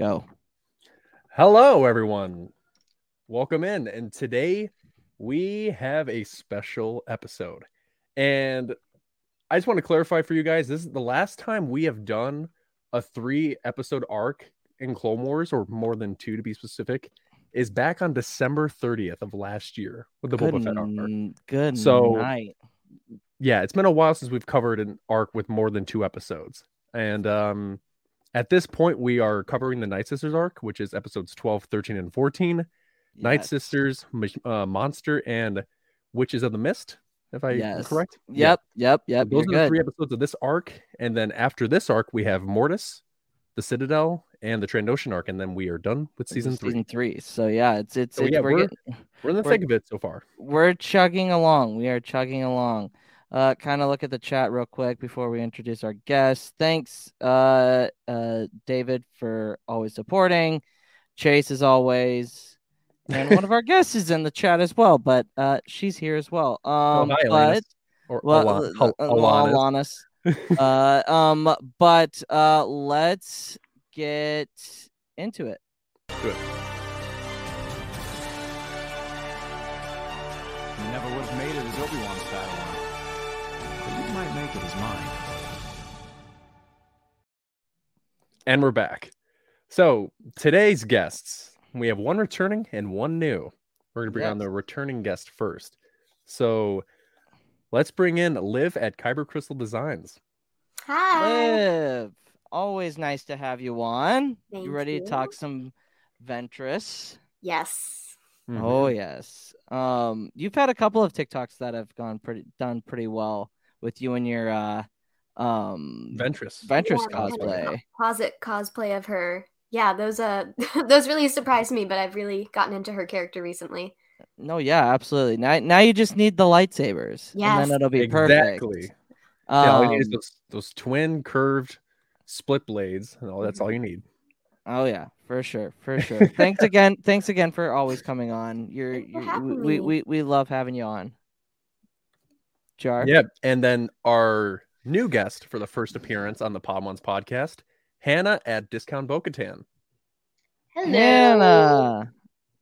Go. Hello, everyone. Welcome in. And today we have a special episode. And I just want to clarify for you guys this is the last time we have done a three episode arc in Clone Wars, or more than two to be specific, is back on December 30th of last year with the Good, Boba Fett arc. good So- night. Yeah, it's been a while since we've covered an arc with more than two episodes. And um at this point, we are covering the Night Sisters arc, which is episodes 12, 13, and 14. Night Sisters, uh, Monster, and Witches of the Mist, if I Yes. correct. Yeah. Yep, yep, yep. Those are the three episodes of this arc. And then after this arc, we have Mortis, the Citadel, and the Trandoshan arc. And then we are done with season three. Season three. So yeah, it's it's, So, it's yeah, we're, we're- getting, We're in the thick of it so far. we're chugging along. We are chugging along. Uh, kind of look at the chat real quick before we introduce our guests. Thanks, uh, uh, David, for always supporting. Chase, as always, and one of our guests is in the chat as well, but uh, she's here as well. Oh, Um, hi, but Or well, Alan- uh, Al- uh, Alanis. Alanis. uh, um, but uh, let's get into it. Good. You never would have made it as Obi-Wan's Padawan. But you might make mine. And we're back. So today's guests, we have one returning and one new. We're gonna bring on the returning guest first. So let's bring in Liv at Kyber Crystal Designs. Hi. Liv, always nice to have you on. Thank you ready to talk some Ventress? Yes. Mm-hmm. Oh yes. Um, you've had a couple of TikToks that have gone pretty done pretty well with you and your uh um Ventress. Ventress Yeah, I had a cosplay. Closet cosplay of her. Yeah, those uh those really surprised me, but I've really gotten into her character recently. No, yeah, absolutely. Now now you just need the lightsabers. And then it'll be exactly. perfect. yeah, all you need is Um, those, those twin curved split blades, and all that's all you need. Oh yeah, for sure, for sure. thanks again, thanks again for always coming on. You're, you're having we, we we love having you on. Jar. Yep. And then our new guest for the first appearance on the Podwans podcast, Hannah at Discount Bo-Katan. Hello. Hannah,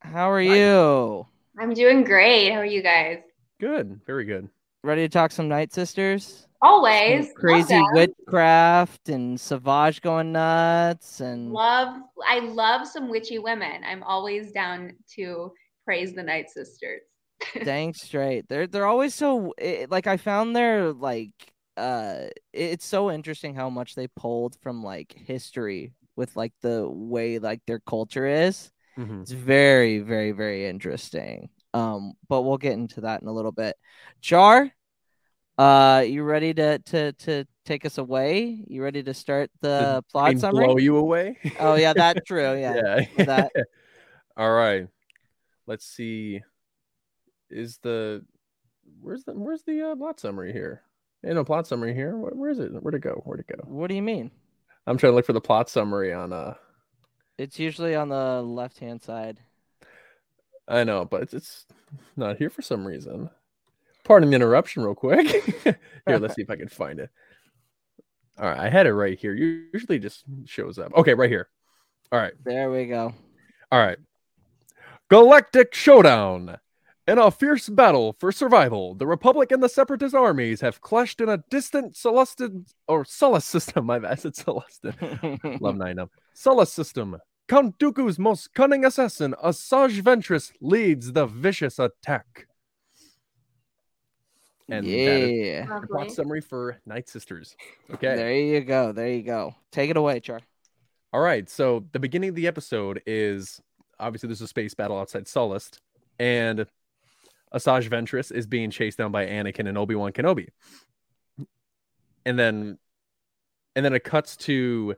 how are Hi. you? I'm doing great. How are you guys? Good. Very good. Ready to talk some Night Sisters? Always. Love Crazy witchcraft and Savage going nuts and Love. I love some witchy women. I'm always down to praise the Night Sisters. Dang straight. They're they're always so it, like I found their like uh it's so interesting how much they pulled from like history with like the way like their culture is. Mhm. It's very very very interesting. Um but we'll get into that in a little bit. Char, uh you ready to to to take us away? You ready to start the I plot summary? blow you away. Oh yeah, that's true. Yeah. yeah. that. All right. Let's see. Is the where's the where's the uh, plot summary here? Ain't no plot summary here. Where, where is it? Where'd it go? Where'd it go? What do you mean? I'm trying to look for the plot summary on uh It's usually on the left hand side. I know, but it's, it's not here for some reason. Pardon the interruption, real quick. here, let's see if I can find it. All right, I had it right here. Usually just shows up. Okay, right here. All right. There we go. All right. Galactic Showdown. In a fierce battle for survival, the Republic and the Separatist armies have clashed in a distant Celestin or Sullus system. My bad, I said Celestin. Love nine up. Sullus system. Count Dooku's most cunning assassin, Asajj Ventress, leads the vicious attack. And yeah. the plot summary for Night Sisters. Okay. There you go. There you go. Take it away, Char. All right. So the beginning of the episode is obviously there's a space battle outside Sullust, and Asajj Ventress is being chased down by Anakin and Obi Wan Kenobi. And then, and then it cuts to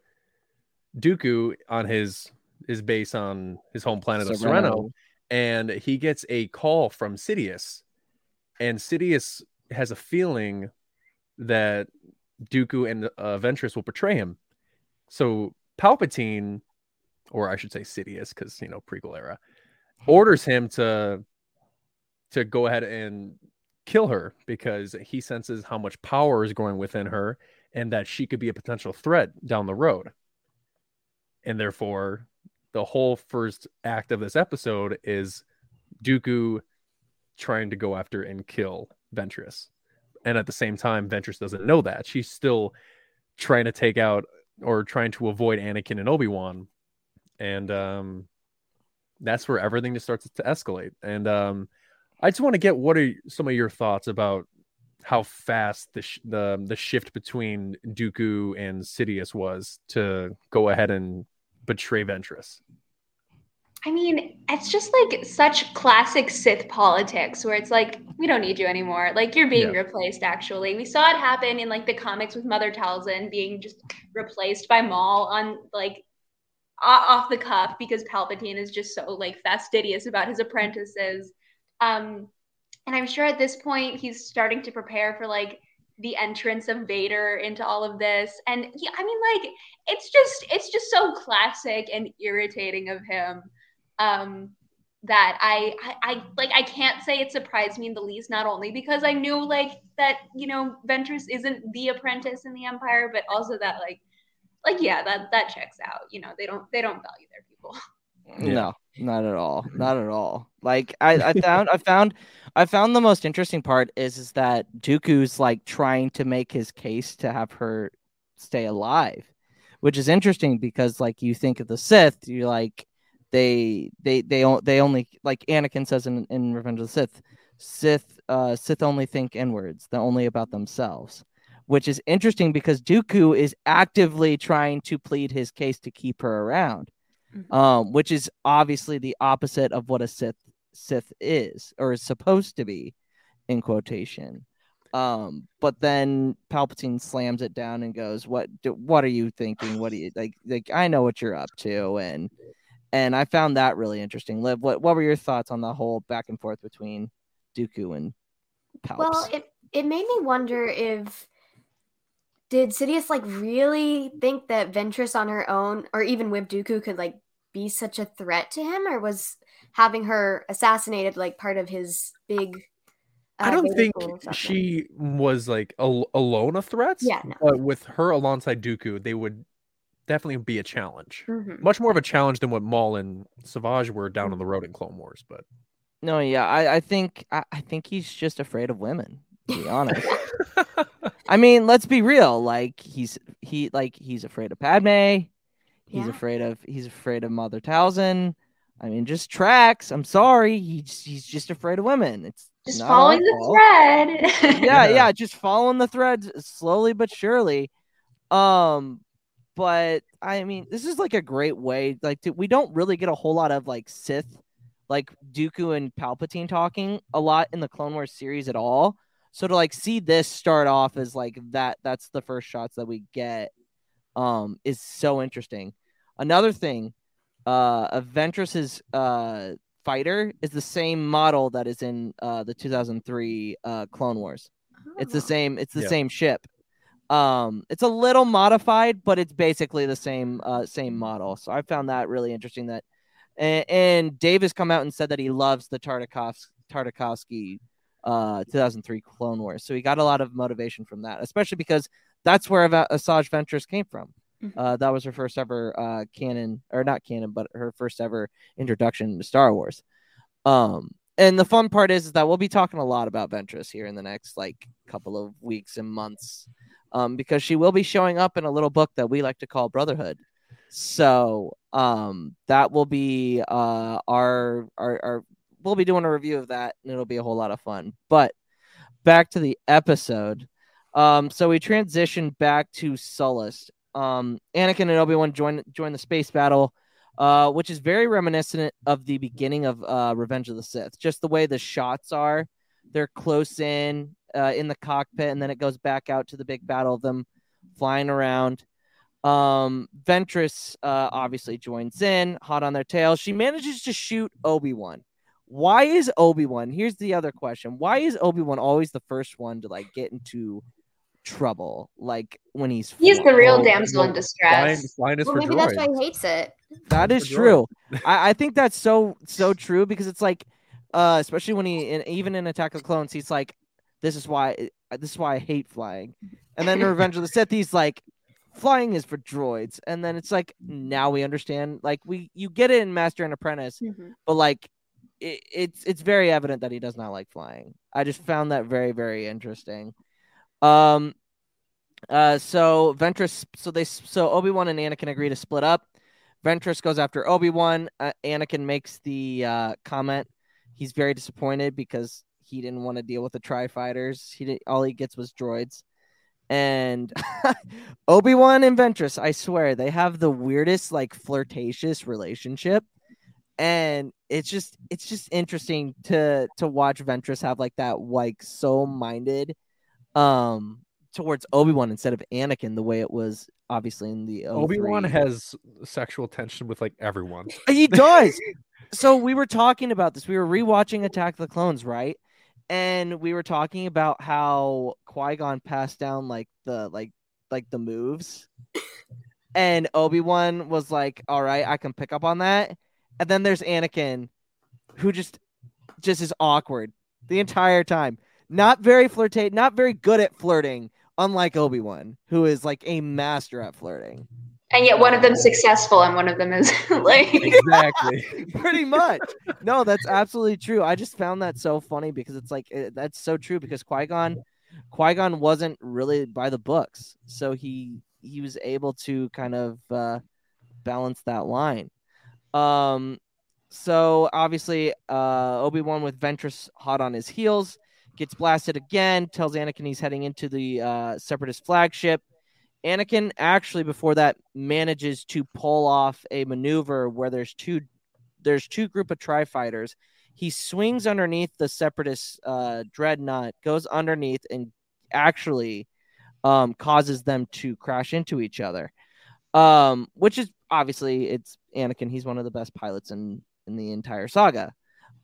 Dooku on his his base on his home planet of Serenno, and he gets a call from Sidious, and Sidious has a feeling that Dooku and uh, Ventress will betray him. So Palpatine, or I should say Sidious, because you know prequel era, orders him to to go ahead and kill her because he senses how much power is growing within her and that she could be a potential threat down the road. And therefore, the whole first act of this episode is Dooku trying to go after and kill Ventress. And at the same time, Ventress doesn't know that. She's still trying to take out or trying to avoid Anakin and Obi-Wan. And um that's where everything just starts to escalate. And um I just want to get what are some of your thoughts about how fast the sh- the um, the shift between Dooku and Sidious was to go ahead and betray Ventress. I mean, it's just like such classic Sith politics where it's like, we don't need you anymore. Like you're being yeah. replaced actually. We saw it happen in like the comics with Mother Talzin being just replaced by Maul on like off the cuff because Palpatine is just so like fastidious about his apprentices. Um and I'm sure at this point he's starting to prepare for like the entrance of Vader into all of this. And yeah, I mean, like, it's just it's just so classic and irritating of him. Um that I, I, I like I can't say it surprised me in the least, not only because I knew like that, you know, Ventress isn't the apprentice in the Empire, but also that like like yeah, that that checks out. You know, they don't they don't value their people. Yeah. No, not at all. Not at all. Like I, I found I found I found the most interesting part is is that Dooku's like trying to make his case to have her stay alive, which is interesting because like you think of the Sith, you like they they they they only like Anakin says in, in Revenge of the Sith, Sith uh Sith only think inwards, they're only about themselves. Which is interesting because Dooku is actively trying to plead his case to keep her around mm-hmm. um, which is obviously the opposite of what a Sith Sith is or is supposed to be, in quotation. Um, but then Palpatine slams it down and goes, "What? Do, what are you thinking? What do you like? Like I know what you're up to." And and I found that really interesting. Liv, what what were your thoughts on the whole back and forth between Dooku and Palps? Well, it it made me wonder if did Sidious like really think that Ventress on her own, or even with Dooku, could like be such a threat to him, or was having her assassinated like part of his big? Uh, I don't think she was like al- alone a threat. Yeah, no. but with her alongside Dooku, they would definitely be a challenge. Mm-hmm. Much more of a challenge than what Maul and Savage were down on the road in Clone Wars. But no, yeah, I, I think I, I think he's just afraid of women. To be honest. I mean, let's be real. Like he's he like he's afraid of Padme. He's yeah. afraid of he's afraid of Mother Talzin. I mean, just tracks. I'm sorry. He's he's just afraid of women. It's just following the thread. yeah, yeah, just following the thread slowly but surely. Um, but I mean, this is like a great way. Like, to, we don't really get a whole lot of like Sith, like Dooku and Palpatine talking a lot in the Clone Wars series at all. So to like see this start off as like that, that's the first shots that we get, um, is so interesting. Another thing, uh, Ventress's uh fighter is the same model that is in uh the 2003 uh Clone Wars. It's the oh. same. It's the yeah. same ship. Um, it's a little modified, but it's basically the same uh same model. So I found that really interesting. That and, and Dave has come out and said that he loves the Tartakovsky Tartakovsky uh 2003 Clone Wars. So he got a lot of motivation from that, especially because that's where Asajj Ventress came from. Mm-hmm. Uh, that was her first ever uh, canon, or not canon, but her first ever introduction to Star Wars. Um, and the fun part is, is that we'll be talking a lot about Ventress here in the next like couple of weeks and months, um, because she will be showing up in a little book that we like to call Brotherhood. So um, that will be uh, our, our our we'll be doing a review of that, and it'll be a whole lot of fun. But back to the episode. Um, so we transition back to Sullust. Um, Anakin and Obi Wan join join the space battle, uh, which is very reminiscent of the beginning of uh, Revenge of the Sith. Just the way the shots are, they're close in uh, in the cockpit, and then it goes back out to the big battle of them flying around. Um, Ventress uh, obviously joins in, hot on their tail. She manages to shoot Obi Wan. Why is Obi Wan? Here's the other question: Why is Obi Wan always the first one to like get into trouble? Like when he's He's the real Oh, damsel in distress. flying is Well, for maybe that's why he hates it. That is true. I, I think that's so so true because it's like, uh, especially when he in, even in Attack of the Clones, he's like, "This is why this is why I hate flying," and then in Revenge of the Sith, he's like, "Flying is for droids," and then it's like now we understand. Like we you get it in Master and Apprentice, Mhm. but like it, it's it's very evident that he does not like flying. I just found that very very interesting. Um, uh, so Ventress, so they so Obi Wan and Anakin agree to split up. Ventress goes after Obi Wan. Uh, Anakin makes the uh, comment. He's very disappointed because he didn't want to deal with the Tri Fighters. He did, all he gets was droids. And Obi Wan and Ventress, I swear, they have the weirdest, like flirtatious relationship. And it's just, it's just interesting to to watch Ventress have like that, like so minded, um, towards Obi Wan instead of Anakin, the way it was obviously in the Obi Wan has sexual tension with like everyone. He does. so we were talking about this. We were rewatching Attack of the Clones, right? And we were talking about how Qui Gon passed down like the like like the moves, and Obi Wan was like, "All right, I can pick up on that." And then there's Anakin, who just just is awkward the entire time. Not very flirtate, not very good at flirting, unlike Obi Wan, who is like a master at flirting. And yet one of them's successful and one of them is like exactly. pretty much. No, that's absolutely true. I just found that so funny because it's like it, that's so true because Qui Gon, Qui Gon wasn't really by the books, so he he was able to kind of uh, balance that line. Um, so obviously, uh, Obi Wan with Ventress hot on his heels gets blasted again. Tells Anakin he's heading into the uh, Separatist flagship. Anakin actually before that manages to pull off a maneuver where there's two there's two group of tri fighters. He swings underneath the separatist uh, dreadnought, goes underneath, and actually um, causes them to crash into each other. Um, which is obviously it's Anakin. He's one of the best pilots in in the entire saga.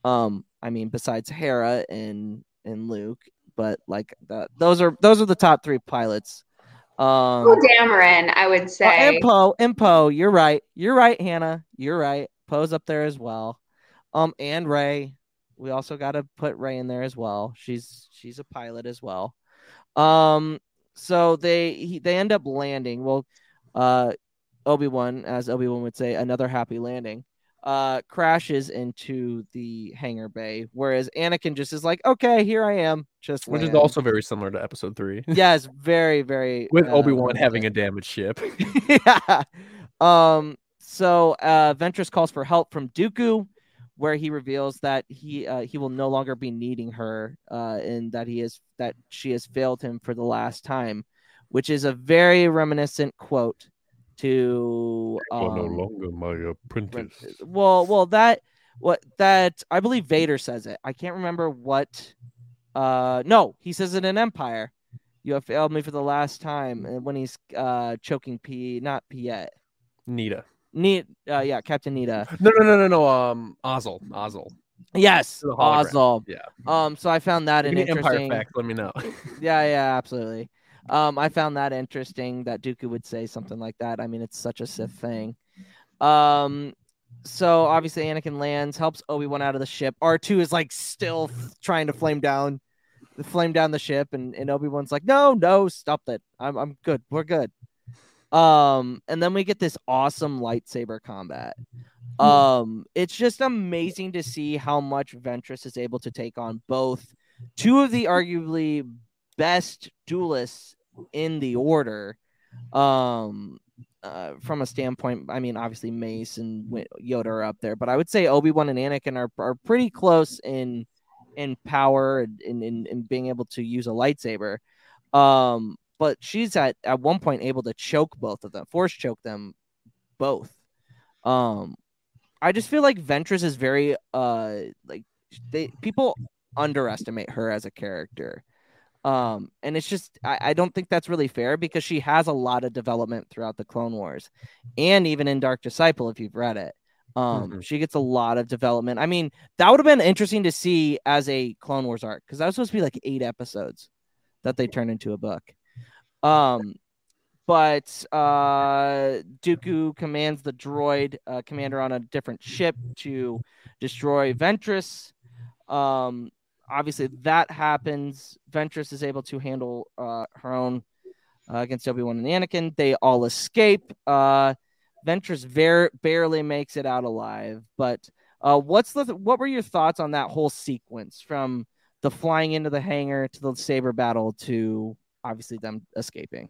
Um, I mean, besides Hera and and Luke, but like that, those are those are the top three pilots. Um, Poe Dameron, I would Oh, say. and Poe, and Poe, you're right. You're right, Hannah. You're right. Poe's up there as well. Um, and Rey. We also got to put Rey in there as well. She's she's a pilot as well. Um, so they he, they end up landing. Well, uh, Obi Wan, as Obi Wan would say, another happy landing. Uh, crashes into the hangar bay, whereas Anakin just is like, okay, here I am, just Which is also very similar to episode three. yes, very very With uh, Obi Wan having a damaged ship. yeah. Um. So, uh, Ventress calls for help from Dooku, where he reveals that he uh, he will no longer be needing her, uh, and that he is that she has failed him for the last time, which is a very reminiscent quote to um, longer my when- well, well, that what that I believe Vader says it. I can't remember what. Uh, no, he says it in Empire. You have failed me for the last time, and when he's uh choking P, not Piett. Needa. Needa. uh, yeah, Captain Needa. No, no, no, no, no. Um, Ozzel. Ozzel. Yes, The hologram, Oswald. yeah. Um, so I found that If an you need Empire interesting. facts, let me know. Yeah, yeah, absolutely. Um, I found that interesting that Dooku would say something like that. I mean, it's such a Sith thing. Um, so obviously Anakin lands, helps Obi Wan out of the ship. R two is like still trying to flame down, the flame down the ship, and and Obi Wan's like, no, no, stop that. I'm I'm good. We're good. Um, and then we get this awesome lightsaber combat. Um, it's just amazing to see how much Ventress is able to take on both two of the arguably best duelists in the order. Um, uh, from a standpoint, I mean, obviously Mace and Yoda are up there, but I would say Obi Wan and Anakin are, are pretty close in in power and in, in, in being able to use a lightsaber. Um, but she's at at one point able to choke both of them, force choke them both. Um, I just feel like Ventress is very uh like they people underestimate her as a character. Um, and it's just I, I don't think that's really fair because she has a lot of development throughout the Clone Wars, and even in Dark Disciple if you've read it. Um, Mhm. she gets a lot of development. I mean, that would have been interesting to see as a Clone Wars arc because that was supposed to be like eight episodes that they turned into a book. Um, but uh, Dooku commands the droid uh, commander on a different ship to destroy Ventress. Um, obviously, that happens. Ventress is able to handle uh, her own uh, against Obi Wan and Anakin. They all escape. Uh, Ventress ver- barely makes it out alive. But uh, what's the what were your thoughts on that whole sequence from the flying into the hangar to the saber battle to obviously them escaping?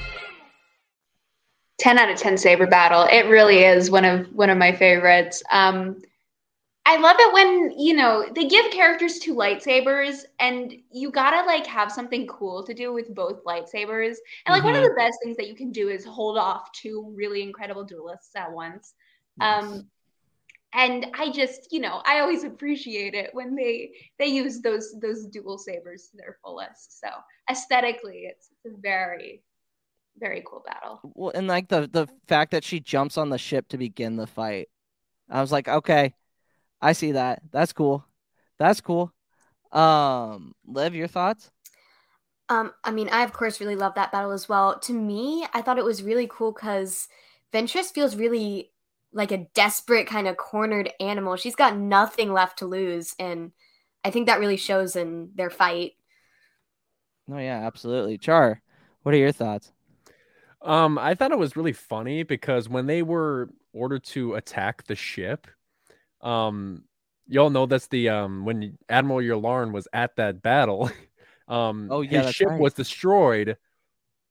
10 out of 10 saber battle. It really is one of one of my favorites. Um i love it when you know they give characters two lightsabers and you gotta like have something cool to do with both lightsabers. And like one of the best things that you can do is hold off two really incredible duelists at once. Um and i just you know i always appreciate it when they they use those those dual sabers to their fullest. So aesthetically it's, it's a very very cool battle Well, and like the the fact that she jumps on the ship to begin the fight, I was like, okay, I see that. That's cool. That's cool. Um, Liv, your thoughts? Um, I mean, I of course really love that battle as well. To me, I thought it was really cool because Ventress feels really like a desperate kind of cornered animal. She's got nothing left to lose, and I think that really shows in their fight. No, yeah, absolutely. Char, what are your thoughts? Um, I thought it was really funny because when they were ordered to attack the ship, um, y'all know that's the um when Admiral Yularen was at that battle, um, Oh, yeah, his ship right. was destroyed,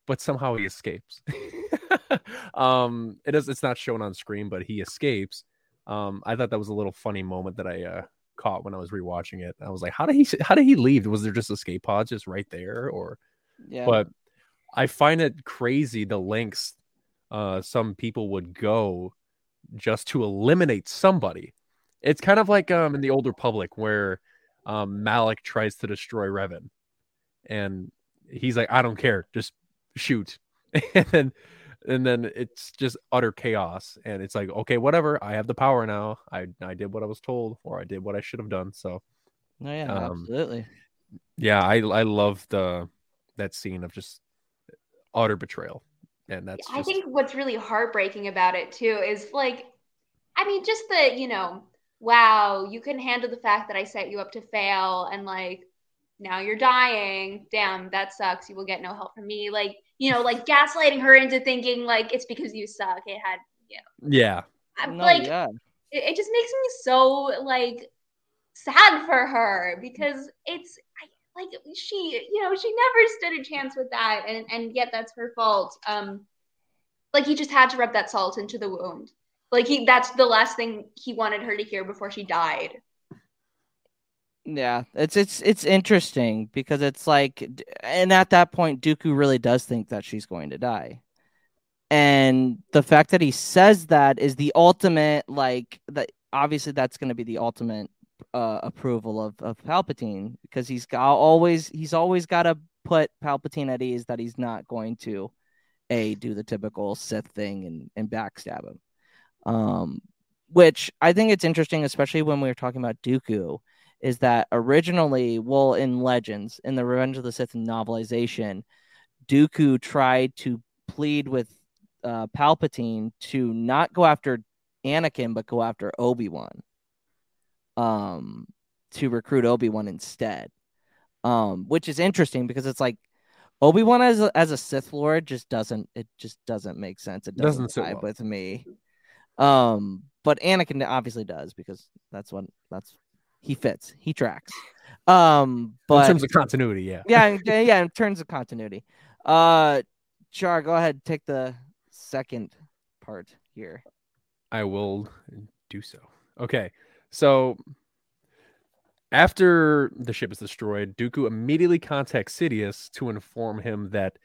but somehow he escapes. um, it is it's not shown on screen, but he escapes. Um, I thought that was a little funny moment that I uh caught when I was rewatching it. I was like, how did he how did he leave? Was there just escape pods just right there, or Yeah. but I find it crazy the lengths uh, some people would go just to eliminate somebody. It's kind of like um, in the Old Republic where um, Malak tries to destroy Revan, and he's like, "I don't care, just shoot," and then and then it's just utter chaos, and it's like, okay, whatever, I have the power now. I I did what I was told, or I did what I should have done. So no, yeah, um, absolutely. yeah, I I love the that scene of just utter betrayal, and that's I just think what's really heartbreaking about it too is like, I mean, just the, you know, wow, you couldn't handle the fact that I set you up to fail and like now you're dying. Damn, that sucks. You will get no help from me. Like, you know, like gaslighting her into thinking like it's because you suck. It had, yeah, I'm No, like, yeah. it, it just makes me so like sad for her because it's I, like she you know she never stood a chance with that and and yet that's her fault. Um like he just had to rub that salt into the wound. Like he that's the last thing he wanted her to hear before she died. Yeah, it's it's it's interesting because it's like, and at that point, Dooku really does think that she's going to die, and the fact that he says that is the ultimate, like that. Obviously, that's going to be the ultimate uh, approval of of Palpatine because he's always he's always got to put Palpatine at ease that he's not going to a do the typical Sith thing and and backstab him. Um, which I think it's interesting, especially when we were talking about Dooku is that originally, well, in Legends, in the Revenge of the Sith novelization, Dooku tried to plead with uh, Palpatine to not go after Anakin, but go after Obi Wan, um, to recruit Obi Wan instead. Um, which is interesting because it's like Obi Wan as a, as a Sith Lord just doesn't it just doesn't make sense. It doesn't, Doesn't vibe well. with me. Um, but Anakin obviously does because that's what that's he fits. He tracks. Um, but in terms of continuity, yeah. yeah, yeah, in terms of continuity. Uh, Char, go ahead, take the second part here. I will do so. Okay. So after the ship is destroyed, Dooku immediately contacts Sidious to inform him that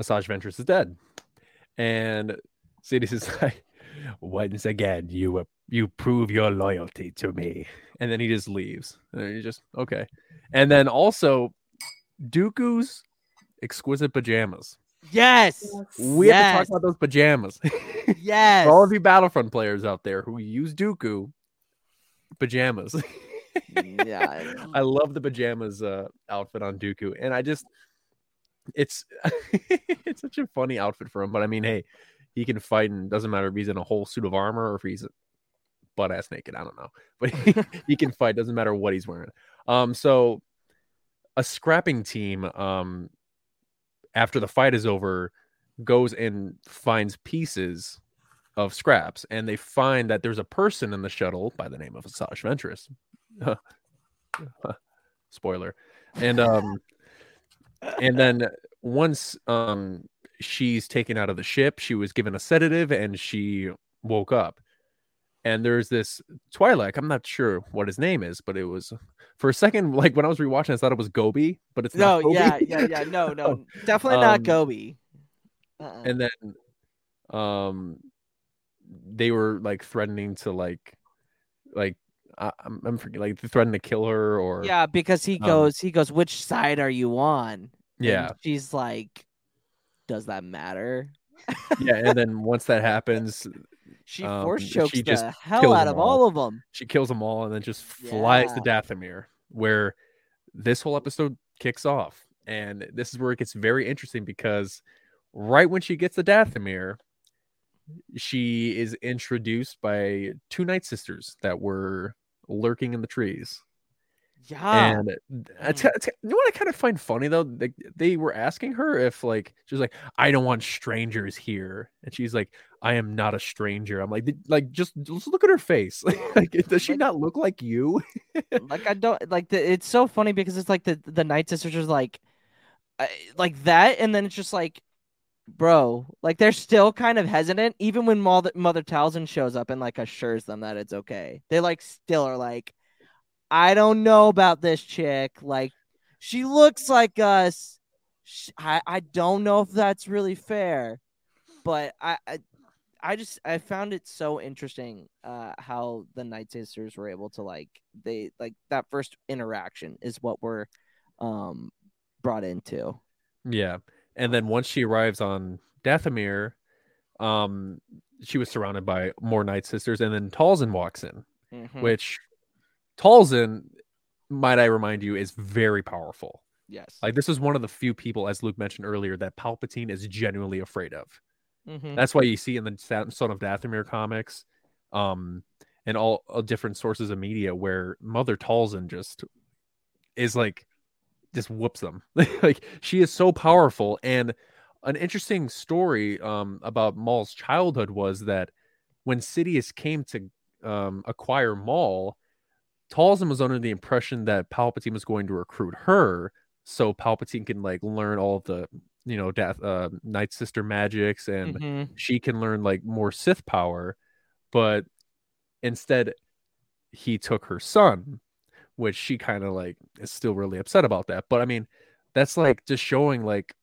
Asajj Ventress is dead. And Sidious is like, once again, you you prove your loyalty to me. And then he just leaves. And he just okay. And then also Dooku's exquisite pajamas. Yes, We have to talk about those pajamas. yes. For all of you Battlefront players out there who use Dooku pajamas. yeah, I love the pajamas uh, outfit on Dooku, and I just it's it's such a funny outfit for him. But I mean, hey, he can fight, and doesn't matter if he's in a whole suit of armor or if he's butt ass naked. I don't know, but he, he can fight. Doesn't matter what he's wearing. Um, so a scrapping team, um, after the fight is over, goes and finds pieces of scraps, and they find that there's a person in the shuttle by the name of Asajj Ventress. Spoiler. And um and then once um she's taken out of the ship, she was given a sedative and she woke up. And there's this Twi'lek. I'm not sure what his name is, but it was for a second, like when I was rewatching, I thought it was Gobi, but it's no, not. Yeah, yeah, yeah. No, no, definitely not Um, Gobi. Uh-uh. and then um they were like threatening to like like I, I'm, I'm forgetting like threatening to kill her or yeah, because he um, goes, he goes, which side are you on? And yeah she's like, does that matter? yeah and then once that happens She Um, force chokes she the hell out of all. all of them. she kills them all and then just flies to Dathomir where this whole episode kicks off and this is where it gets very interesting because right when she gets to Dathomir she is introduced by two night sisters that were lurking in the trees Yeah, And mm. t- you know what I kind of find funny though? They, they were asking her if like she was like, "I don't want strangers here," and she's like, "I am not a stranger." I'm like, like just just look at her face. like, does she Like- not look like you? like I don't like the. It's so funny because it's like the the Night Sisters are like, I, like that, and then it's just like, bro, like they're still kind of hesitant, even when Mother Mother Talzin shows up and like assures them that it's okay. They like still are like, I don't know about this chick. Like, she looks like us. Sh- I I don't know if that's really fair, but I. I I just I found it so interesting uh how the Night Sisters were able to like they like that first interaction is what we're um brought into. yeah." And then once she arrives on Dathomir, um, she was surrounded by more Night Sisters, and then Talzin walks in, Mhm. which Talzin, might I remind you, is very powerful. yes. Like this is one of the few people, as Luke mentioned earlier, that Palpatine is genuinely afraid of. Mhm. That's why you see in the Son of Dathomir comics, um, and all, all different sources of media where Mother Talzin just is like, just whoops them. like she is so powerful. And an interesting story um about Maul's childhood was that when Sidious came to um acquire Maul, Talzin was under the impression that Palpatine was going to recruit her so Palpatine can like learn all of the you know death uh Night Sister magics and Mhm. she can learn like more Sith power, but instead he took her son, which she kind of like is still really upset about that. But I mean, that's like just showing like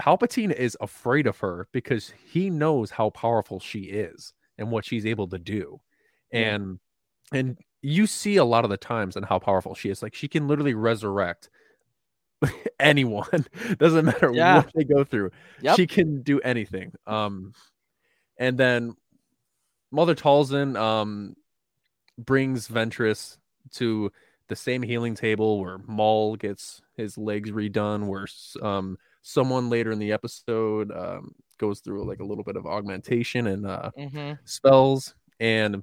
Palpatine is afraid of her because he knows how powerful she is and what she's able to do. Yeah. And and you see a lot of the times and how powerful she is. Like she can literally resurrect anyone. Doesn't matter Yeah. what they go through. Yep. She can do anything. Um and then Mother Talzin um brings Ventress to the same healing table where Maul gets his legs redone, where um someone later in the episode um goes through like a little bit of augmentation and uh Mhm. spells, and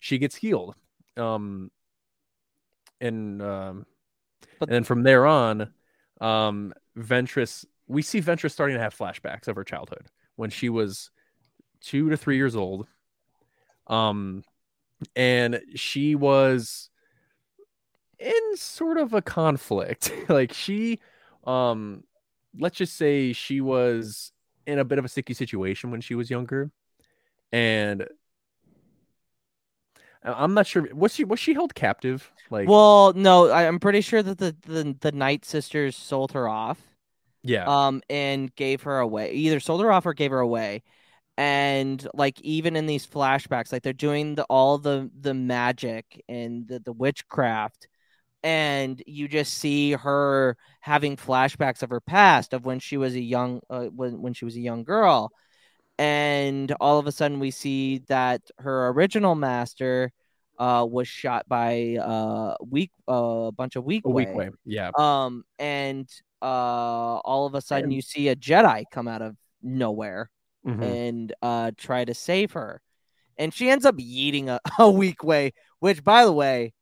she gets healed. Um, and um, But- and then from there on, um, Ventress, we see Ventress starting to have flashbacks of her childhood when she was two to three years old. Um, and she was in sort of a conflict. like she, um, let's just say she was in a bit of a sticky situation when she was younger, and I'm not sure. Was she was she held captive? Like, well, no, I, I'm pretty sure that the, the the Night Sisters sold her off. yeah, um and gave her away either sold her off or gave her away and like even in these flashbacks like they're doing the all the the magic and the, the witchcraft and you just see her having flashbacks of her past of when she was a young uh, when when she was a young girl and all of a sudden we see that her original master uh was shot by uh weak uh, a bunch of weak a Weequay. Yeah, um, and uh, all of a sudden you see a Jedi come out of nowhere Mhm. and uh try to save her, and she ends up yeeting a, a Weequay, which by the way,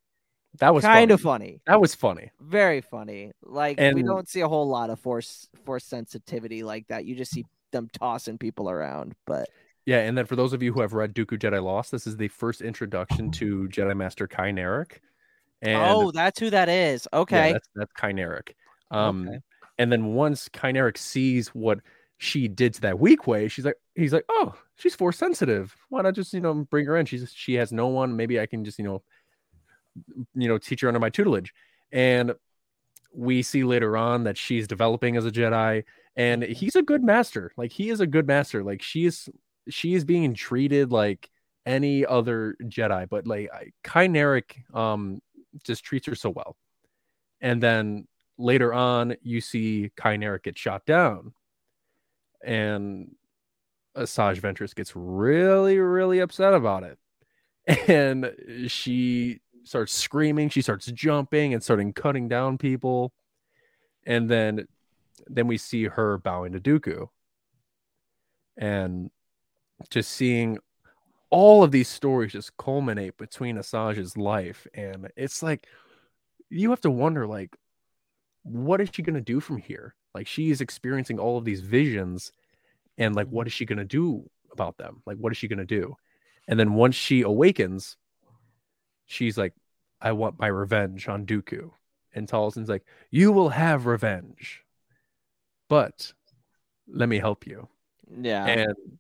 that was kind funny. of funny, That was funny. very funny. Like we don't see a whole lot of force force sensitivity like that. You just see them tossing people around, but Yeah, and then for those of you who have read Dooku Jedi Lost, this is the first introduction to Jedi Master Ky Narec. And oh, that's who that is. yeah, Okay, that's that's Ky Narec. Um, Okay. and then once Ky Narec sees what she did to that Weequay, she's like, he's like, oh, she's force sensitive. Why not just you know bring her in? She's she has no one. Maybe I can just you know, you know, teacher under my tutelage. And we see later on that she's developing as a Jedi, and he's a good master. Like he is a good master. Like she is she is being treated like any other Jedi, but like Narec um just treats her so well. And then later on, you see Narec get shot down, and Asajj Ventress gets really, really upset about it, and she starts screaming, she starts jumping and starting cutting down people, and then then we see her bowing to Dooku, and just seeing all of these stories just culminate between Asajj's life, and it's like you have to wonder like what is she going to do from here? Like she is experiencing all of these visions and like what is she going to do about them? Like what is she going to do? And then once she awakens she's like i want my revenge on dooku and Talzin's like you will have revenge but let me help you yeah, and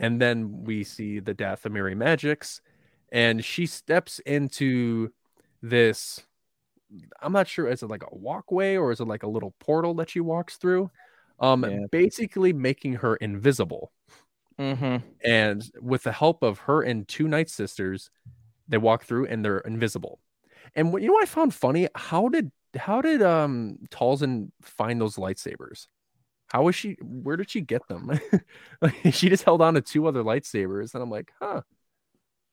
and then we see the death of Miri Magix, and she steps into this. I'm not sure is it like a walkway or is it like a little portal that she walks through, um, Yeah. basically making her invisible. mm-hmm. And with the help of her and two Night Sisters, they walk through and they're invisible. And what you know what I found funny? How did how did um Talzin find those lightsabers? How was she? Where did she get them? like, she just held on to two other lightsabers, and I'm like, huh.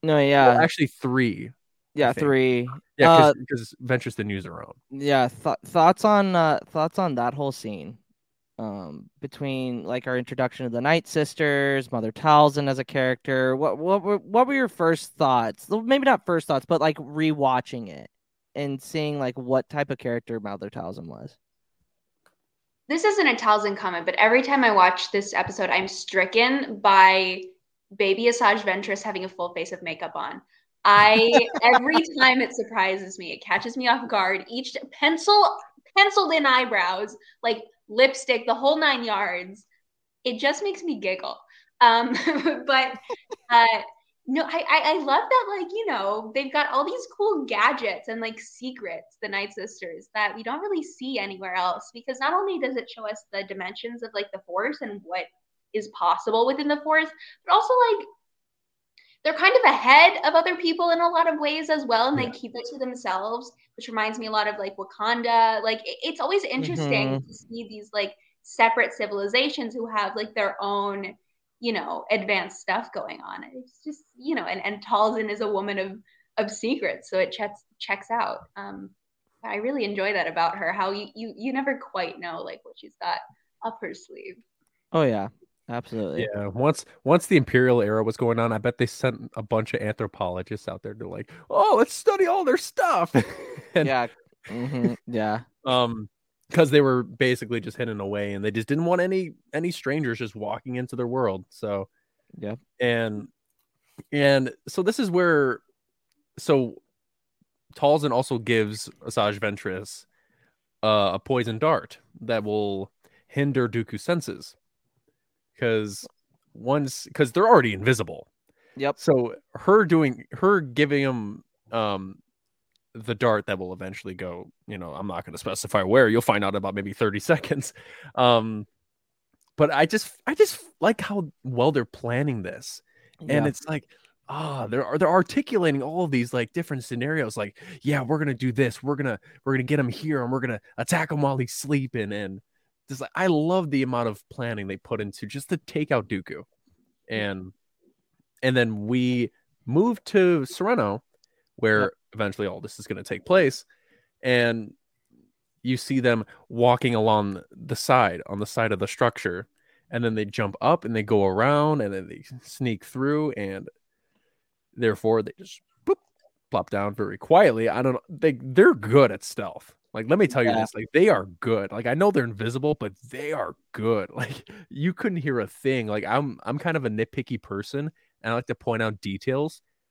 no, Well, yeah, actually, three. yeah, three. Yeah, Uh, because Ventress didn't use her own. yeah th- thoughts on uh thoughts on that whole scene um between like our introduction of the night sisters mother talzin as a character what what were what were your first thoughts Well, maybe not first thoughts but like rewatching it and seeing like what type of character mother talzin was this isn't a Talzin comment, but every time I watch this episode, I'm stricken by baby Asajj Ventress having a full face of makeup on. I every time it surprises me, it catches me off guard. Each pencil penciled in eyebrows, like lipstick, the whole nine yards. It just makes me giggle. Um, but uh, no, I, I I love that like you know they've got all these cool gadgets and like secrets, the Night Sisters that we don't really see anywhere else. Because not only does it show us the dimensions of like the Force and what is possible within the Force, but also like they're kind of ahead of other people in a lot of ways as well, and Yeah. they keep it to themselves, which reminds me a lot of like Wakanda. Like it- it's always interesting to see these like separate civilizations who have like their own, you know, advanced stuff going on. It's just you know, and and Talzin is a woman of of secrets, so it checks checks out. Um, I really enjoy that about her. How you you you never quite know like what she's got up her sleeve. Oh yeah, absolutely. Yeah, once once the imperial era was going on, I bet they sent a bunch of anthropologists out there to like, oh, let's study all their stuff. and, yeah. hmm Yeah. Um, because they were basically just hidden away, and they just didn't want any any strangers just walking into their world. So, yeah, and and so this is where, so Talzin also gives Asajj Ventress uh, a poison dart that will hinder Dooku's senses because once because they're already invisible. Yep. So her doing her giving him um the dart that will eventually go, you know, I'm not going to specify where. You'll find out about maybe 30 seconds. Um but I just I just like how well they're planning this. And Yeah. it's like ah they're they're articulating all of these like different scenarios like yeah we're gonna do this we're gonna we're gonna get him here and we're gonna attack him while he's sleeping and just like i love the amount of planning they put into just to take out dooku. And and then we move to Serenno where eventually all this is going to take place. And you see them walking along the side on the side of the structure. And then they jump up and they go around and then they sneak through and therefore they just boop, plop down very quietly. I don't know they they're good at stealth like let me tell you Yeah. this like they are good. Like i know they're invisible but they are good. Like you couldn't hear a thing. Like i'm i'm kind of a nitpicky person and i like to point out details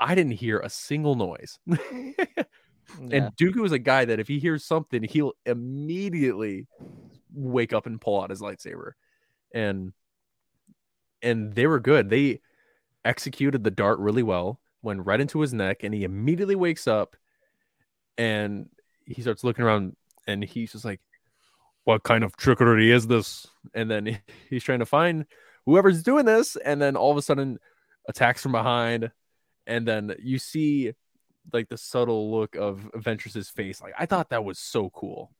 I didn't hear a single noise Yeah. And Dooku is a guy that if he hears something, he'll immediately wake up and pull out his lightsaber. And and they were good. They executed the dart really well, went right into his neck, and he immediately wakes up and he starts looking around and he's just like, What kind of trickery is this? And then he's trying to find whoever's doing this, and then all of a sudden attacks from behind, and then you see like the subtle look of Ventress's face. Like I thought that was so cool.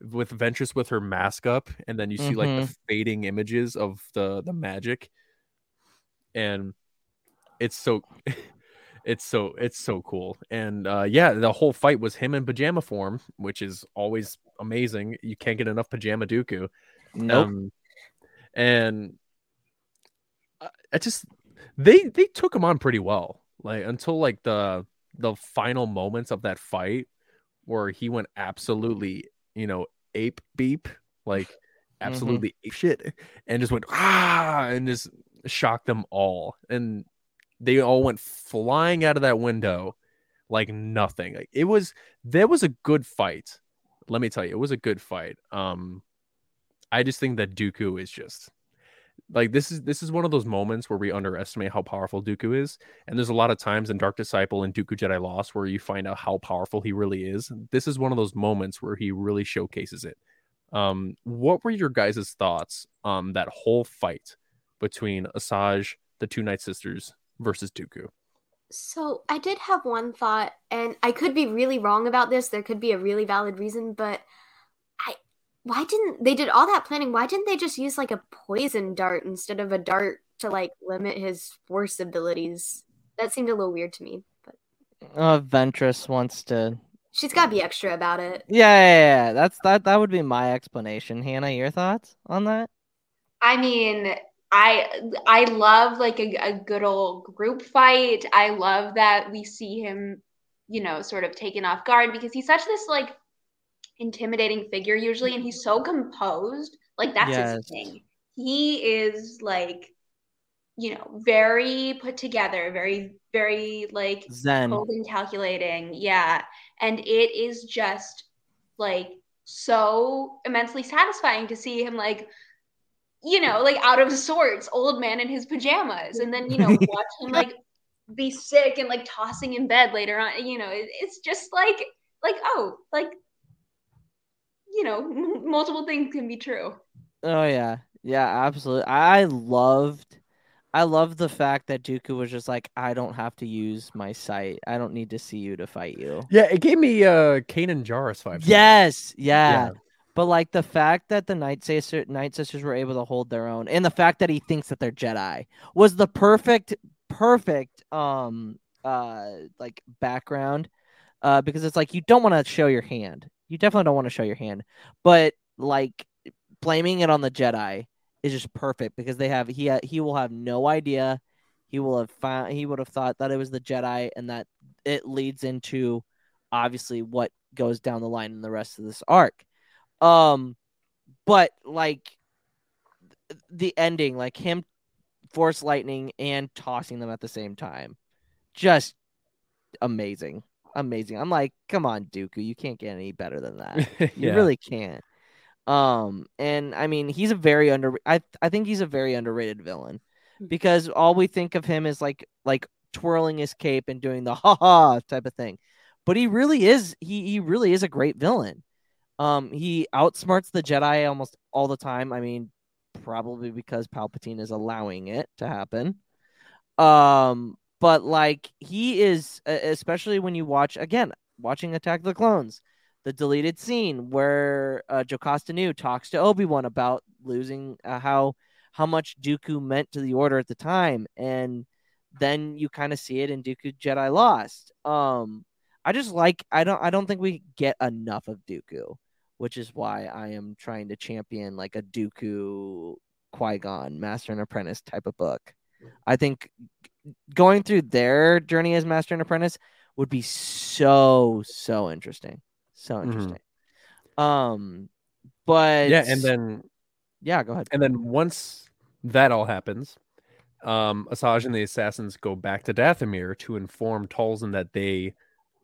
With Ventress with her mask up, and then you see like the fading images of the the magic, and it's so it's so it's so cool. And uh yeah, the whole fight was him in pajama form, which is always amazing. You can't get enough pajama Dooku. Nope. Um, and I, I just they they took him on pretty well. Like until like the the final moments of that fight where he went absolutely, you know, ape beep, like absolutely ape shit, and just went ah and just shocked them all. And they all went flying out of that window like nothing. Like it was there was a good fight. Let me tell you, it was a good fight. Um I just think that Dooku is just like this is this is one of those moments where we underestimate how powerful Dooku is, and there's a lot of times in Dark Disciple and Dooku Jedi Lost where you find out how powerful he really is. This is one of those moments where he really showcases it. Um, what were your guys' thoughts on that whole fight between Asajj, the two Night Sisters, versus Dooku? So I did have one thought, and I could be really wrong about this. There could be a really valid reason, but why didn't they did all that planning? Why didn't they just use like a poison dart instead of a dart to like limit his force abilities? That seemed a little weird to me, but Uh, Ventress wants to. she's got to be extra about it. Yeah, yeah, yeah, yeah. That's that. That would be my explanation. Hannah, your thoughts on that? I mean, I I love like a, a good old group fight. I love that we see him, you know, sort of taken off guard because he's such this like intimidating figure usually, and he's so composed. Like that's Yes. his thing. He is like, you know, very put together, very very like Zen. cold and calculating. Yeah, and it is just like so immensely satisfying to see him like you know, like out of sorts, old man in his pajamas, and then you know, watch him like be sick and like tossing in bed later on. You know, it, it's just like like oh, like you know, m- multiple things can be true. Oh yeah, yeah, absolutely. I loved, I loved the fact that Dooku was just like, I don't have to use my sight. I don't need to see you to fight you. Yeah, it gave me uh Kanan Jarrus vibes. Yes, yeah. Yeah. But like the fact that the Night Sister, Night Sisters were able to hold their own, and the fact that he thinks that they're Jedi was the perfect, perfect, um, uh, like background, uh, because it's like you don't want to show your hand. You definitely don't want to show your hand, but like blaming it on the Jedi is just perfect because they have he he will have no idea. He will have found he would have thought that it was the Jedi, and that it leads into obviously what goes down the line in the rest of this arc. Um, but like the ending, like him force lightning and tossing them at the same time, just amazing, amazing. I'm like, come on, Dooku, you can't get any better than that. You really can't. Um, and I mean, he's a very under. I I think he's a very underrated villain because all we think of him is like like twirling his cape and doing the ha ha type of thing, but he really is he he really is a great villain. Um, he outsmarts the Jedi almost all the time. I mean, probably because Palpatine is allowing it to happen. Um, but like he is, especially when you watch again, watching Attack the Clones, the deleted scene where uh, Jocasta Nu talks to Obi Wan about losing uh, how how much Dooku meant to the Order at the time, and then you kind of see it in Dooku Jedi Lost. Um, I just like I don't I don't think we get enough of Dooku, which is why I am trying to champion like a Dooku Qui Gon Master and Apprentice type of book. I think going through their journey as Master and Apprentice would be so so interesting, so Mhm. interesting. Um, but Yeah, and then yeah, go ahead. and then once that all happens, um, Asajj and the assassins go back to Dathomir to inform Talzin that they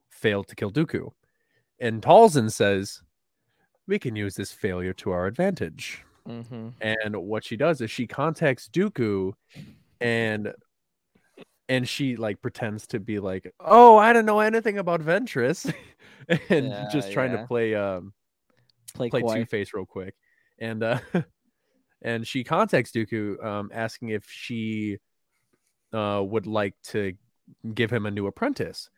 failed to kill Dooku. And Talzin says, We can use this failure to our advantage. Mm-hmm. And what she does is she contacts Dooku and and she like pretends to be like, Oh, I don't know anything about Ventress and Yeah, just trying yeah. to play um Play, play. Two Face real quick, and uh, and she contacts Dooku, um, asking if she uh would like to give him a new apprentice,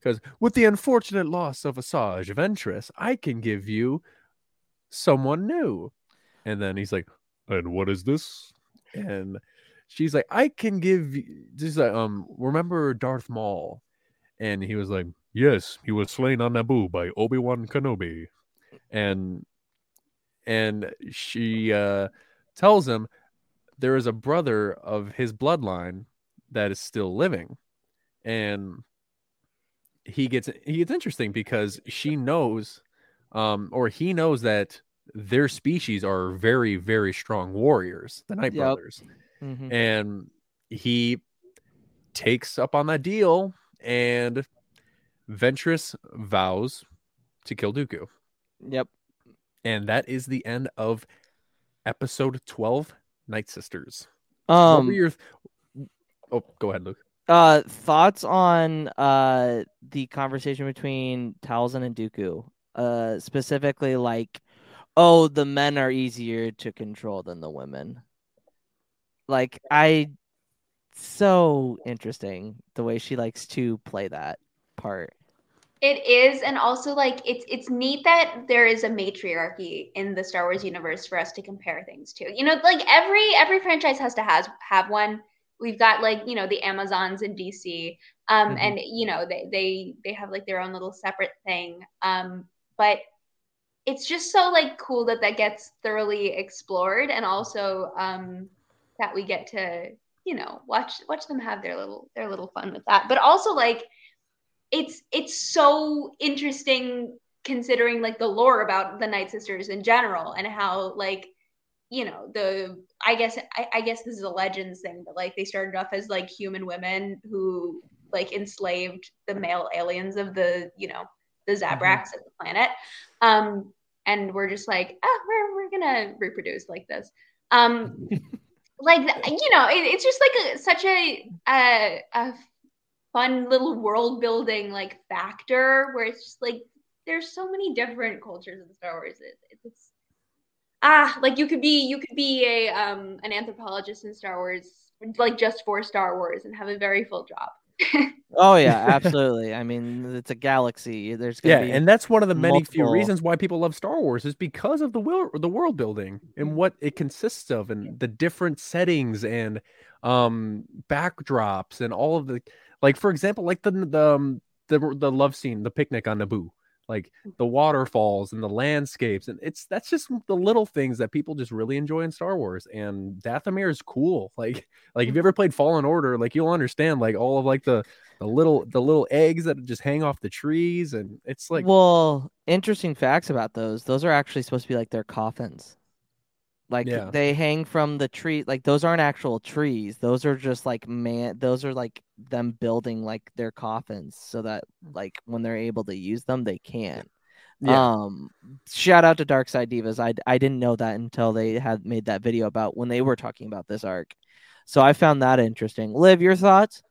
because with the unfortunate loss of Asajj Ventress, I can give you someone new. And then he's like, "And what is this?" And she's like, "I can give just like um remember Darth Maul?" And he was like, "Yes, he was slain on Naboo by Obi Wan Kenobi." and and she uh tells him there is a brother of his bloodline that is still living and he gets he gets interesting because she knows um or he knows that their species are very very strong warriors the night Yep. brothers Mhm. and he takes up on that deal and ventress vows to kill dooku Yep. and that is the end of episode 12 night sisters Um. your oh go ahead luke Uh, thoughts on uh the conversation between Talzin and Dooku. Uh, specifically like, oh, the men are easier to control than the women. Like I, so interesting the way she likes to play that part. It is, and also like it's it's neat that there is a matriarchy in the Star Wars universe for us to compare things to. You know, like every every franchise has to has have one. We've got like you know the Amazons in DC, um, Mhm. and you know they they they have like their own little separate thing. Um, but it's just so like cool that that gets thoroughly explored, and also um, that we get to you know watch watch them have their little their little fun with that. But also like it's it's so interesting considering like the lore about the night sisters in general and how like you know the i guess I, I guess this is a legends thing but like they started off as like human women who like enslaved the male aliens of the you know the zabraks mm-hmm. of the planet. Um and we're just like ah we're, we're gonna reproduce like this. Um like you know it, it's just like a, such a, a a fun little world building like factor where it's just like there's so many different cultures in Star Wars. It, it's ah like you could be you could be a um an anthropologist in Star Wars like just for Star Wars and have a very full job. Oh yeah, absolutely. I mean, it's a galaxy. There's yeah, and that's one of the many multiple... few reasons why people love Star Wars is because of the will the world building and what it consists of, and the different settings and um backdrops and all of the like. For example, like the the um, the the love scene, the picnic on Naboo like the waterfalls and the landscapes and it's that's just the little things that people just really enjoy in Star Wars and Dathomir is cool like like if you mm. ever played Fallen Order like you'll understand like all of like the the little the little eggs that just hang off the trees and it's like well interesting facts about those those are actually supposed to be like their coffins like yeah. they hang from the tree. Like those aren't actual trees. Those are just like man. Those are like them building like their coffins so that like when they're able to use them, they can. Yeah. Um, shout out to Dark Side Divas. I I didn't know that until they had made that video about when they were talking about this arc. So I found that interesting. Liv, your thoughts?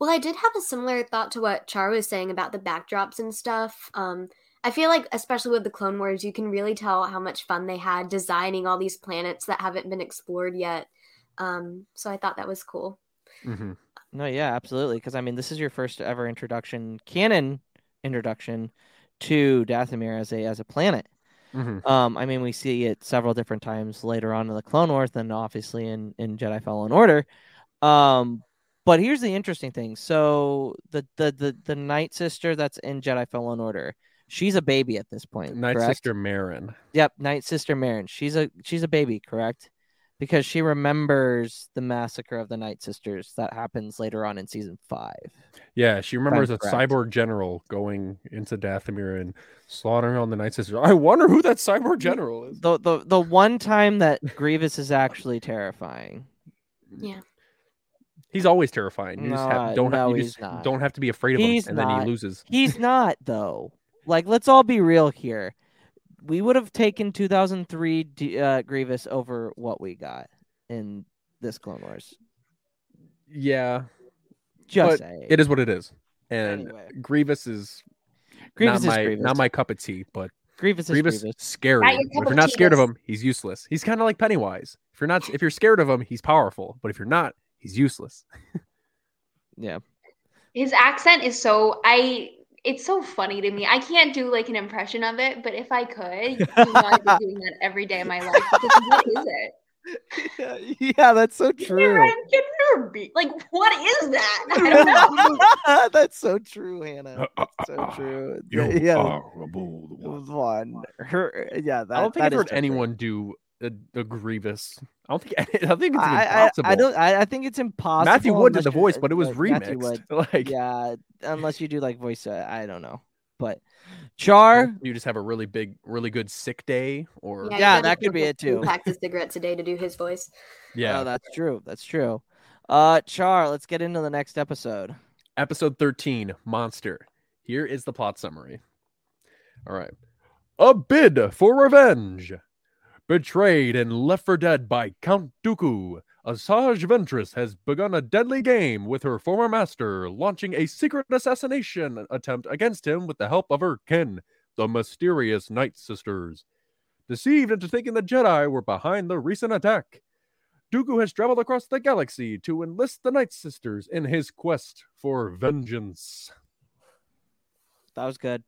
Well, I did have a similar thought to what Char was saying about the backdrops and stuff. Um, I feel like, especially with the Clone Wars, you can really tell how much fun they had designing all these planets that haven't been explored yet. Um, so I thought that was cool. Mm-hmm. No, yeah, absolutely. Because I mean, this is your first ever introduction, canon introduction to Dathomir as a as a planet. Mm-hmm. Um, I mean, we see it several different times later on in the Clone Wars, and obviously in in Jedi Fallen Order. Um, but here's the interesting thing. So the the the the Night Sister that's in Jedi Fallen Order She's a baby at this point. Night correct? Sister Merrin. Yep, Night Sister Merrin. She's a she's a baby, correct? Because she remembers the massacre of the Night Sisters that happens later on in season five. Yeah, she remembers a cyborg general going into Dathomir and slaughtering all the Night Sisters. I wonder who that cyborg general is. The the the one time that Grievous is actually terrifying. Yeah. He's always terrifying. You no, just have, don't no, have, you just not. don't have to be afraid of he's him, and not. then he loses. He's not though. Like, let's all be real here. We would have taken 2003 uh, Grievous over what we got in this Clone Wars. Yeah, just it is what it is. And anyway. Grievous is Grievous not my Grievous. not my cup of tea, but Grievous is Grievous, Grievous. scary. If you're not scared of him, he's useless. He's kind of like Pennywise. If you're not, if you're scared of him, he's powerful. But if you're not, he's useless. yeah. His accent is so I it's so funny to me. I can't do like an impression of it, but if I could, you know, I'd be doing that every day of my life. Because what is it? Yeah, yeah, that's so true. Like, what is that? I don't know. that's so true, Hannah. so true. You yeah, one. Her, yeah. That, I don't think I've heard anyone do a, a, Grievous. I don't think. I think it's impossible. I, I, don't. I, I, think it's impossible. Matthew Wood did the voice, but it was like, remixed. Like, yeah, unless you do like voice. Uh, I don't know, but Char. You just have a really big, really good sick day, or yeah, yeah that could be it too. Packed a cigarette today to do his voice. Yeah, oh, that's true. That's true. Uh, Char, let's get into the next episode. Episode thirteen, Monster. Here is the plot summary. All right. A bid for revenge. Betrayed and left for dead by Count Dooku, Asajj Ventress has begun a deadly game with her former master, launching a secret assassination attempt against him with the help of her kin, the mysterious Night Sisters. Deceived into thinking the Jedi were behind the recent attack, Dooku has traveled across the galaxy to enlist the Night Sisters in his quest for vengeance. That was good.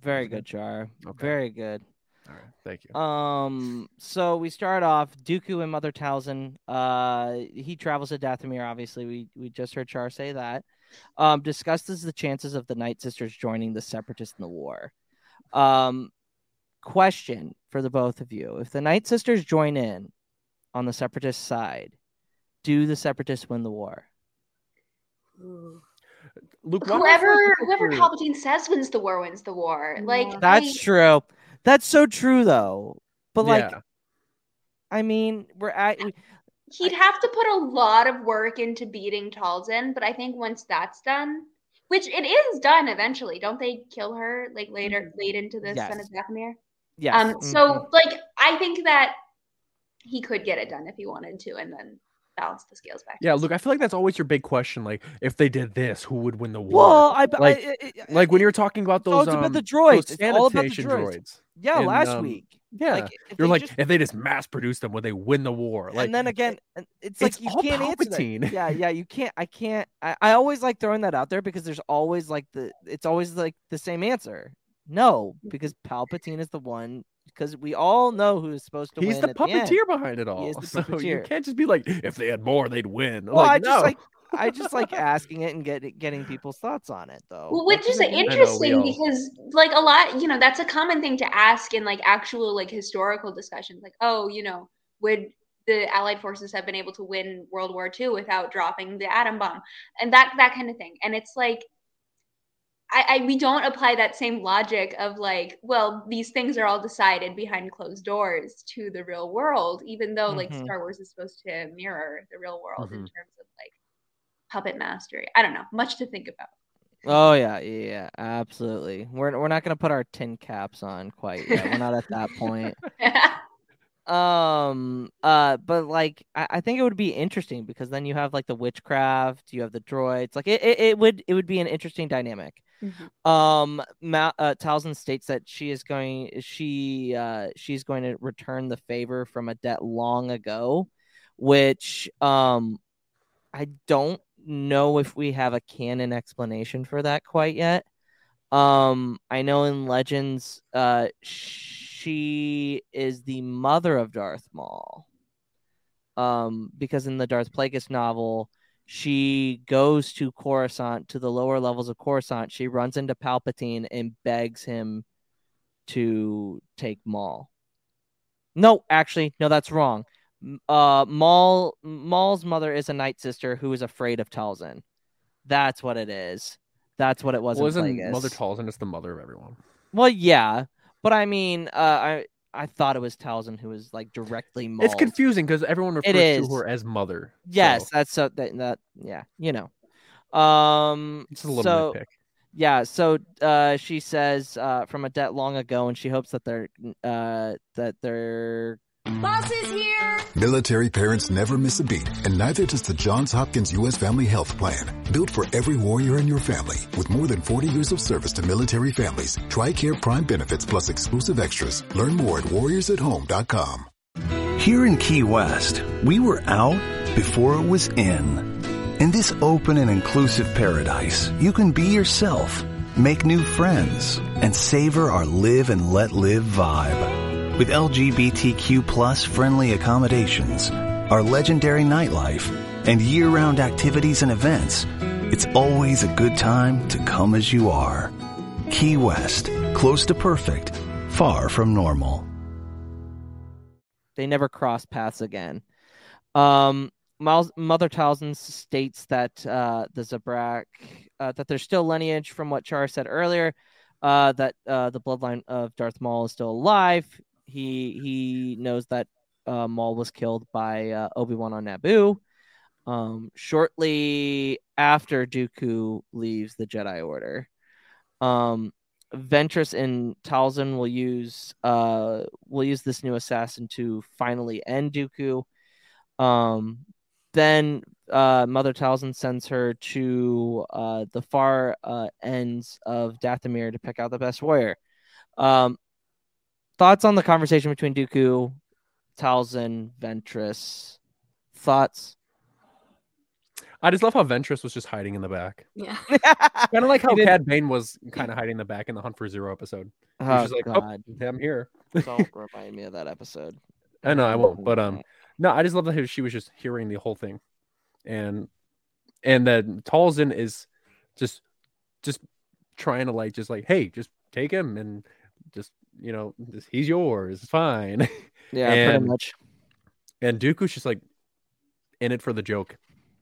Very good, Char. Okay. Very good. All right, thank you. Um, so we start off Dooku and Mother Talzin. Uh, he travels to Dathomir. Obviously, we we just heard Char say that. Um, discusses the chances of the Night Sisters joining the Separatists in the war. Um, question for the both of you: If the Night Sisters join in on the Separatist side, do the separatists win the war? Ooh. Luke, Whoever I whoever Palpatine says wins the war wins the war. Like That's I- true. That's so true though. But like, Yeah. I mean, we're at he'd have to put a lot of work into beating Talzin, but I think once that's done, which it is done eventually, don't they kill her like later, late into the Son of Yes. Dathomir? yes. Um, mhm. so like I think that he could get it done if he wanted to, and then balance the scales back. Yeah, look, I feel like that's always your big question. Like, if they did this, who would win the war? well, I, like- I, I, I- like when you're talking about it's those, always um, about the droids. It's all about the sanitation droids. yeah, in, last um, week. Yeah, Like, if you're they like, just- if they just mass produce them, would they win the war? Like, and then again, and it's it's like you all can't answer that. Yeah, yeah, you can't. I can't. I, I always like throwing that out there because there's always like the. It's always like the same answer. No, because Palpatine is the one. Because we all know who's supposed to he's win. the at the end. puppeteer behind it all. is the so you can't just be like, if they had more, they'd win. Well, like, I no. just like I just like asking it and get, getting people's thoughts on it though. Well, which is you know, interesting because, like, a lot, you know, that's a common thing to ask in like actual like historical discussions. Like, oh, you know, would the Allied forces have been able to win World War II without dropping the atom bomb, and that that kind of thing. And it's like, I, I we don't apply that same logic of like, well, these things are all decided behind closed doors to the real world, even though like Mhm. Star Wars is supposed to mirror the real world in Mhm. terms of like puppet mastery. I don't know, much to think about. Oh yeah, yeah, absolutely. We're we're not gonna put our tin caps on quite yet. We're not at that point. Um, uh, but like I, I think it would be interesting because then you have like the witchcraft, you have the droids. Like it, it, it would it would be an interesting dynamic. Mhm. Um, Ma- uh, Talzin states that she is going she uh she's going to return the favor from a debt long ago, which um I don't know if we have a canon explanation for that quite yet. Um, I know in Legends, uh, she is the mother of Darth Maul. Um, because in the Darth Plagueis novel, she goes to Coruscant to the lower levels of Coruscant. She runs into Palpatine and begs him to take Maul. No, actually, no, that's wrong. Uh, Maul Maul's mother is a Night Sister who is afraid of Talzin. That's what it is. That's what it was. wasn't Plagueis. Mother Talzin is the mother of everyone. Well, yeah, but I mean, uh, I I thought it was Talzin who was like directly Maul. It's confusing because everyone refers to her as mother. Yes, so that's so that that yeah, you know. Um, it's a little so nitpick. yeah, so uh, she says uh, from a debt long ago, and she hopes that they're uh that they're Boss is here! Military parents never miss a beat, and neither does the Johns Hopkins U.S. Family Health Plan. Built for every warrior in your family, with more than 40 years of service to military families. TRICARE Prime benefits plus exclusive extras. Learn more at warriorsathome.com. Here in Key West, we were out before it was in. In this open and inclusive paradise, you can be yourself, make new friends, and savor our live and let live vibe. With LGBTQ friendly accommodations, our legendary nightlife, and year-round activities and events, it's always a good time to come as you are. Key West, close to perfect, far from normal. they never cross paths again. Um, Miles, Mother Talzin states that uh, the Zabrak uh, that there's still lineage from what Char said earlier. Uh, that uh, the bloodline of Darth Maul is still alive. He he knows that uh, Maul was killed by uh, Obi Wan on Naboo. Um, shortly after Dooku leaves the Jedi Order, um, Ventress and Talzin will use uh will use this new assassin to finally end Dooku. Um, then uh, Mother Talzin sends her to uh, the far uh, ends of Dathomir to pick out the best warrior. Um, thoughts on the conversation between Dooku, Talzin, Ventress? Thoughts? I just love how Ventress was just hiding in the back. Yeah. Kind of like how He didn't- Cad Bane was kind of hiding in the back in the Hunt for Ziro episode. He Oh, was just like, God. "Oh, I'm here." Don't remind me of that episode. I know I won't, but um, no, I just love that she was just hearing the whole thing, and and that Talzin is just just trying to like just like, hey, just take him and just you know, he's yours, it's fine. Yeah, pretty much. And Dooku's just like, in it for the joke.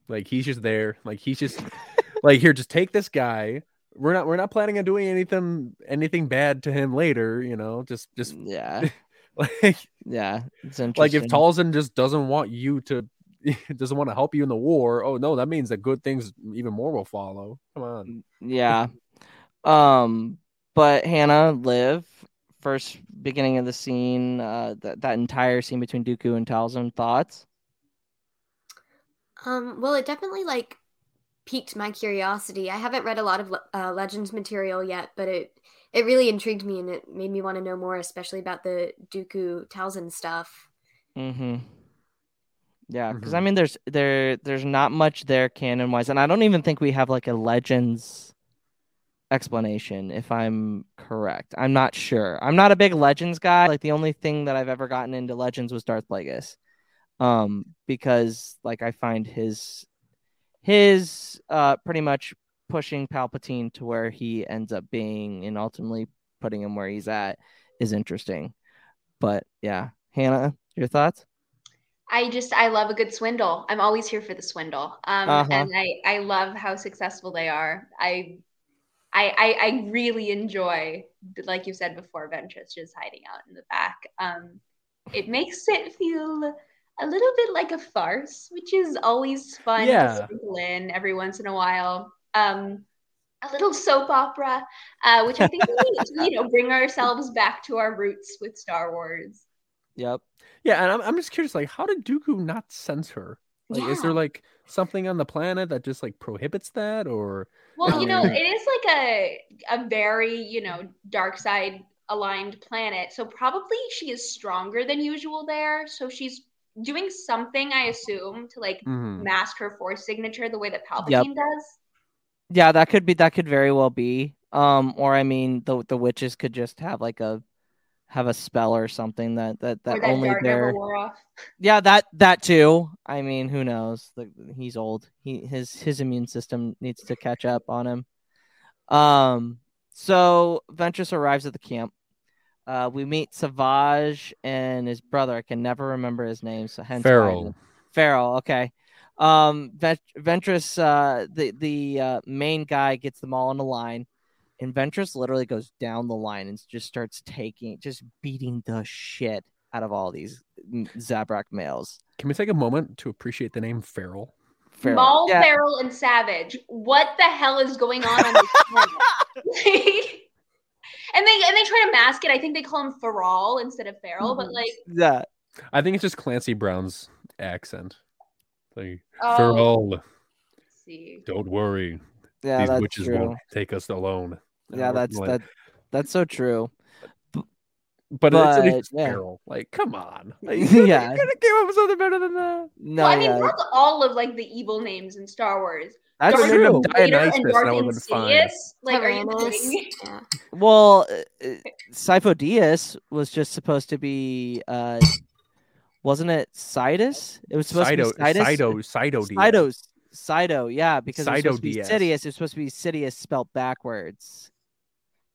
Like he's just there. Like he's just like here, just take this guy. We're not we're not planning on doing anything anything bad to him later, you know. Just just yeah. like yeah, it's interesting. like if Talzin just doesn't want you to doesn't want to help you in the war, oh no, that means that good things even more will follow. Come on. Yeah. Um, but Hannah, Liv, first beginning of the scene, uh, that that entire scene between Dooku and Talzin, thoughts? Um, well, it definitely like piqued my curiosity. I haven't read a lot of uh, Legends material yet, but it it really intrigued me and it made me want to know more, especially about the Dooku Talzin stuff. Mm-hmm. Yeah, because I mean, there's there there's not much there canon wise, and I don't even think we have like a Legends explanation if I'm correct. I'm not sure. I'm not a big Legends guy. Like the only thing that I've ever gotten into Legends was Darth Plagueis. Um because like I find his his uh pretty much pushing Palpatine to where he ends up being and ultimately putting him where he's at is interesting. But yeah, Hannah, your thoughts? I just I love a good swindle. I'm always here for the swindle. Um Uh-huh. and I I love how successful they are. I I I, I really enjoy like you said before Ventress just hiding out in the back. Um it makes it feel a little bit like a farce, which is always fun Yeah. to sprinkle in every once in a while. Um a little soap opera, uh, which I think we need to, you know, bring ourselves back to our roots with Star Wars. Yep. Yeah, and I'm, I'm just curious, like, how did Dooku not sense her? Like, is there like something on the planet that just like prohibits that, or Well, you know, it is like a a very, you know, dark side aligned planet. So probably she is stronger than usual there. So she's doing something, I assume, to like. Mhm. mask her force signature the way that Palpatine does. Yeah, that could be that could very well be. Um, or I mean, the the witches could just have like a have a spell or something that that that or that only Dark their never wore off. yeah that that too. I mean, who knows? He's old. He his his immune system needs to catch up on him. Um, so Ventress arrives at the camp. Uh, we meet Savage and his brother. I can never remember his name. So hence why Farrell. Farrell. Okay. Um, Vent- Ventress, uh, the the uh, main guy gets them all in a line, and Ventress literally goes down the line and just starts taking, just beating the shit out of all these Zabrak males. Can we take a moment to appreciate the name Feral? Farrell. Maul, Yeah. Feral, and Savage. What the hell is going on on this planet? and they and they try to mask it. I think they call him Feral instead of Feral, but mm-hmm. like Yeah. I think it's just Clancy Brown's accent. Like Oh. Farrell, see. don't worry, Yeah, these that's witches true. won't take us alone. Yeah, that's like- that. That's so true. But, it's, it's yeah. Farrell. Like, come on. Like, Yeah. you could have came up with something better than that. No, well, I mean, yeah, that's all of like the evil names in Star Wars. that's Darth true. Vader Dionysus, and Darth would've been fine. Insidious. Like, are you kidding me? Yeah. Well, uh, uh, Sifo Dyas was just supposed to be, uh, wasn't it Sidus? It was supposed Sido, to be Sidus. Sido, Sido, Diaz. Sidos. Sido, yeah, because it was Sido supposed to be Sidious. It was supposed to be Sidious spelled backwards.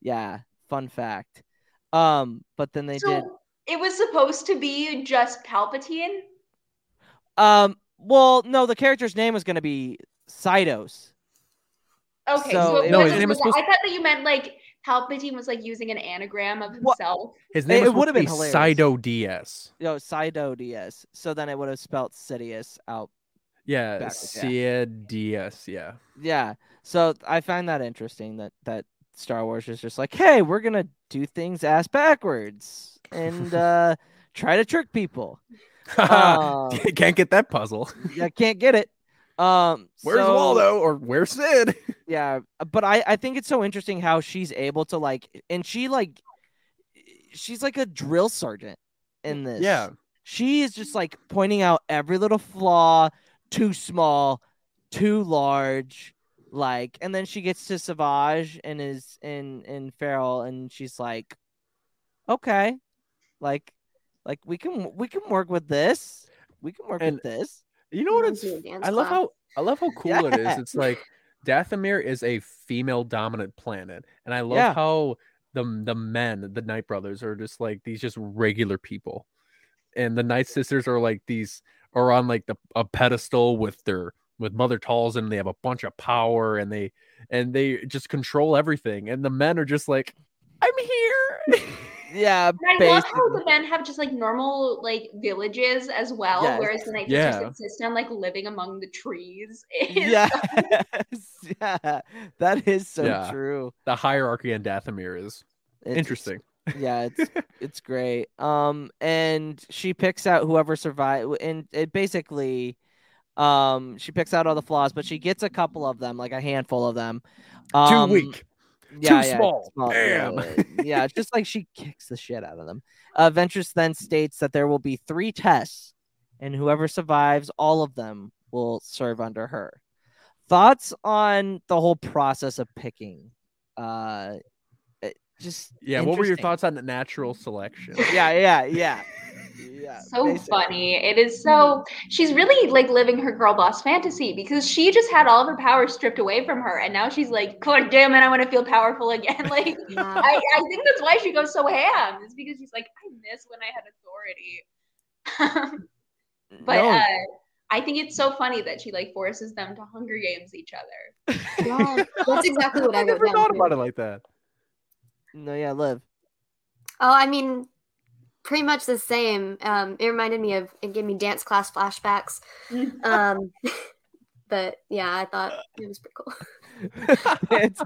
Yeah, fun fact. Um, but then they did. so did. it was supposed to be just Palpatine. Um, well, no, the character's name was going to be Sidos. Okay, So so, it it No, his name was supposed- I thought that you meant like Palpatine was like using an anagram of What? himself. His name It- it would've been to be hilarious. Sido No, Sido Diaz. So then it would have spelled Sidious out. Yeah, Backwards, yeah. Yeah. Yeah. So I find that interesting that that Star Wars is just like, hey, we're gonna do things ass backwards and uh try to trick people. Um, Can't get that puzzle. I can't get it. Um, Where's so- Waldo or where's Sid? Yeah, but I I think it's so interesting how she's able to like, and she like, she's like a drill sergeant in this. Yeah. she is just like pointing out every little flaw, too small, too large, like, and then she gets to Savage and is in in Feral, and she's like, okay, like, like we can we can work with this, we can work And- with this. You know what? Reminds It's me I love how I love how cool it Yeah. is. It's like Dathomir is a female dominant planet, and I love Yeah. how the the men, the Night Brothers, are just like these just regular people, and the Night Sisters are like these are on like the a pedestal with their with Mother Talzin. and they have a bunch of power and they and they just control everything. And the men are just like, I'm here. yeah. And I love how the men have just like normal like villages as well, Yes. whereas the night Yeah. just insist on like living among the trees. Yes. yeah. That is so Yeah. true. the hierarchy in Dathomir is It's- interesting. yeah it's it's great um and she picks out whoever survive and it basically um she picks out all the flaws but she gets a couple of them like a handful of them um, Too weak. yeah, Too yeah, small. yeah, Bam. yeah it's just like she kicks the shit out of them uh ventress then states that there will be three tests and whoever survives all of them will serve under her thoughts on the whole process of picking uh just Yeah. What were your thoughts on the natural selection? yeah, yeah, yeah. Yeah. so basically. funny. It is so she's really like living her girl boss fantasy because she just had all of her power stripped away from her and now she's like, God damn it, I want to feel powerful again. Like Yeah. I, I think that's why she goes so ham. Is because she's like, I miss when I had authority. but No, uh I think it's so funny that she like forces them to Hunger Games each other. Yeah, that's exactly what I, I wrote never down thought too. about it like that. No, yeah, live. Oh, I mean, pretty much the same. Um, it reminded me of it gave me dance class flashbacks. Um, but yeah, I thought it was pretty cool. dance,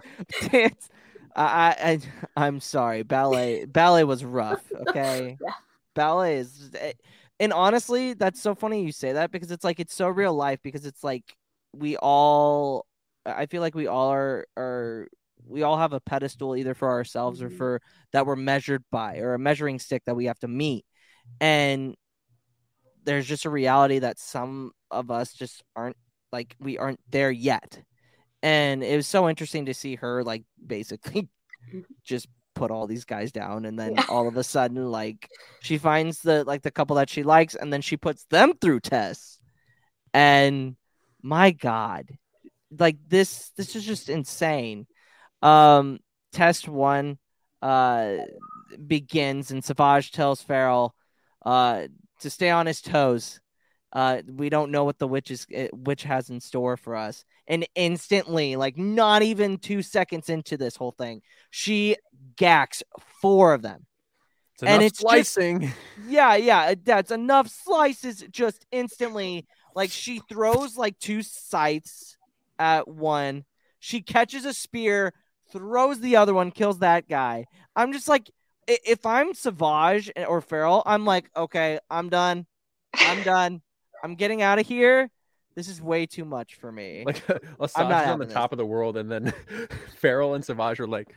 dance. I, I, I, I'm sorry. Ballet, ballet was rough. Okay, Yeah. ballet is, eh, and honestly, that's so funny you say that because it's like it's so real life because it's like we all, I feel like we all are are we all have a pedestal either for ourselves or Mhm. for that we're measured by or a measuring stick that we have to meet, and there's just a reality that some of us just aren't like we aren't there yet. And it was so interesting to see her like basically just put all these guys down and then all of a sudden like she finds the like the couple that she likes and then she puts them through tests. And my god like this this is just insane um test one uh begins and savage tells farrell uh to stay on his toes. Uh we don't know what the witch is eh, witch has in store for us. And instantly like not even two seconds into this whole thing she gacks four of them. It's And it's just- slicing. yeah yeah that's enough slices just instantly. Like she throws like two scythes at one. She catches a spear throws the other one kills that guy. I'm just like if i'm savage or Farrell, i'm like okay i'm done. I'm done. I'm getting out of here. This is way too much for me. Like Asajj I'm not is on the having top of the world, and then Farrell and Savage are like,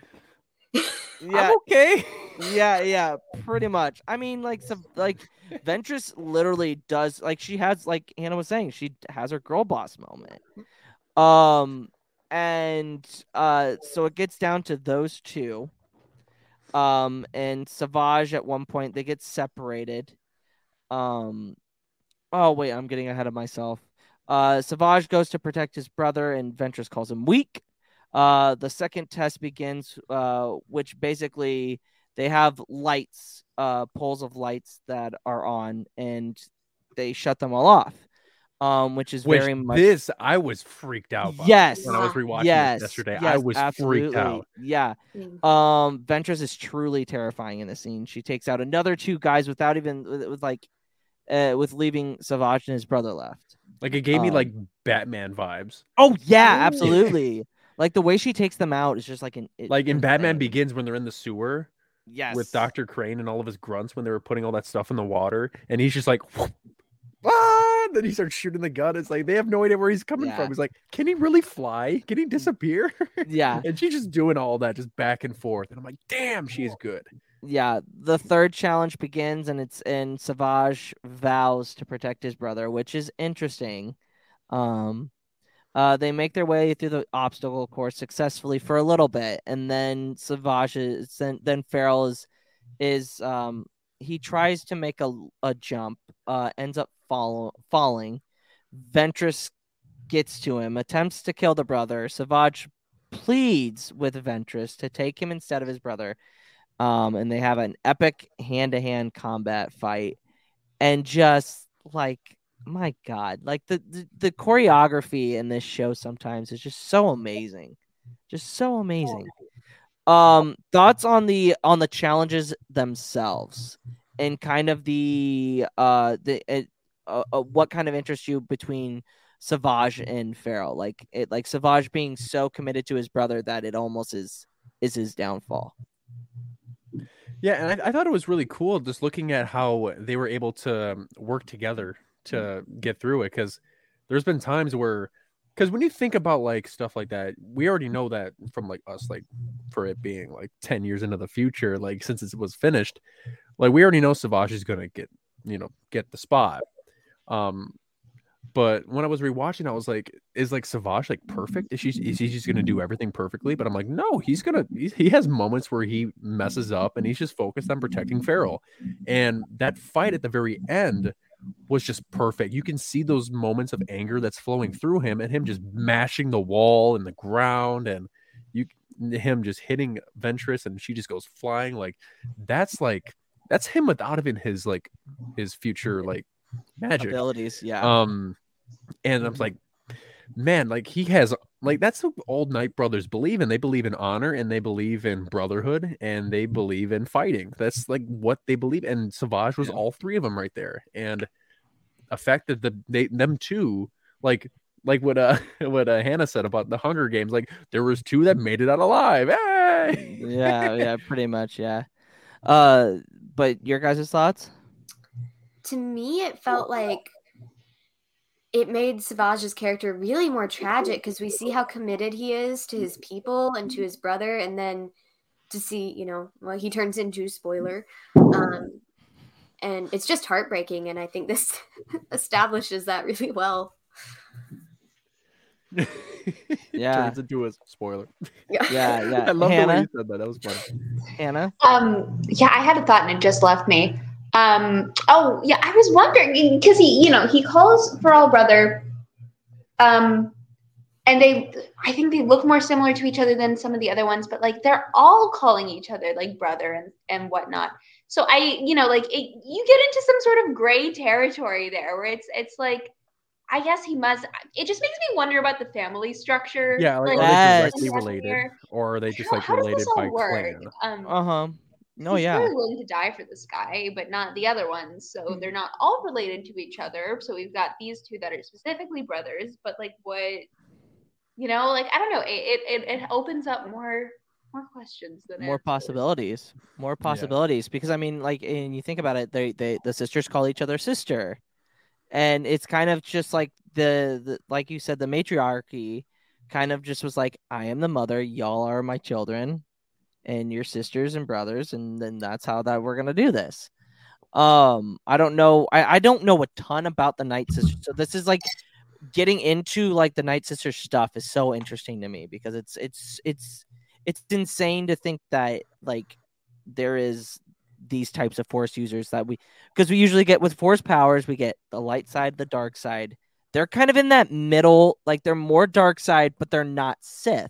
yeah. "I'm okay." yeah yeah pretty much. I mean like some like ventress literally does like she has like hannah was saying she has her girl boss moment. Um and uh so it gets down to those two um and savage at one point they get separated um oh wait i'm getting ahead of myself. Uh savage goes to protect his brother and ventress calls him weak. Uh the second test begins uh which basically they have lights uh poles of lights that are on and they shut them all off um which is Which very much this I was freaked out. By yes when I was rewatching yes, this yesterday, I yes, was absolutely. freaked out. yeah Mm. um ventress is truly terrifying in the scene she takes out another two guys without even with, with like uh with leaving savage and his brother left Like it gave me Um, like Batman vibes. oh yeah absolutely like the way she takes them out is just like an it- Like in Batman insane. Begins when they're in the sewer yes with Doctor Crane and all of his grunts when they were putting all that stuff in the water, and he's just like. Ah! Then he starts shooting the gun. It's like they have no idea where he's coming Yeah. from. He's like, "Can he really fly? Can he disappear?" yeah and she's just doing all that, just back and forth. And I'm like, "Damn, she's good." yeah the third challenge begins and it's and savage vows to protect his brother which is interesting um uh they make their way through the obstacle course successfully for a little bit and then savage is then then Farrell is is um he tries to make a a jump uh ends up falling. Ventress gets to him attempts to kill the brother. Savage pleads with ventress to take him instead of his brother. Um, and they have an epic hand-to-hand combat fight, and just like my god, like the, the the choreography in this show sometimes is just so amazing, just so amazing. Um, thoughts on the on the challenges themselves and kind of the uh the uh, uh, what kind of interests you between Savage and Farrell? Like it, like Savage being so committed to his brother that it almost is is his downfall. Yeah, and I, I, thought it was really cool just looking at how they were able to um, work together to get through it. Because there's been times where, because when you think about like stuff like that, we already know that from like us, like for it being like 10 years into the future, like since it was finished, like we already know Savage is to get, you know, get the spot. Um, but when I was rewatching, I was like, "Is like Savage like perfect? Is she is he just gonna do everything perfectly?" But I'm like, no, he's gonna. He has moments where he messes up, and he's just focused on protecting Feral. And that fight at the very end was just perfect. You can see those moments of anger that's flowing through him, and him just mashing the wall and the ground, and you him just hitting Ventress, and she just goes flying. Like that's like that's him without even his like his future like magic abilities. Yeah. Um, and I'm like, man, like he has like that's what old Night Brothers believe in. They believe in honor and they believe in brotherhood and they believe in fighting. That's like what they believe. And Savage was yeah. all three of them right there, and affected the they them two like like what uh what uh, Hannah said about the Hunger Games. Like there was two that made it out alive. Hey! yeah, yeah, pretty much, yeah. Uh, but your guys' thoughts? to me, it felt like it made Savage's character really more tragic because we see how committed he is to his people and to his brother, and then to see, you know, well, he turns into spoiler. Um, and it's just heartbreaking, and I think this establishes that really well. yeah, turns into a spoiler. Yeah, yeah. yeah. I love Hannah? the way you said that. That was funny. Hannah. Um, yeah, I had a thought and it just left me. Um, oh yeah, I was wondering because he, you know, he calls for all brother. Um, and they, I think they look more similar to each other than some of the other ones, but like they're all calling each other like brother and and whatnot. So I, you know, like it, you get into some sort of gray territory there where it's it's like. I guess he must. It just makes me wonder about the family structure. Yeah, like, like are they directly related, or are they just like how related by work? clan? Um, Uh huh. No, he's yeah. really willing to die for this guy, but not the other ones. So they're mm-hmm. not all related to each other. So we've got these two that are specifically brothers, but like what, you know, like I don't know. It it, it opens up more more questions than more answers. possibilities more possibilities because i mean like and you think about it they, they the sisters call each other sister and it's kind of just like the, the like you said the matriarchy kind of just was like i am the mother y'all are my children and your sisters and brothers and then that's how that we're gonna do this. Um i don't know i, I don't know a ton about the night sisters so this is like getting into like the night sister stuff is so interesting to me because it's it's it's it's insane to think that like there is these types of force users that we because we usually get with force powers we get the light side the dark side. They're kind of in that middle like they're more dark side but they're not sith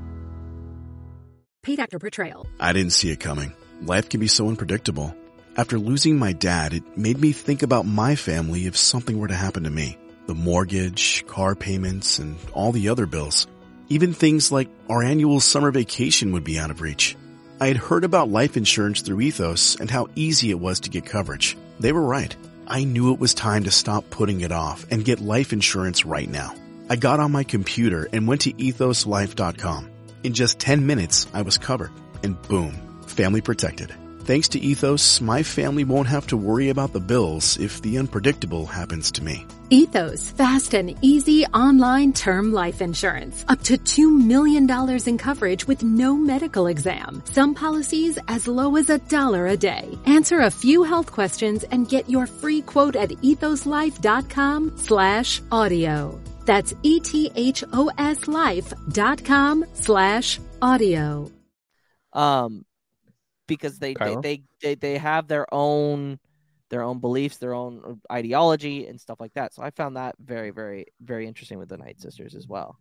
Paid actor portrayal. I didn't see it coming. Life can be so unpredictable. After losing my dad, it made me think about my family if something were to happen to me. The mortgage, car payments, and all the other bills. Even things like our annual summer vacation would be out of reach. I had heard about life insurance through Ethos and how easy it was to get coverage. They were right. I knew it was time to stop putting it off and get life insurance right now. I got on my computer and went to ethoslife.com. In just 10 minutes, I was covered. And boom, family protected. Thanks to Ethos, my family won't have to worry about the bills if the unpredictable happens to me. Ethos, fast and easy online term life insurance. Up to $2 million in coverage with no medical exam. Some policies as low as a dollar a day. Answer a few health questions and get your free quote at ethoslife.com slash audio. That's E E-T-H-O-S life.com slash audio. um because they, they they they they have their own their own beliefs their own ideology and stuff like that so i found that very very very interesting with the night sisters as well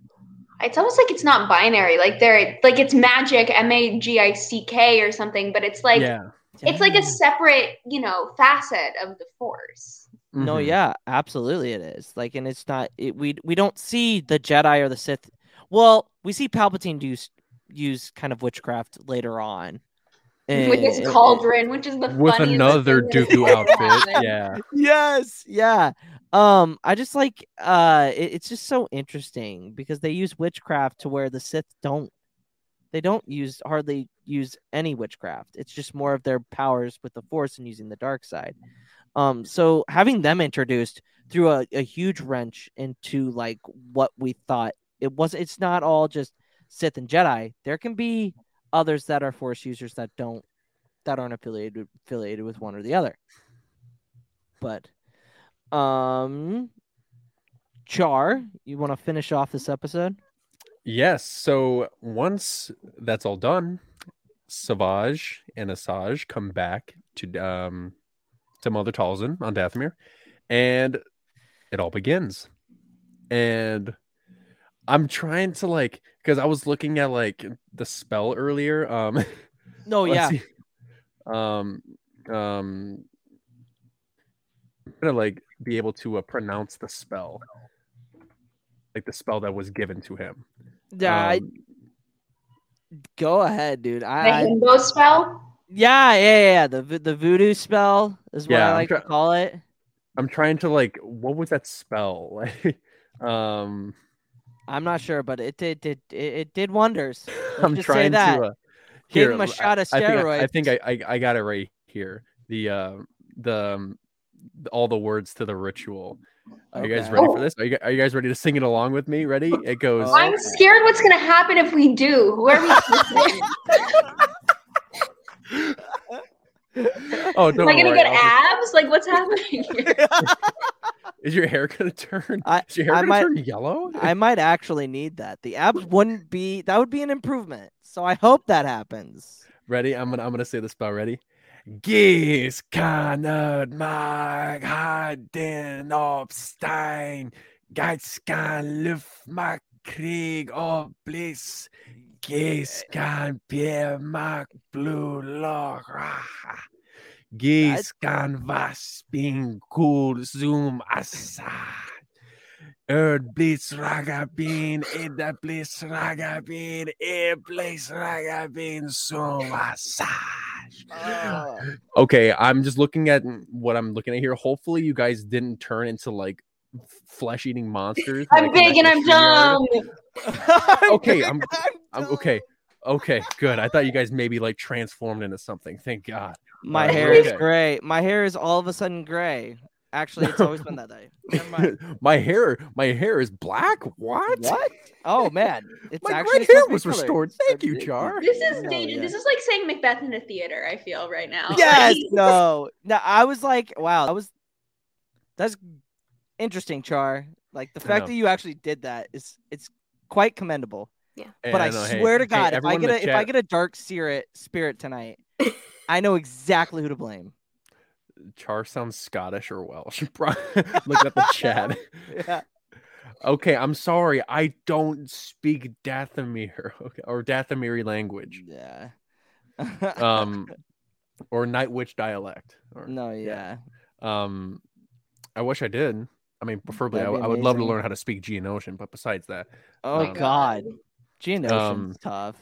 It's almost like it's not binary. Like they're like it's magic, M A G I C K or something, but it's like yeah. it's like a separate, you know, facet of the force. No Mhm. yeah absolutely it is like and it's not it, we we don't see the jedi or the sith well we see palpatine do s- use kind of witchcraft later on With his Eh, eh, cauldron, which is the With another thing Dooku outfit. Yeah. yes yeah um i just like uh it- it's just so interesting because they use witchcraft to where the sith don't they don't use hardly use any witchcraft it's just more of their powers with the force and using the dark side um so having them introduced threw a, a huge wrench into like what we thought it was it's not all just sith and jedi there can be others that are force users that don't that aren't affiliated affiliated with one or the other but um char you want to finish off this episode Yes. So once that's all done, Savage and Asajj come back to um to Mother Talzin on Dathomir, and it all begins. And I'm trying to like because I was looking at like the spell earlier. Um no yeah see. Um um I'm gonna like be able to uh, pronounce the spell. Like the spell that was given to him. yeah I- Um, go ahead dude The I, I spell. yeah yeah yeah the the voodoo spell is what Yeah, i I'm like to call it I'm trying to like what was that spell? Like um i'm not sure but it did did it, it did wonders Let's I'm just say trying that. to uh, Gave him a I- shot of I think I, I think I, I I got it right here. The uh the um, all the words to the ritual. Are you guys ready Oh. for this? Are you, are you guys ready to sing it along with me? Ready? It goes Oh. I'm scared what's gonna happen if we do. Who are we kissing? Oh, Am don't I gonna worry. get I'll abs? Like what's happening here? Is your hair gonna turn? I- is your hair I gonna might- turn yellow? i might actually need that the abs wouldn't be that would be an improvement so i hope that happens Ready? I'm gonna I'm gonna say the spell. Ready? Gis kann mag den obstein, Geiz kann luft mag Krieg ob Bliss, Gis kann eh, Bier mag Blutloch, Gis kann was bin cool zoom assad. Erd blitz ragabin, ida blitz ragabin, e blitz ragabin, so massage. Ah. Okay, I'm just looking at what I'm looking at here. Hopefully, you guys didn't turn into like flesh eating monsters. I'm like, big and I'm StreamYard. dumb. Okay, I'm, I'm okay. Okay, good. I thought you guys maybe like transformed into something. Thank God. my Alright, hair is gray my hair is all of a sudden gray actually it's always been that way Never mind. my hair, my hair is black. What? what oh man it's My actually hair supposed to be was colored. restored. Thank you, Char. This is No, danger. yeah. This is like saying Macbeth in a theater. I feel right now. yes no no i was like wow that was that's interesting char like the fact that you actually did that is it's quite commendable Hey, but i, know, hey, swear to hey, god if i get the a if i get a dark spirit spirit tonight i know exactly who to blame Char sounds Scottish or Welsh. Bro- Look at the chat. yeah Okay, I'm sorry. I don't speak Dathomir okay, or Dathomiri language. yeah Um or Night Witch dialect. Or, no yeah Um I wish I did. I mean, preferably I, I would love to learn how to speak Geonosian, but besides that, oh Um, god Geonosian's um, tough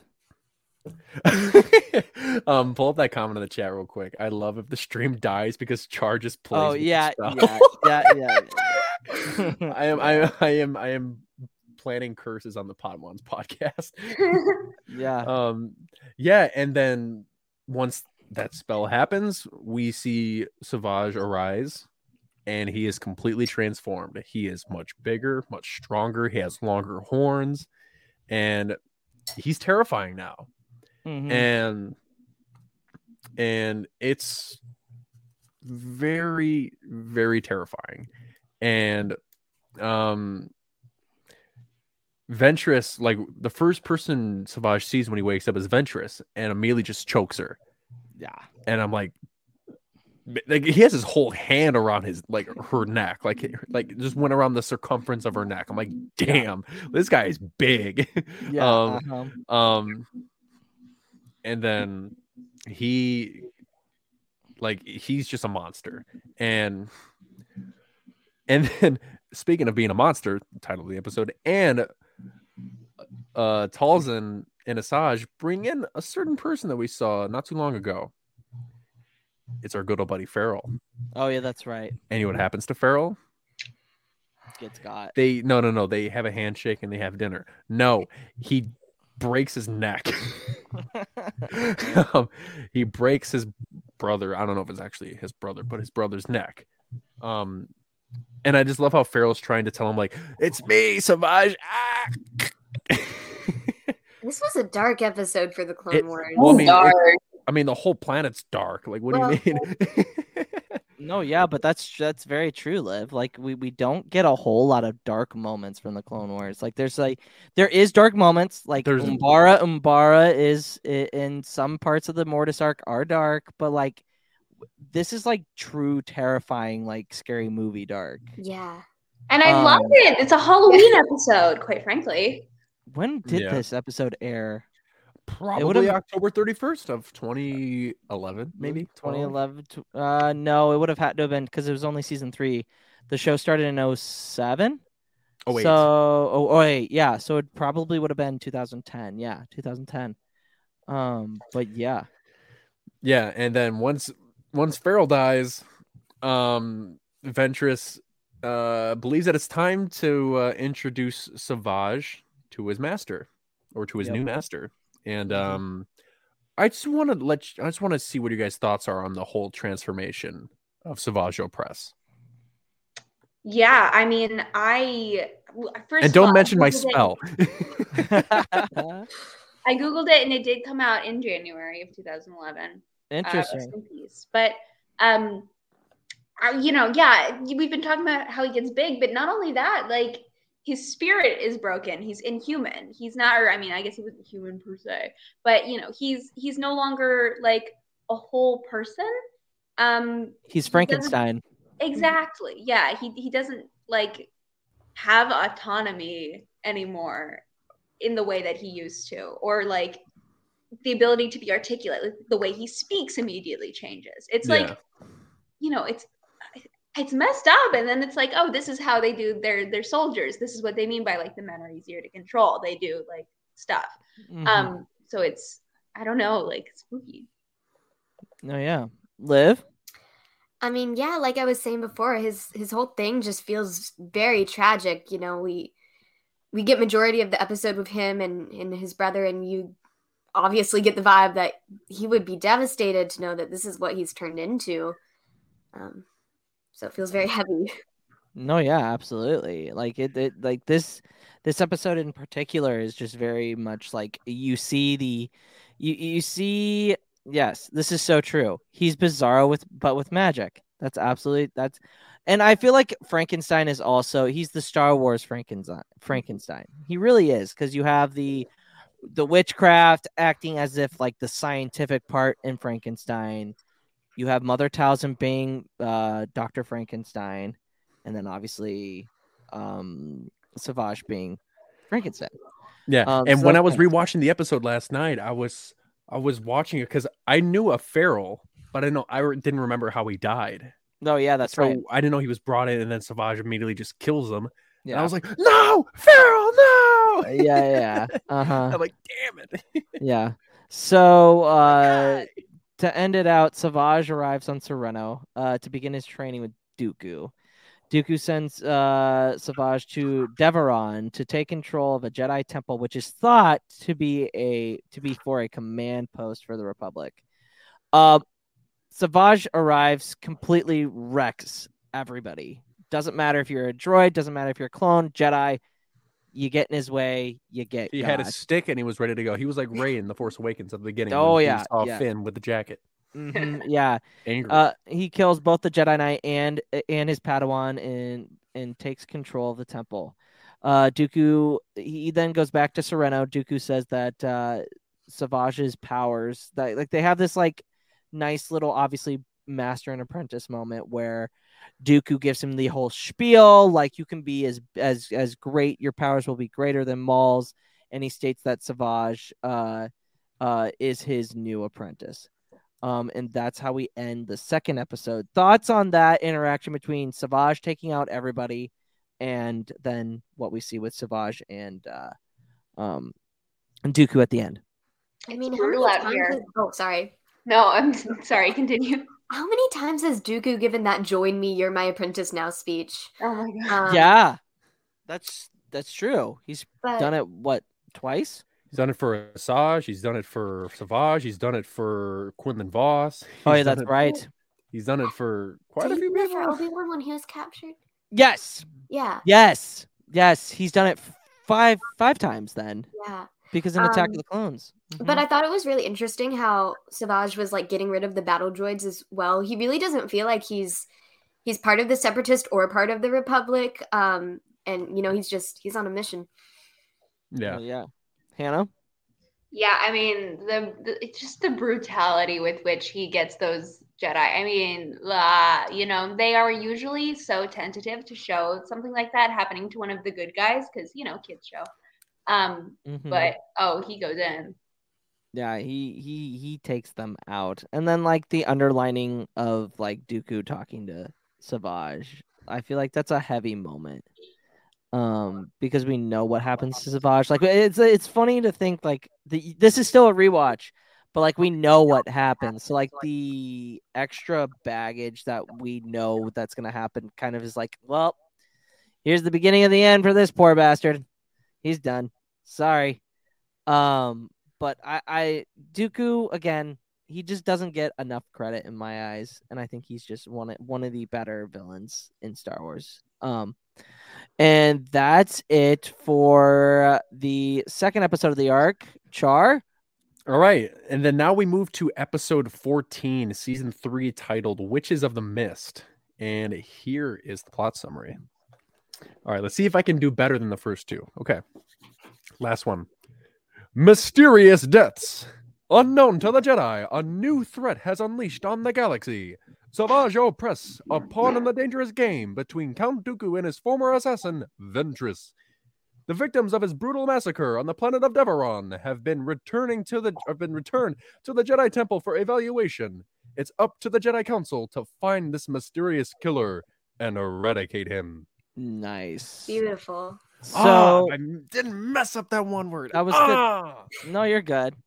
um, pull up that comment in the chat real quick. I love if the stream dies because Char just plays. oh yeah yeah yeah yeah I am I, I am I am planning curses on the Podwans podcast. yeah um yeah, and then once that spell happens, we see Savage arise and he is completely transformed. He is much bigger, much stronger, he has longer horns, and he's terrifying now. Mhm. And and it's very very terrifying and um Ventress, like the first person Savage sees when he wakes up is Ventress, and immediately just chokes her. Yeah. And I'm like, like he has his whole hand around his like her neck, like like just went around the circumference of her neck. I'm like, damn, this guy is big. Yeah, um, uh-huh. um, and then he, like, he's just a monster, and and then speaking of being a monster, title of the episode, and uh Talzin and Asajj bring in a certain person that we saw not too long ago. It's our good old buddy Feral. Oh yeah, that's right. And you know what happens to Feral? Gets got. They no no no. They have a handshake and they have dinner. No, he breaks his neck. um, he breaks his brother. I don't know if it's actually his brother, but his brother's neck. Um, and I just love how Feral's trying to tell him like, "It's me, Savage." Ah! This was a dark episode for the Clone It- Wars. well, I mean, it- I mean, the whole planet's dark. Like, what do you mean? No, yeah, but that's that's very true, Liv. Like we we don't get a whole lot of dark moments from the Clone Wars. Like there's like there is dark moments. Like There's- Umbara, Umbara is in some parts of the Mortis arc are dark, but like this is like true terrifying, like scary movie dark. Yeah. And I Um, loved it. It's a Halloween episode, quite frankly. When did Yeah. this episode air? Probably October 31st of 2011, maybe 2011. Uh, no, it would have had to have been because it was only season three. The show started in 07. Oh, wait. So, oh, oh wait, yeah. So it probably would have been 2010. Yeah, 2010. Um, but yeah, Yeah, and then once once Feral dies, um Ventress uh believes that it's time to uh, introduce Savage to his master or to his Yep. new master. And um I just want to let you, I just want to see what your guys thoughts are on the whole transformation of Savage Opress. Yeah, I mean, I first And don't all, mention my spell. I googled it and it did come out in January of 2011. Uh, Interesting. in peace. But um, I, you know, yeah, we've been talking about how he gets big, but not only that, like his spirit is broken. He's inhuman. He's not, or I mean, I guess he wasn't human per se, but you know, he's he's no longer like a whole person. Um, he's he Frankenstein. Exactly. Yeah. He he doesn't like have autonomy anymore in the way that he used to, or like the ability to be articulate. Like, the way he speaks immediately changes. It's Yeah. like, you know, it's it's messed up, and then it's like, oh, this is how they do their their soldiers. This is what they mean by like the men are easier to control. They do like stuff. Mhm. Um. So it's I don't know, like spooky. Oh yeah, live. I mean, yeah, like I was saying before, his his whole thing just feels very tragic. You know, we we get majority of the episode with him and and his brother, and you obviously get the vibe that he would be devastated to know that this is what he's turned into. Um, so it feels very heavy. No, yeah, absolutely. Like it, it like this this episode in particular is just very much like you see the you you see yes, this is so true. He's Bizarro with but with magic. That's absolutely that's and I feel like Frankenstein is also he's the Star Wars Frankenstein Frankenstein. He really is because you have the the witchcraft acting as if like the scientific part in Frankenstein. You have Mother Talzin being uh, Dr. Frankenstein, and then obviously um, Savage being Frankenstein. Yeah. Um, and so when I was rewatching the episode last night, I was I was watching it because I knew a feral, but I know I re- didn't remember how he died. No, yeah, that's so right. I didn't know he was brought in, and then Savage immediately just kills him. And Yeah. I was like, "No, feral, no!" yeah, yeah. Uh huh. I'm like, "Damn it!" yeah. So uh, to end it out, Savage arrives on Serenno uh, to begin his training with Dooku. Dooku sends uh, Savage to Deveron to take control of a Jedi temple, which is thought to be a to be for a command post for the Republic. Uh, Savage arrives, completely wrecks everybody. Doesn't matter if you're a droid, doesn't matter if you're a clone, Jedi. You get in his way, you get. He had a stick and he was ready to go. He was like Rey in the Force Awakens at the beginning. Oh, yeah, saw yeah. Finn with the jacket. Mhm, yeah. Angry. Uh, he kills both the Jedi Knight and and his Padawan and and takes control of the temple. Uh, Dooku he then goes back to Serenno. Dooku says that uh, Savage's powers that like they have this like nice little obviously master and apprentice moment where Dooku gives him the whole spiel like you can be as as as great your powers will be greater than Maul's and he states that Savage uh uh is his new apprentice. Um and that's how we end the second episode. Thoughts on that interaction between Savage taking out everybody and then what we see with Savage and uh um and Dooku at the end. I mean, how brutal many out times here. oh, sorry. No, I'm sorry. Continue. How many times has Dooku given that "Join me, you're my apprentice now" speech? Oh my god. Um, yeah. That's that's true. He's But- done it what twice? He's done it for Asajj. He's done it for Savage. He's done it for Quinlan Vos. Oh, yeah, that's it- right. He's done it for quite Did a he few do it for people. Obi Wan when he was captured? Yes. Yeah. Yes. Yes. He's done it five five times then. Yeah. Because in Attack Um, of the Clones. But I thought it was really interesting how Savage was like getting rid of the battle droids as well. He really doesn't feel like he's he's part of the separatist or part of the republic. Um, and you know he's just he's on a mission. Yeah. Yeah. Hannah? Yeah, I mean the, the it's just the brutality with which he gets those Jedi. I mean, uh, you know, they are usually so tentative to show something like that happening to one of the good guys because you know kids show. Um, Mhm. but oh, he goes in. Yeah, he he he takes them out. And then like the underlining of like Dooku talking to Savage. I feel like that's a heavy moment. Um because we know what happens to Savage. Like it's it's funny to think like the, this is still a rewatch, but like we know what happens. So like the extra baggage that we know that's to happen kind of is like, well, here's the beginning of the end for this poor bastard. He's done. Sorry. Um, but I, I Dooku again, he just doesn't get enough credit in my eyes, and I think he's just one of one of the better villains in Star Wars. Um, and that's it for the second episode of the arc. Char. All right. And then now we move to episode 14, season three, titled Witches of the Mist. And here is the plot summary. All right, let's see if I can do better than the first two. Okay. Last one. Mysterious deaths. Unknown to the Jedi, a new threat has unleashed on the galaxy. Savage Opress, a pawn in the dangerous game between Count Dooku and his former assassin, Ventress. The victims of his brutal massacre on the planet of Deveron have been returning to the have been returned to the Jedi Temple for evaluation. It's up to the Jedi Council to find this mysterious killer and eradicate him. Nice. Beautiful. So Ah, I didn't mess up that one word. That was Ah! good. No, you're good.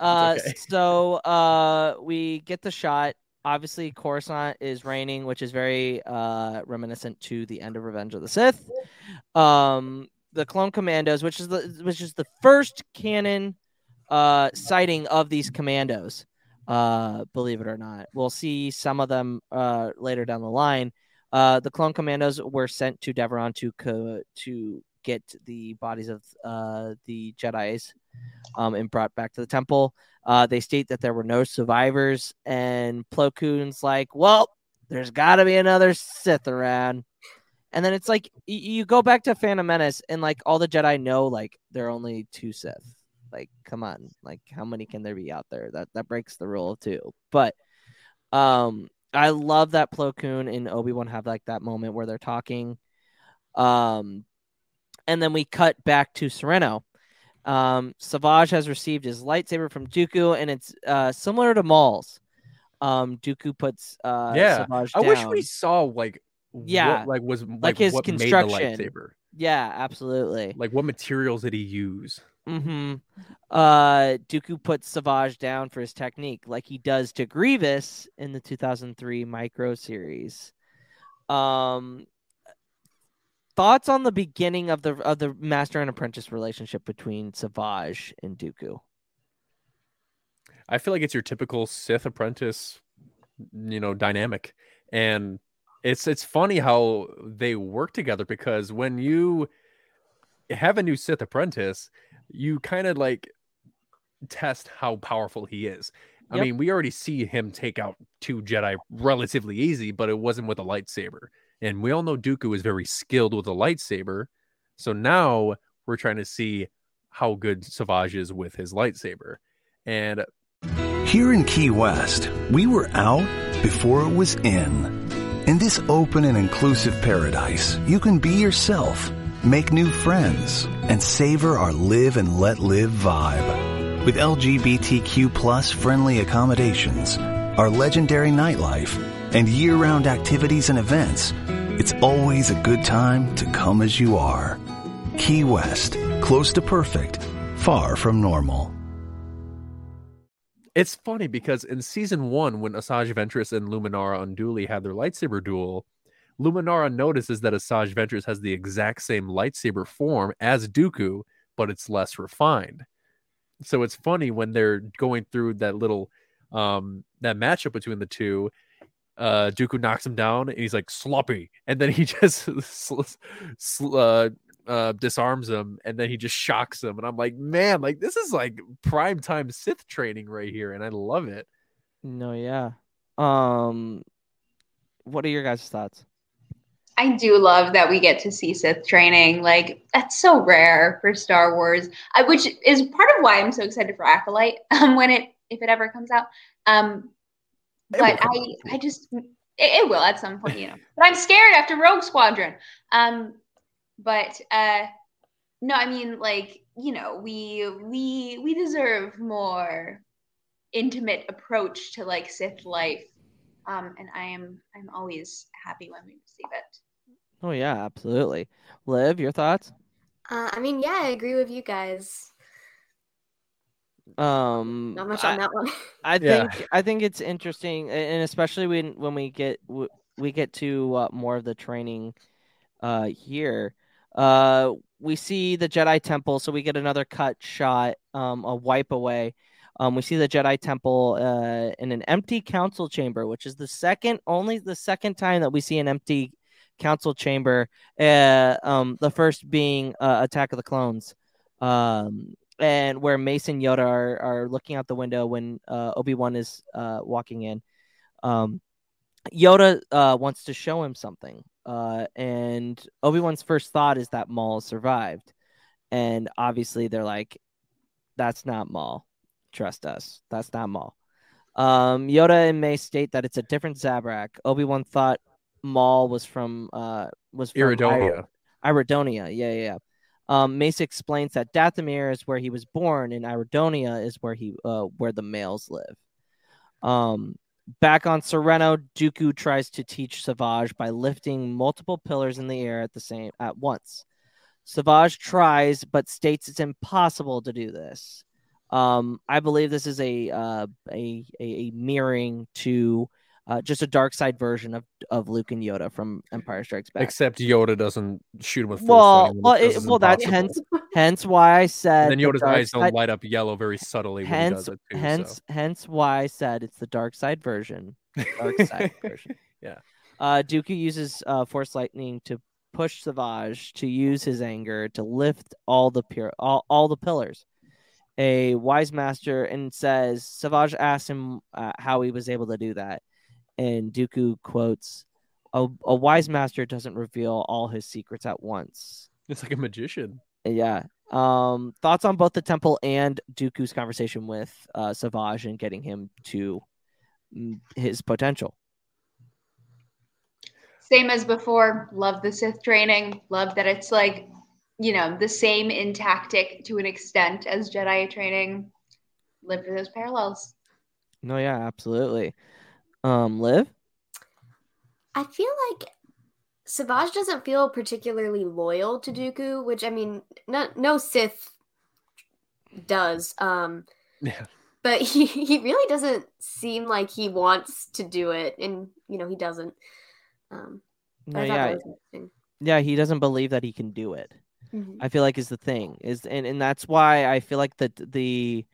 Uh, okay. so uh, we get the shot. Obviously, Coruscant is raining, which is very uh reminiscent to the end of Revenge of the Sith. Um, the Clone Commandos, which is the which is the first canon uh sighting of these commandos. Uh, believe it or not, we'll see some of them uh later down the line. Uh, the Clone Commandos were sent to Deveron to co- to get the bodies of uh the Jedi's um, and brought back to the temple. Uh, they state that there were no survivors, and Plo Koon's like, "Well, there's got to be another Sith around." And then it's like y- you go back to Phantom Menace, and like all the Jedi know, like there are only two Sith. Like, come on, like how many can there be out there? That that breaks the rule of two. But um, I love that Plo Koon and Obi Wan have like that moment where they're talking. Um, and then we cut back to Serenno. Um, Savage has received his lightsaber from Dooku, and it's uh, similar to Maul's. Um, Dooku puts uh, yeah, Savage I wish we saw like Yeah, what, like was like, like his what made the construction. lightsaber. Yeah, absolutely. Like what materials did he use? Mm-hmm. Uh, Dooku puts Savage down for his technique, like he does to Grievous in the 2003 Micro series. Um, thoughts on the beginning of the of the master and apprentice relationship between Savage and Dooku? I feel like it's your typical Sith apprentice, you know, dynamic. And it's it's funny how they work together because when you have a new Sith apprentice, you kind of like test how powerful he is. I mean, we already see him take out two Jedi relatively easy, but it wasn't with a lightsaber. And we all know Dooku is very skilled with a lightsaber. So now we're trying to see how good Savage is with his lightsaber. And Here in Key West, we were out before it was in. In this open and inclusive paradise, you can be yourself, make new friends, and savor our live and let live vibe. With LGBTQ plus friendly accommodations, our legendary nightlife, and year-round activities and events, it's always a good time to come as you are. Key West, close to perfect, far from normal. it's funny because in season one, when Asajj Ventress and Luminara Unduli had their lightsaber duel, Luminara notices that Asajj Ventress has the exact same lightsaber form as Dooku, but it's less refined. So it's funny when they're going through that little um that matchup between the two. Uh, Dooku knocks him down, and he's like sloppy, and then he just sl- sl- uh, uh, disarms him, and then he just shocks him, and I'm like, man, like this is like prime time Sith training right here, and I love it. No, yeah. Um, what are your guys' thoughts? I do love that we get to see Sith training. Like that's so rare for Star Wars, I, which is part of why I'm so excited for Acolyte um, when it if it ever comes out. Um, It but I I just it, it will at some point, you know. But I'm scared after Rogue Squadron. Um, but uh, no, I mean like you know we we we deserve more intimate approach to like Sith life. Um, and I am I'm always happy when we receive it. Oh yeah, absolutely. Liv, your thoughts? Uh, I mean, yeah, I agree with you guys. Um, Not much I- on that one. I Yeah. think I think it's interesting, and especially when when we get we get to uh, more of the training uh, here. Uh, we see the Jedi Temple, so we get another cut shot, um, a wipe away. Um, we see the Jedi Temple uh, in an empty council chamber, which is the second, only the second time that we see an empty council chamber. Uh, um, the first being uh, Attack of the Clones. Um, and where Mace and Yoda are, are looking out the window when uh, Obi Wan is uh, walking in. Um, Yoda uh, wants to show him something, uh, and Obi Wan's first thought is that Maul survived, and obviously they're like, "That's not Maul. Trust us. That's not Maul." Um, Yoda and Mace state that it's a different Zabrak. Obi Wan thought Maul was from uh, was from Iridonia. Iridonia. Yeah, yeah. Um, Mace explains that Dathomir is where he was born, and Iridonia is where he uh, where the males live. Um, back on Serenno, Dooku tries to teach Savage by lifting multiple pillars in the air at the same at once. Savage tries, but states it's impossible to do this. Um, I believe this is a uh, a, a a mirroring to uh, just a dark side version of of Luke and Yoda from Empire Strikes Back. Except Yoda doesn't shoot him with Well, well, it, well, that's hence hence why I said And then Yoda's dark eyes don't light up yellow very subtly when he hence does it too. hence so. hence why I said it's the dark side version. Dark side version. Yeah. Uh, Dooku uses uh, Force Lightning to push Savage to use his anger to lift all the pure all, all the pillars. A wise master and says Savage asks him uh, how he was able to do that, and Dooku quotes, "A, a wise master doesn't reveal all his secrets at once." It's like a magician. Yeah. Um, thoughts on both the temple and Dooku's conversation with uh, Savage and getting him to mm, his potential. Same as before. Love the Sith training. Love that it's like, you know, the same in tactic to an extent as Jedi training. Live for those parallels. No, yeah, absolutely. Um, Liv. I feel like Savage doesn't feel particularly loyal to Dooku, which I mean, no, no Sith does. Um, Yeah. but he, he really doesn't seem like he wants to do it, and you know he doesn't. Um, No, yeah, that was interesting. yeah, he doesn't believe that he can do it. Mhm. I feel like is the thing is, and and that's why I feel like that the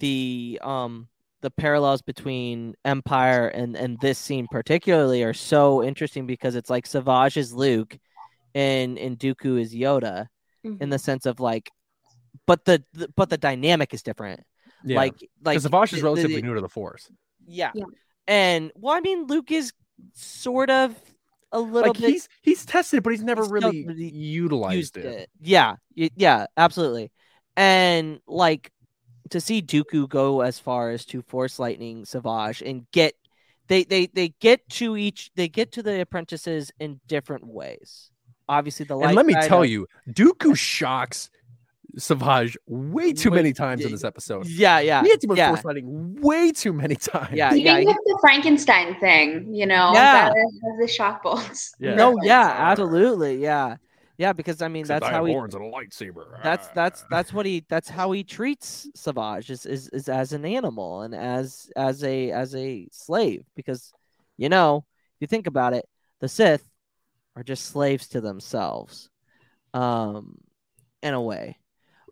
the um the parallels between Empire and and this scene particularly are so interesting because it's like Savage is Luke, and and Dooku is Yoda, in the mm-hmm. sense of like, but the, the but the dynamic is different. Yeah. Like like Because Savage is the- the- relatively new to the Force. yeah. And well, I mean, Luke is sort of a little like bit he's he's tested, but he's never he's really really utilized it. it. Yeah, yeah, absolutely. And like to see Dooku go as far as to force lightning Savage and get they they they get to each they get to the apprentices in different ways. Obviously, the light And let me tell of- you, Dooku shocks Savage way too many times in this episode. Yeah, yeah, He hits him with yeah. force lightning way too many times. Yeah, Keeping yeah, he- with the Frankenstein thing, you know, Yeah. that has the shock bolts. Yeah. No, yeah, absolutely, yeah, yeah. Because I mean, Except that's I how he. horns and a lightsaber. That's that's that's what he. That's how he treats Savage is, is is as an animal and as as a as a slave. Because you know, if you think about it, the Sith are just slaves to themselves, um, in a way.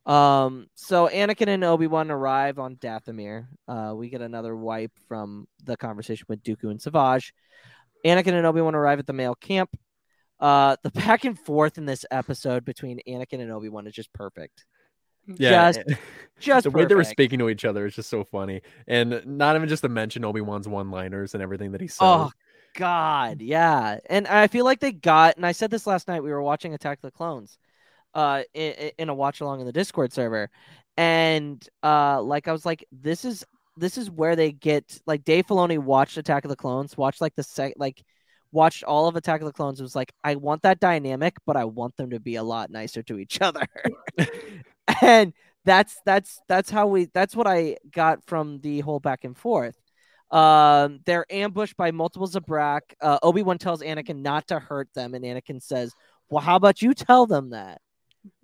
Um, so Anakin and Obi Wan arrive on Dathomir. Uh, we get another wipe from the conversation with Dooku and Savage. Anakin and Obi Wan arrive at the male camp. Uh, the back and forth in this episode between Anakin and Obi Wan is just perfect. Yeah, just, just the way they were speaking to each other is just so funny, and not even just to mention Obi Wan's one-liners and everything that he says. Oh God, yeah. And I feel like they got, and I said this last night. We were watching Attack of the Clones, uh, in, in a watch along in the Discord server, and uh, like I was like, this is this is where they get like Dave Filoni watched Attack of the Clones, watched like the sec, like watched all of Attack of the Clones. Was like, I want that dynamic, but I want them to be a lot nicer to each other. and that's that's that's how we that's what I got from the whole back and forth. Um, they're ambushed by multiple Zabrak. Uh, Obi Wan tells Anakin not to hurt them, and Anakin says, "Well, how about you tell them that?"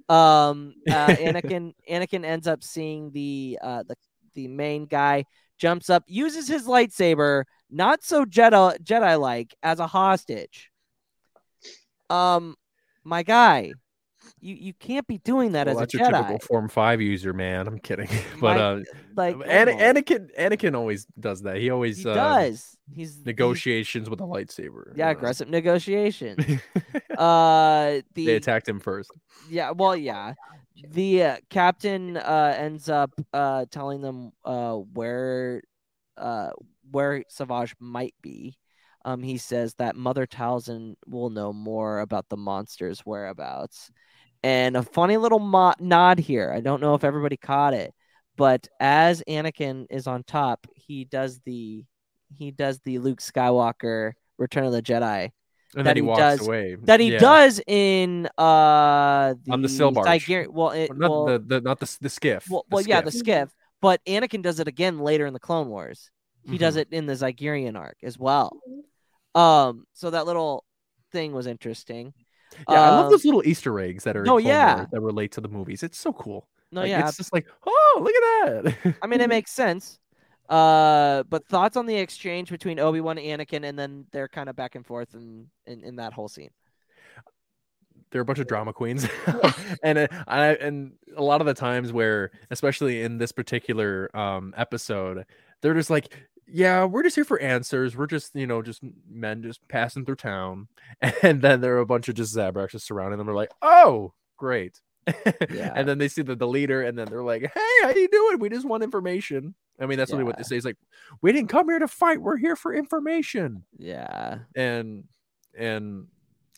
Um, uh, Anakin Anakin ends up seeing the uh, the the main guy jumps up, uses his lightsaber, not so Jedi Jedi like, as a hostage. Um, my guy, you you can't be doing that well, as that's a Jedi. typical Form Five user, man. I'm kidding, but My- uh, like, Ana- Anakin Anakin always does that. He always He uh, does. He's negotiations with a lightsaber. yeah, know. aggressive negotiation. uh, the They attacked him first. yeah, well, yeah. The uh, captain uh, ends up uh, telling them uh, where uh, where Savage might be. Um, he says that Mother Talzin will know more about the monster's whereabouts. And a funny little mo- nod here. I don't know if everybody caught it, but as Anakin is on top, he does the he does the Luke Skywalker Return of the Jedi. And that then he walks does, away. That he Yeah. does in uh the On the sail barge. Zyger- well, it, Not well, the, the not the the skiff. well, the well yeah, the skiff. skiff. But Anakin does it again later in the Clone Wars. He does Mhm. it in the Zygerian arc as well. Um, so that little thing was interesting. Yeah, I love Um, those little Easter eggs that are Clone yeah. Wars that relate to the movies. It's so cool. No, Like, yeah, it's just like, oh, look at that. I mean, it makes sense. Uh, but thoughts on the exchange between Obi Wan and Anakin, and then they're kind of back and forth in, in in that whole scene. they're a bunch of drama queens. And uh, I and a lot of the times where especially in this particular um episode they're just like yeah we're just here for answers. We're just you know just men just passing through town. And then there are a bunch of just zabraks just surrounding them. They're like oh great. Yeah. and then they see the, the leader and then they're like hey how you doing? We just want information i mean that's really what they say is like we didn't come here to fight we're here for information Yeah. and and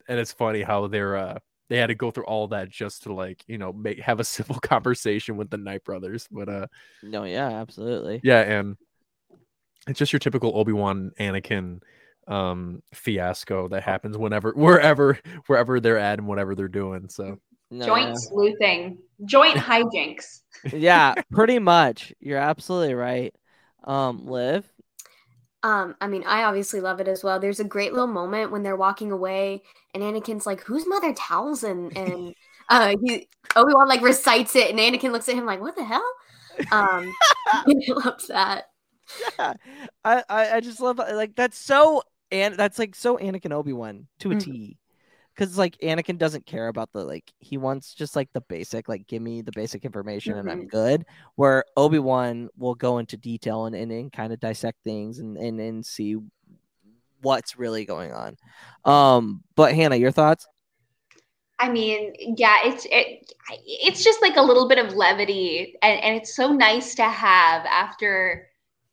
and it's funny how they're uh they had to go through all that just to like you know make have a civil conversation with the Night brothers but uh No, yeah, absolutely. yeah and it's just your typical Obi-Wan Anakin um fiasco that happens whenever wherever wherever they're at and whatever they're doing so No, Joint sleuthing, joint hijinks. yeah, pretty much. You're absolutely right. Um, Liv. Um, I mean, I obviously love it as well. There's a great little moment when they're walking away, and Anakin's like, "Who's Mother Talzin?" And uh, he Obi Wan like recites it, and Anakin looks at him like, "What the hell?" Um, he loves that. Yeah, I, I I just love like that's so and that's like so Anakin Obi Wan to a Mhm. T. Because like Anakin doesn't care about the like he wants just like the basic like give me the basic information and I'm Mhm. good. Where Obi Wan will go into detail and, and, and kind of dissect things and, and and see what's really going on. Um, but Hannah, your thoughts? I mean, yeah, it's it, it's just like a little bit of levity, and, and it's so nice to have after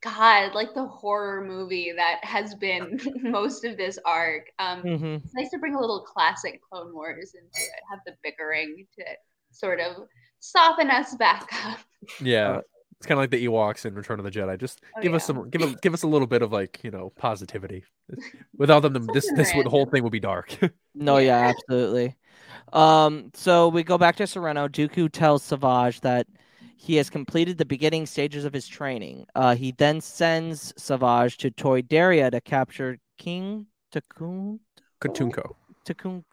God, like the horror movie that has been most of this arc. Um, Mhm. It's nice to bring a little classic Clone Wars into it, have the bickering to sort of soften us back up. Yeah. it's kind of like the Ewoks in Return of the Jedi. Just Oh, give us some, give a, give us a little bit of like you know positivity. Without them, this Something this would, whole thing would be dark. No, yeah, absolutely. Um, so we go back to Serenno. Dooku tells Savage that he has completed the beginning stages of his training. Uh, he then sends Savage to Toydaria to capture King Takun Katuunko. Takun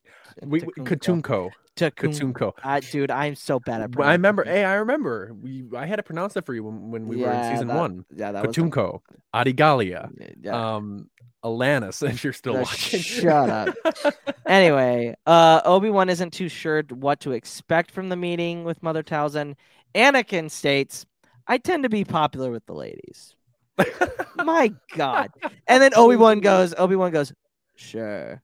We, we Katuunko. Katuunko. Uh, dude, I'm so bad at. I remember. Hey, I remember. We I had to pronounce that for you when, when we were in season that- one. yeah, that was Katuunko, Adigalia, yeah. um, Alanis. If you're still Uh, watching, Shut up. anyway, uh, Obi Wan isn't too sure what to expect from the meeting with Mother Talzin. Anakin states, "I tend to be popular with the ladies." My God! And then Obi Wan goes, Obi Wan goes, "Sure."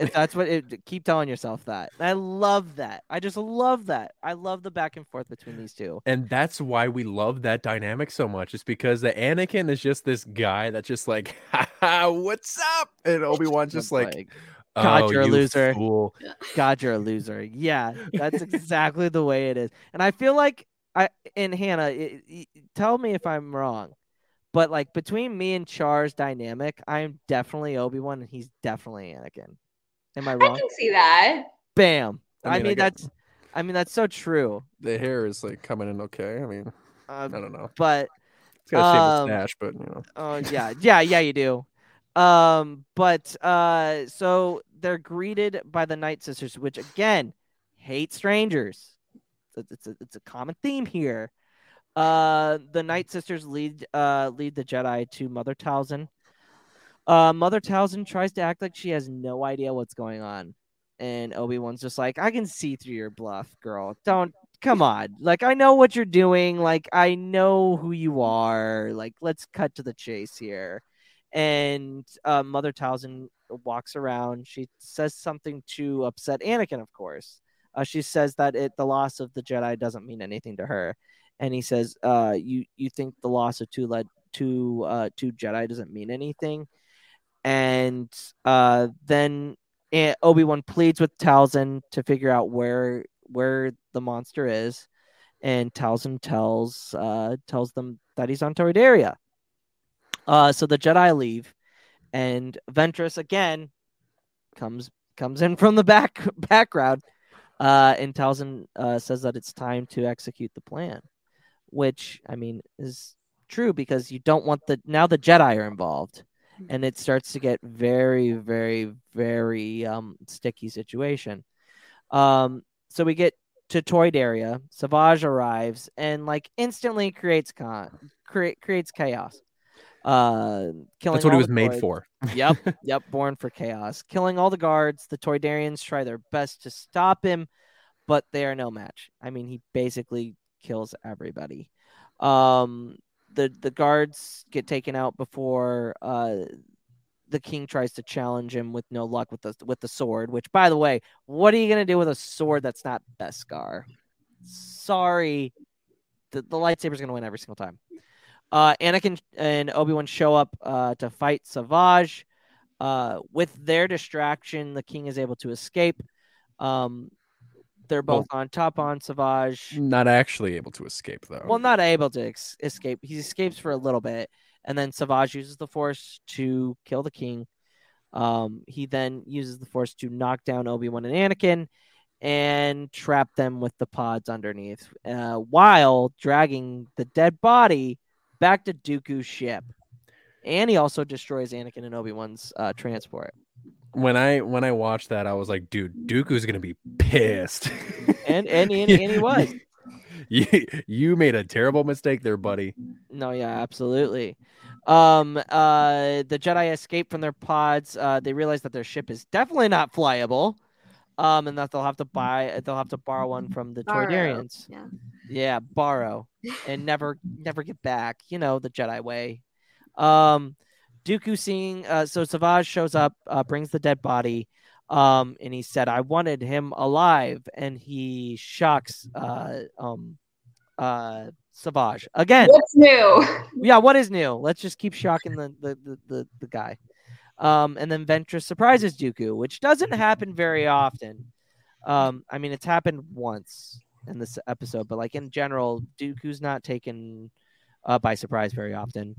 if that's what it, keep telling yourself that. And I love that. I just love that. I love the back and forth between these two. and that's why we love that dynamic so much. Is because the Anakin is just this guy that's just like, "Ha, "What's up?" And Obi Wan's just like, God, "Oh, you're a you loser. fool." God, you're a loser. Yeah, that's exactly the way it is. And I feel like I and Hannah, i- i- tell me if I'm wrong, but like between me and Char's dynamic, I'm definitely Obi Wan and he's definitely Anakin. Am I wrong? I wrong? can see that. Bam. I I mean, mean, I got- that's, I mean that's so true. The hair is like coming in okay. I mean, Uh, I don't know. But It's got a um, shaved stash, but you know. Oh yeah, yeah, yeah, you do. Um, but uh, so they're greeted by the Night Sisters, which again hate strangers. It's a, it's a, common theme here. Uh, the Night Sisters lead uh lead the Jedi to Mother Talzin. Uh, Mother Talzin tries to act like she has no idea what's going on, and Obi Wan's just like, "I can see through your bluff, girl. Don't come on. Like, I know what you're doing. Like, I know who you are. Like, let's cut to the chase here." And uh, Mother Talzin walks around. She says something to upset Anakin, of course. Uh, she says that it the loss of the Jedi doesn't mean anything to her, and he says, "Uh, you you think the loss of two led two uh two Jedi doesn't mean anything?" And uh, then Obi Wan pleads with Talzin to figure out where where the monster is, and Talzin tells uh tells them that he's on Toydaria. Uh, so the Jedi leave, and Ventress again comes comes in from the back background, uh, and Talzin uh, says that it's time to execute the plan, which I mean is true because you don't want the now the Jedi are involved, and it starts to get very very very um sticky situation. Um, so we get to Toydaria, Savage arrives and like instantly creates con create creates chaos. Uh, killing That's what he was made for. yep, yep, born for chaos. Killing all the guards. The Toydarians try their best to stop him, but they are no match. I mean, he basically kills everybody. Um, the the guards get taken out before uh the king tries to challenge him with no luck with the with the sword. Which, by the way, what are you gonna do with a sword that's not Beskar? Sorry, the the lightsaber's gonna win every single time. Uh, Anakin and Obi Wan show up uh, to fight Savage. Uh, with their distraction, the king is able to escape. Um, they're both on top on Savage. Not actually able to escape though. Well, not able to ex- escape. He escapes for a little bit, and then Savage uses the Force to kill the king. Um, he then uses the Force to knock down Obi Wan and Anakin, and trap them with the pods underneath, uh, while dragging the dead body back to Dooku's ship. And he also destroys Anakin and Obi Wan's uh, transport. when I when I watched that, I was like, dude, Dooku's gonna be pissed. And and, and, and he was. you, you made a terrible mistake there, buddy. No, yeah, absolutely. Um, uh, the Jedi escape from their pods. Uh, they realize that their ship is definitely not flyable. Um, and that they'll have to buy, they'll have to borrow one from the Borrow, Toydarians. yeah. yeah, borrow, and never, never get back. You know the Jedi way. Um, Dooku seeing, uh, so Savage shows up, uh, brings the dead body. Um, and he said, "I wanted him alive," and he shocks, uh, um, uh, Savage again. What's new? Yeah, what is new? Let's just keep shocking the the the, the, the guy. Um, and then Ventress surprises Dooku, which doesn't happen very often. Um, I mean, it's happened once in this episode, but like in general, Dooku's not taken uh, by surprise very often.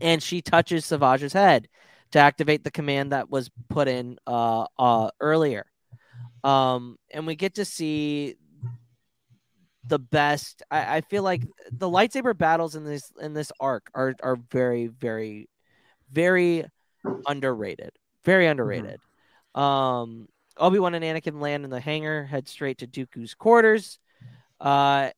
And she touches Savage's head to activate the command that was put in uh, uh, earlier. Um, and we get to see the best. I, I feel like the lightsaber battles in this in this arc are are very very very underrated. Very underrated. Um, Obi Wan and Anakin land in the hangar, head straight to Dooku's quarters. Uh,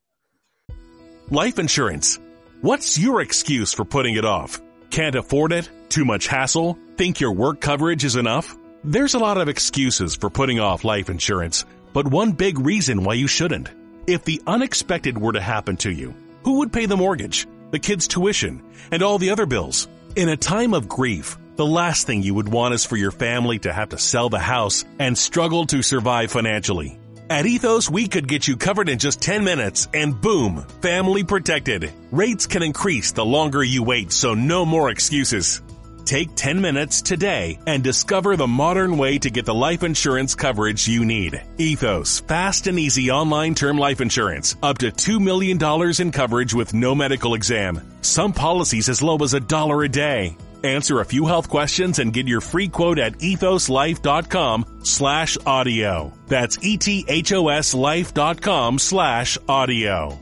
Life insurance. What's your excuse for putting it off? Can't afford it? Too much hassle? Think your work coverage is enough? There's a lot of excuses for putting off life insurance, but one big reason why you shouldn't. If the unexpected were to happen to you, who would pay the mortgage, the kids' tuition, and all the other bills? In a time of grief, the last thing you would want is for your family to have to sell the house and struggle to survive financially. At Ethos, we could get you covered in just 10 minutes and boom, family protected. Rates can increase the longer you wait, so no more excuses. Take 10 minutes today and discover the modern way to get the life insurance coverage you need. Ethos, fast and easy online term life insurance. Up to $2 million in coverage with no medical exam. Some policies as low as a dollar a day. Answer a few health questions and get your free quote at ethoslife.com slash audio. That's E-T-H-O-S life.com slash audio.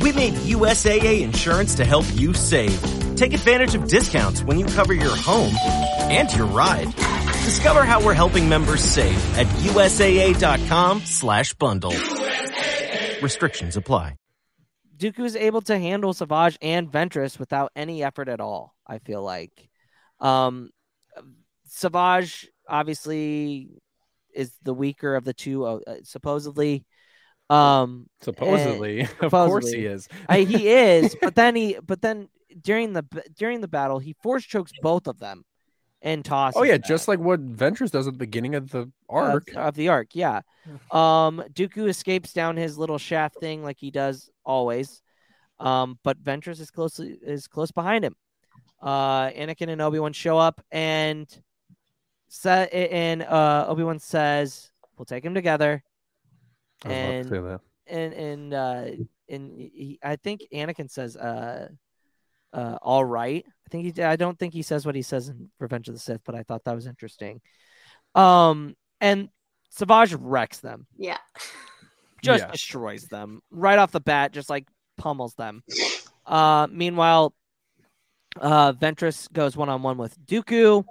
We made USAA insurance to help you save. Take advantage of discounts when you cover your home and your ride. Discover how we're helping members save at USAA.com slash bundle. Restrictions apply. Dooku is able to handle Savage and Ventress without any effort at all. I feel like, um, Savage obviously is the weaker of the two, uh, supposedly. Um, Supposedly, and- of course he is. I, he is, but then he, but then during the during the battle, he force chokes both of them and toss. Oh yeah, them just like what Ventress does at the beginning of the arc. of, of the arc. Yeah. Um, Dooku escapes down his little shaft thing like he does always. Um, but Ventress is closely is close behind him. Uh, Anakin and Obi Wan show up and set and uh Obi Wan says, "We'll take him together." I to And and and uh, and he, I think Anakin says, "Uh, uh, all right." I think he. I don't think he says what he says in Revenge of the Sith, but I thought that was interesting. Um, and Savage wrecks them, Yeah. just Yeah. destroys them right off the bat, just like pummels them. Uh, meanwhile, uh, Ventress goes one on one with Dooku.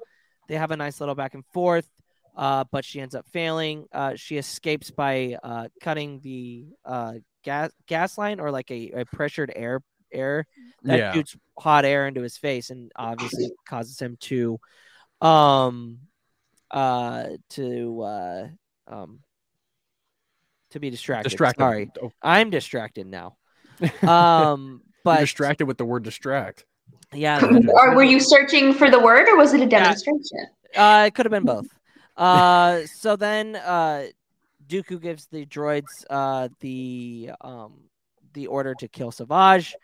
They have a nice little back and forth, uh, but she ends up failing. Uh, she escapes by uh, cutting the uh, gas gas line or like a, a pressured air air that Yeah. shoots hot air into his face and obviously causes him to um uh to uh um to be distracted. Distracted. Sorry. Oh. I'm distracted now. Um You're but distracted with the word distract. yeah, Or were you searching for the word, or was it a demonstration? Uh, it could have been both. Uh, so then uh, Dooku gives the droids uh, the um, the order to kill Savage.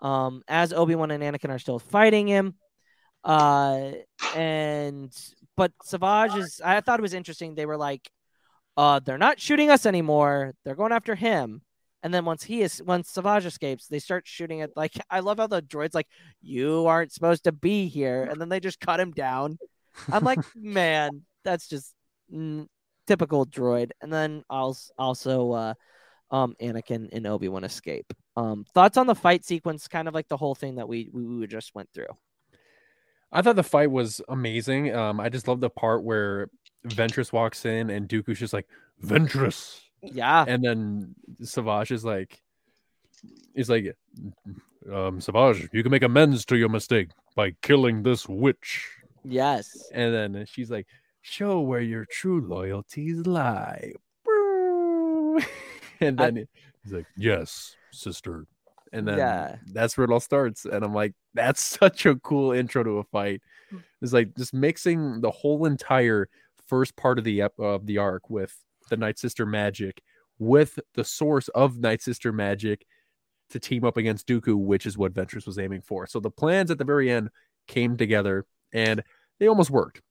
Um, as Obi Wan and Anakin are still fighting him, uh, and but Savage is. I thought it was interesting. They were like, uh, they're not shooting us anymore. They're going after him. And then once he is, once Savage escapes, they start shooting at like. I love how the droids like, you aren't supposed to be here, and then they just cut him down. I'm like, man, that's just mm, typical droid. And then als- also, uh, um, Anakin and Obi Wan escape. Um, thoughts on the fight sequence? Kind of like the whole thing that we we, we just went through. I thought the fight was amazing. Um, I just love the part where Ventress walks in and Dooku's just like Ventress, Yeah, and then Savage is like, he's like, um, Savage, you can make amends to your mistake by killing this witch. yes, And then she's like, show where your true loyalties lie. and I- then he's like, yes, sister. And then Yeah. that's where it all starts. And I'm like, that's such a cool intro to a fight. Hmm. It's like just mixing the whole entire first part of the ep- of the arc with the Night Sister magic, with the source of Night Sister magic, to team up against Dooku, which is what Ventress was aiming for. So the plans at the very end came together and they almost worked.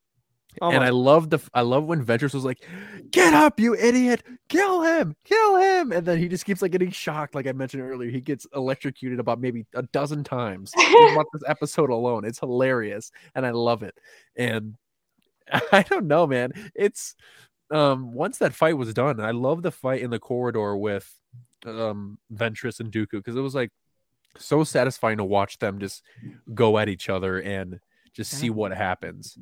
And I love the I love when Ventress was like, "Get up, you idiot! Kill him! Kill him!" And then he just keeps like getting shocked, like I mentioned earlier. He gets electrocuted about maybe a dozen times about this episode alone. It's hilarious, and I love it. And I don't know, man. It's um once that fight was done, I love the fight in the corridor with um Ventress and Dooku because it was like so satisfying to watch them just go at each other and just see what happens.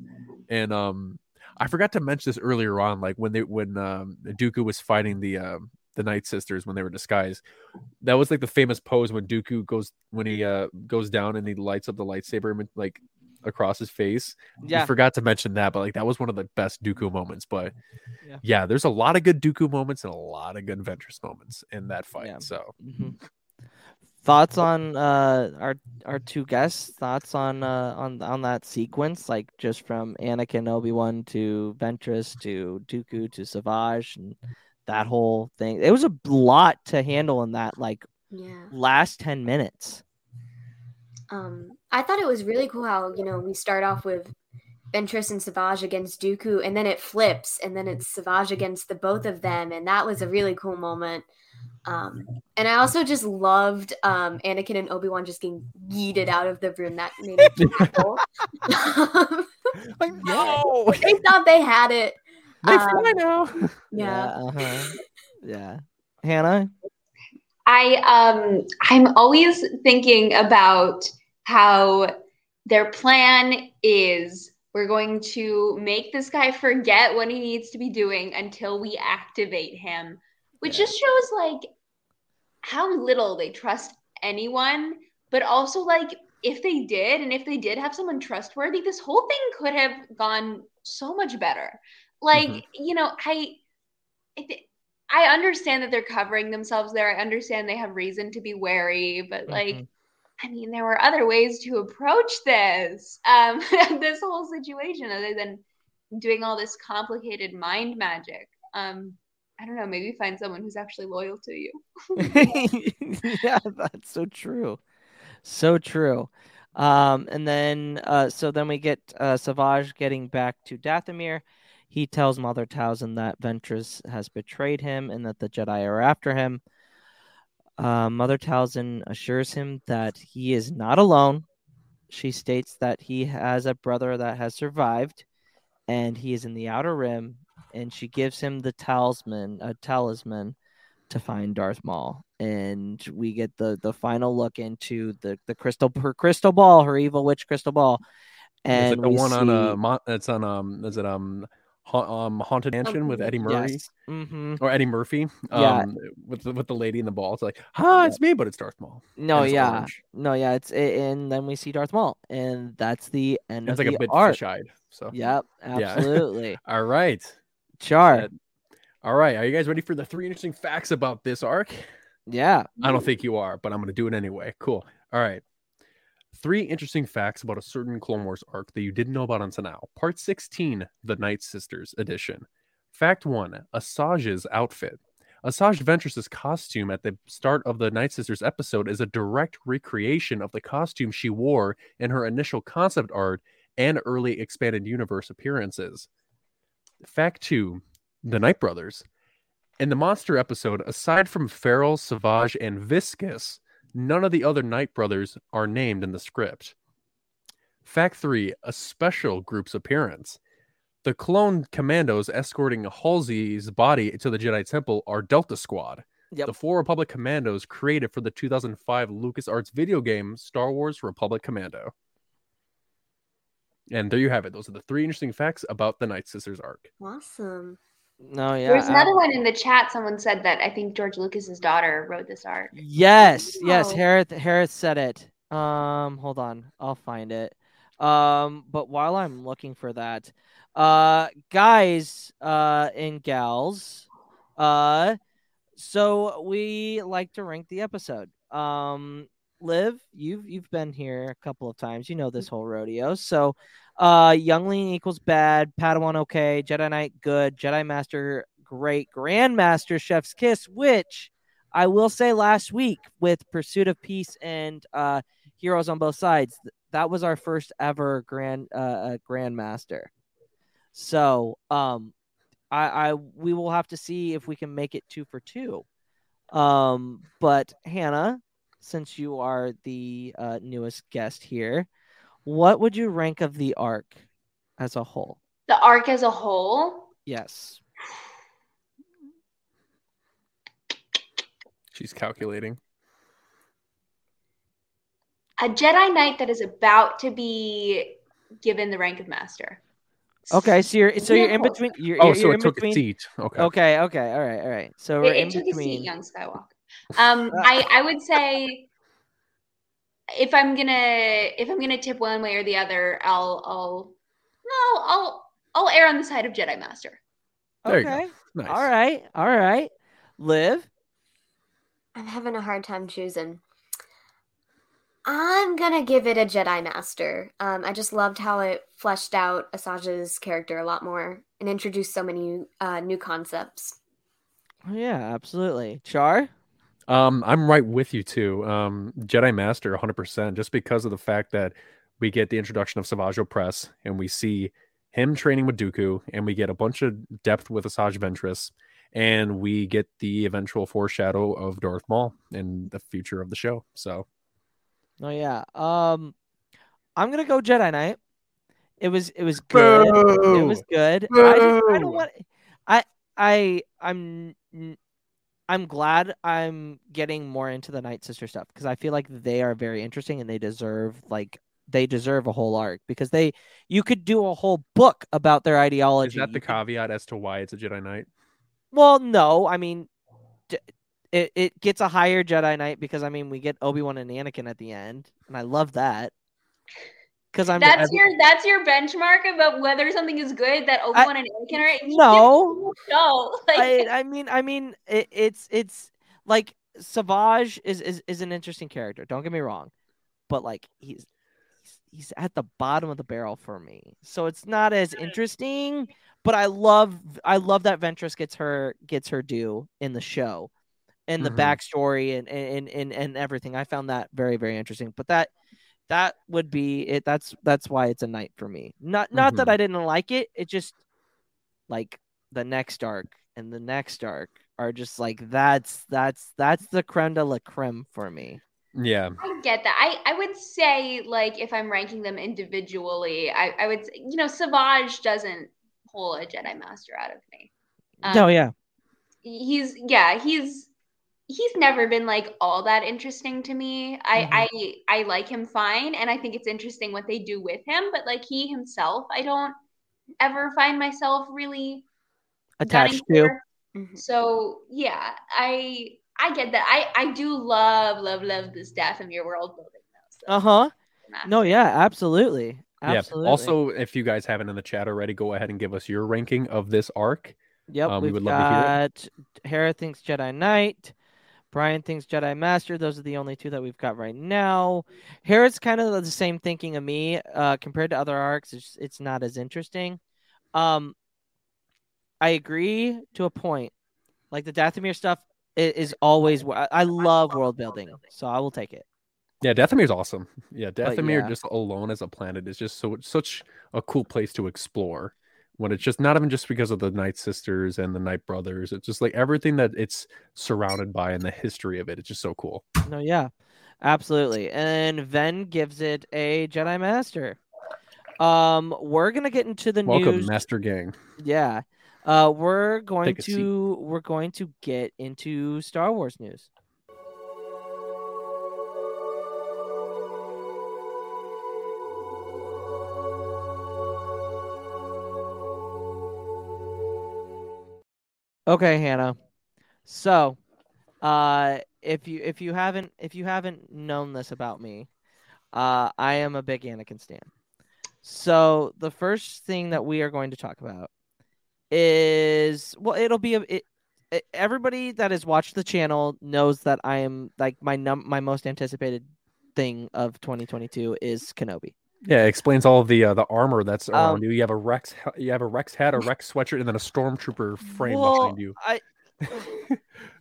And um I forgot to mention this earlier on, like when they when um Dooku was fighting the um the Night Sisters when they were disguised. That was like the famous pose when Dooku goes when he uh goes down and he lights up the lightsaber like across his face. Yeah. I forgot to mention that, but like that was one of the best Dooku moments. But Yeah. yeah, there's a lot of good Dooku moments and a lot of good Ventress moments in that fight. So Mhm. Thoughts on uh our our two guests? Thoughts on uh on on that sequence, like just from Anakin Obi Wan to Ventress to Dooku to Savage and that whole thing. It was a lot to handle in that like Yeah. last ten minutes. Um, I thought it was really cool how you know we start off with Ventress and Savage against Dooku, and then it flips, and then it's Savage against the both of them, and that was a really cool moment. Um, and I also just loved um, Anakin and Obi Wan just getting yeeted out of the room. That made me chuckle. like no, they thought they had it. They Um, fly now. Yeah. uh-huh. Yeah. Hannah? I um I'm always thinking about how their plan is we're going to make this guy forget what he needs to be doing until we activate him, which just shows like how little they trust anyone, but also like if they did and if they did have someone trustworthy, this whole thing could have gone so much better. Like, you know, I it, I understand that they're covering themselves there. I understand they have reason to be wary, but like, I mean, there were other ways to approach this, um, this whole situation other than doing all this complicated mind magic. Um, I don't know. Maybe find someone who's actually loyal to you. yeah, that's so true. So true. Um, and then uh, so then we get uh, Savage getting back to Dathomir. He tells Mother Talzin that Ventress has betrayed him and that the Jedi are after him. Uh, Mother Talzin assures him that he is not alone. She states that he has a brother that has survived, and he is in the Outer Rim. And she gives him the talisman, a talisman, to find Darth Maul. And we get the the final look into the the crystal her crystal ball, her evil witch crystal ball. And it the one on see- uh Mon- it's on um is it um ha- um haunted mansion with Eddie Murray Yes. Mhm. or Eddie Murphy Yeah. um with the, with the lady in the ball it's like hi it's me but it's Darth Maul No, yeah, orange. no, yeah. It's it, and then we see Darth Maul, and that's the end it's of like a bit arc. fish-eyed so Yep, Yeah. absolutely. all right Uh, all right are you guys ready for the three interesting facts about this arc Yeah. I don't think you are but I'm gonna do it anyway cool all right Three interesting facts about a certain Clone Wars arc that you didn't know about until now. Part 16, The Night Sisters edition. Fact 1 Asajj's outfit. Asajj Ventress's costume at the start of the Night Sisters episode is a direct recreation of the costume she wore in her initial concept art and early expanded universe appearances. Fact 2 The Night Brothers. In the monster episode, aside from Feral, Savage, and Viscus, none of the other Night Brothers are named in the script. Fact 3 A special group's appearance. The clone commandos escorting Halsey's body to the Jedi Temple are Delta Squad. Yep. The four Republic commandos created for the 2005 LucasArts video game Star Wars Republic Commando. And there you have it. Those are the three interesting facts about the Night Sisters arc. Awesome. No, yeah. There's another one in the chat. Someone said that I think George Lucas's daughter wrote this arc. Yes, yes. Harris Harris said it. Um, hold on, I'll find it. Um, but while I'm looking for that, uh, guys, uh, and gals, uh, so we like to rank the episode. Um, Liv, you've you've been here a couple of times. You know this whole rodeo. So, uh, Youngling equals bad, Padawan okay, Jedi Knight good, Jedi Master great, Grandmaster Chef's kiss, which I will say last week with Pursuit of Peace and uh, Heroes on Both Sides, that was our first ever grand uh, uh, grandmaster. So um, I, I we will have to see if we can make it two for two. Um, but Hannah, since you are the uh, newest guest here, what would you rank of the arc as a whole? The arc as a whole. Yes. She's calculating. A Jedi Knight that is about to be given the rank of master. Okay, so you're so you're in between. You're, Oh, you're, so you're it in took a between. seat. Okay. Okay. Okay. All right. All right. So It, we're it in took a seat, between. young Skywalker. Um, I I would say if I'm gonna if I'm gonna tip one way or the other, I'll I'll no I'll I'll err on the side of Jedi Master. There you go. okay. Nice. All right. All right. Liv. I'm having a hard time choosing. I'm gonna give it a Jedi Master. Um, I just loved how it fleshed out Asajj's character a lot more and introduced so many uh, new concepts. Yeah. Absolutely. Char. Um, I'm right with you too. Um, Jedi Master, 100%, just because of the fact that we get the introduction of Savage Opress and we see him training with Dooku, and we get a bunch of depth with Asajj Ventress, and we get the eventual foreshadow of Darth Maul and the future of the show. So, Oh yeah. Um, I'm gonna go Jedi Knight. It was it was good. It was good. I, just, I don't want. I I I'm I'm glad I'm getting more into the Night Sister stuff because I feel like they are very interesting and they deserve like they deserve a whole arc because they you could do a whole book about their ideology. is that the caveat as to why it's a Jedi Knight? Well, no, I mean, it it gets a higher Jedi Knight because I mean we get Obi Wan and Anakin at the end, and I love that. Because I'm That's your that's your benchmark about whether something is good that Obi Wan and Anakin are. No. No, like I, I mean, I mean, it, it's it's like Savage is, is is an interesting character. Don't get me wrong, but like he's he's, he's at the bottom of the barrel for me, so it's not as interesting. But I love I love that Ventress gets her gets her due in the show, and the Mhm. backstory and and and and everything. I found that very very interesting. But that that would be it. That's that's why it's a night for me. Not not that Mhm. I didn't like it. It just like the next arc and the next arc are just like that's that's that's the creme de la creme for me. Yeah. I get that. I, I would say like if I'm ranking them individually, I, I would say, you know Savage doesn't pull a Jedi Master out of me. Um, oh yeah. he's yeah he's he's never been like all that interesting to me i i i like him fine and i think it's interesting what they do with him but like he himself i don't ever find myself really Attached gunning to. for. so yeah i i get that i i do love love love this your world building though Uh huh. No, yeah, absolutely. Absolutely. Yeah. Also, if you guys haven't in the chat already, go ahead and give us your ranking of this arc. Yep, Um, we would love to hear it. Hera thinks Jedi Knight. Brian thinks Jedi Master. Those are the only two that we've got right now. Hera's kind of the same thinking of me. Uh, compared to other arcs, it's it's not as interesting. Um, I agree to a point. Like the Dathomir stuff is, always. I, I love world building, so I will take it. Yeah, Dathomir's awesome. Yeah, Dathomir yeah. just alone as a planet is just so such a cool place to explore. When it's just not even just because of the Night Sisters and the Night Brothers, it's just like everything that it's surrounded by and the history of it. It's just so cool. No, yeah, absolutely. And Ven gives it a Jedi Master. Um, we're gonna get into the Welcome, news. Master Gang. Yeah. Uh, we're going a seat. to we're going to get into Star Wars news. Okay, Hannah. So, uh, if you if you haven't if you haven't known this about me, uh, I am a big Anakin stan. So the first thing that we are going to talk about is well, it'll be a, it, it, everybody that has watched the channel knows that I am like my num my most anticipated thing of 2022 is Kenobi. Yeah, it explains all of the uh, the armor that's around Um, you. You have a Rex, you have a Rex hat, a Rex sweatshirt, and then a stormtrooper frame Well, behind you. I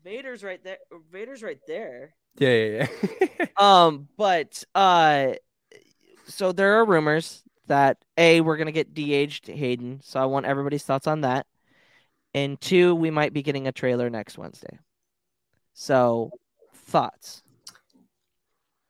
Vader's right there. Vader's right there. Yeah, yeah, yeah. um, but uh, so there are rumors that a we're gonna get de-aged Hayden. So I want everybody's thoughts on that. And two, we might be getting a trailer next Wednesday. So thoughts.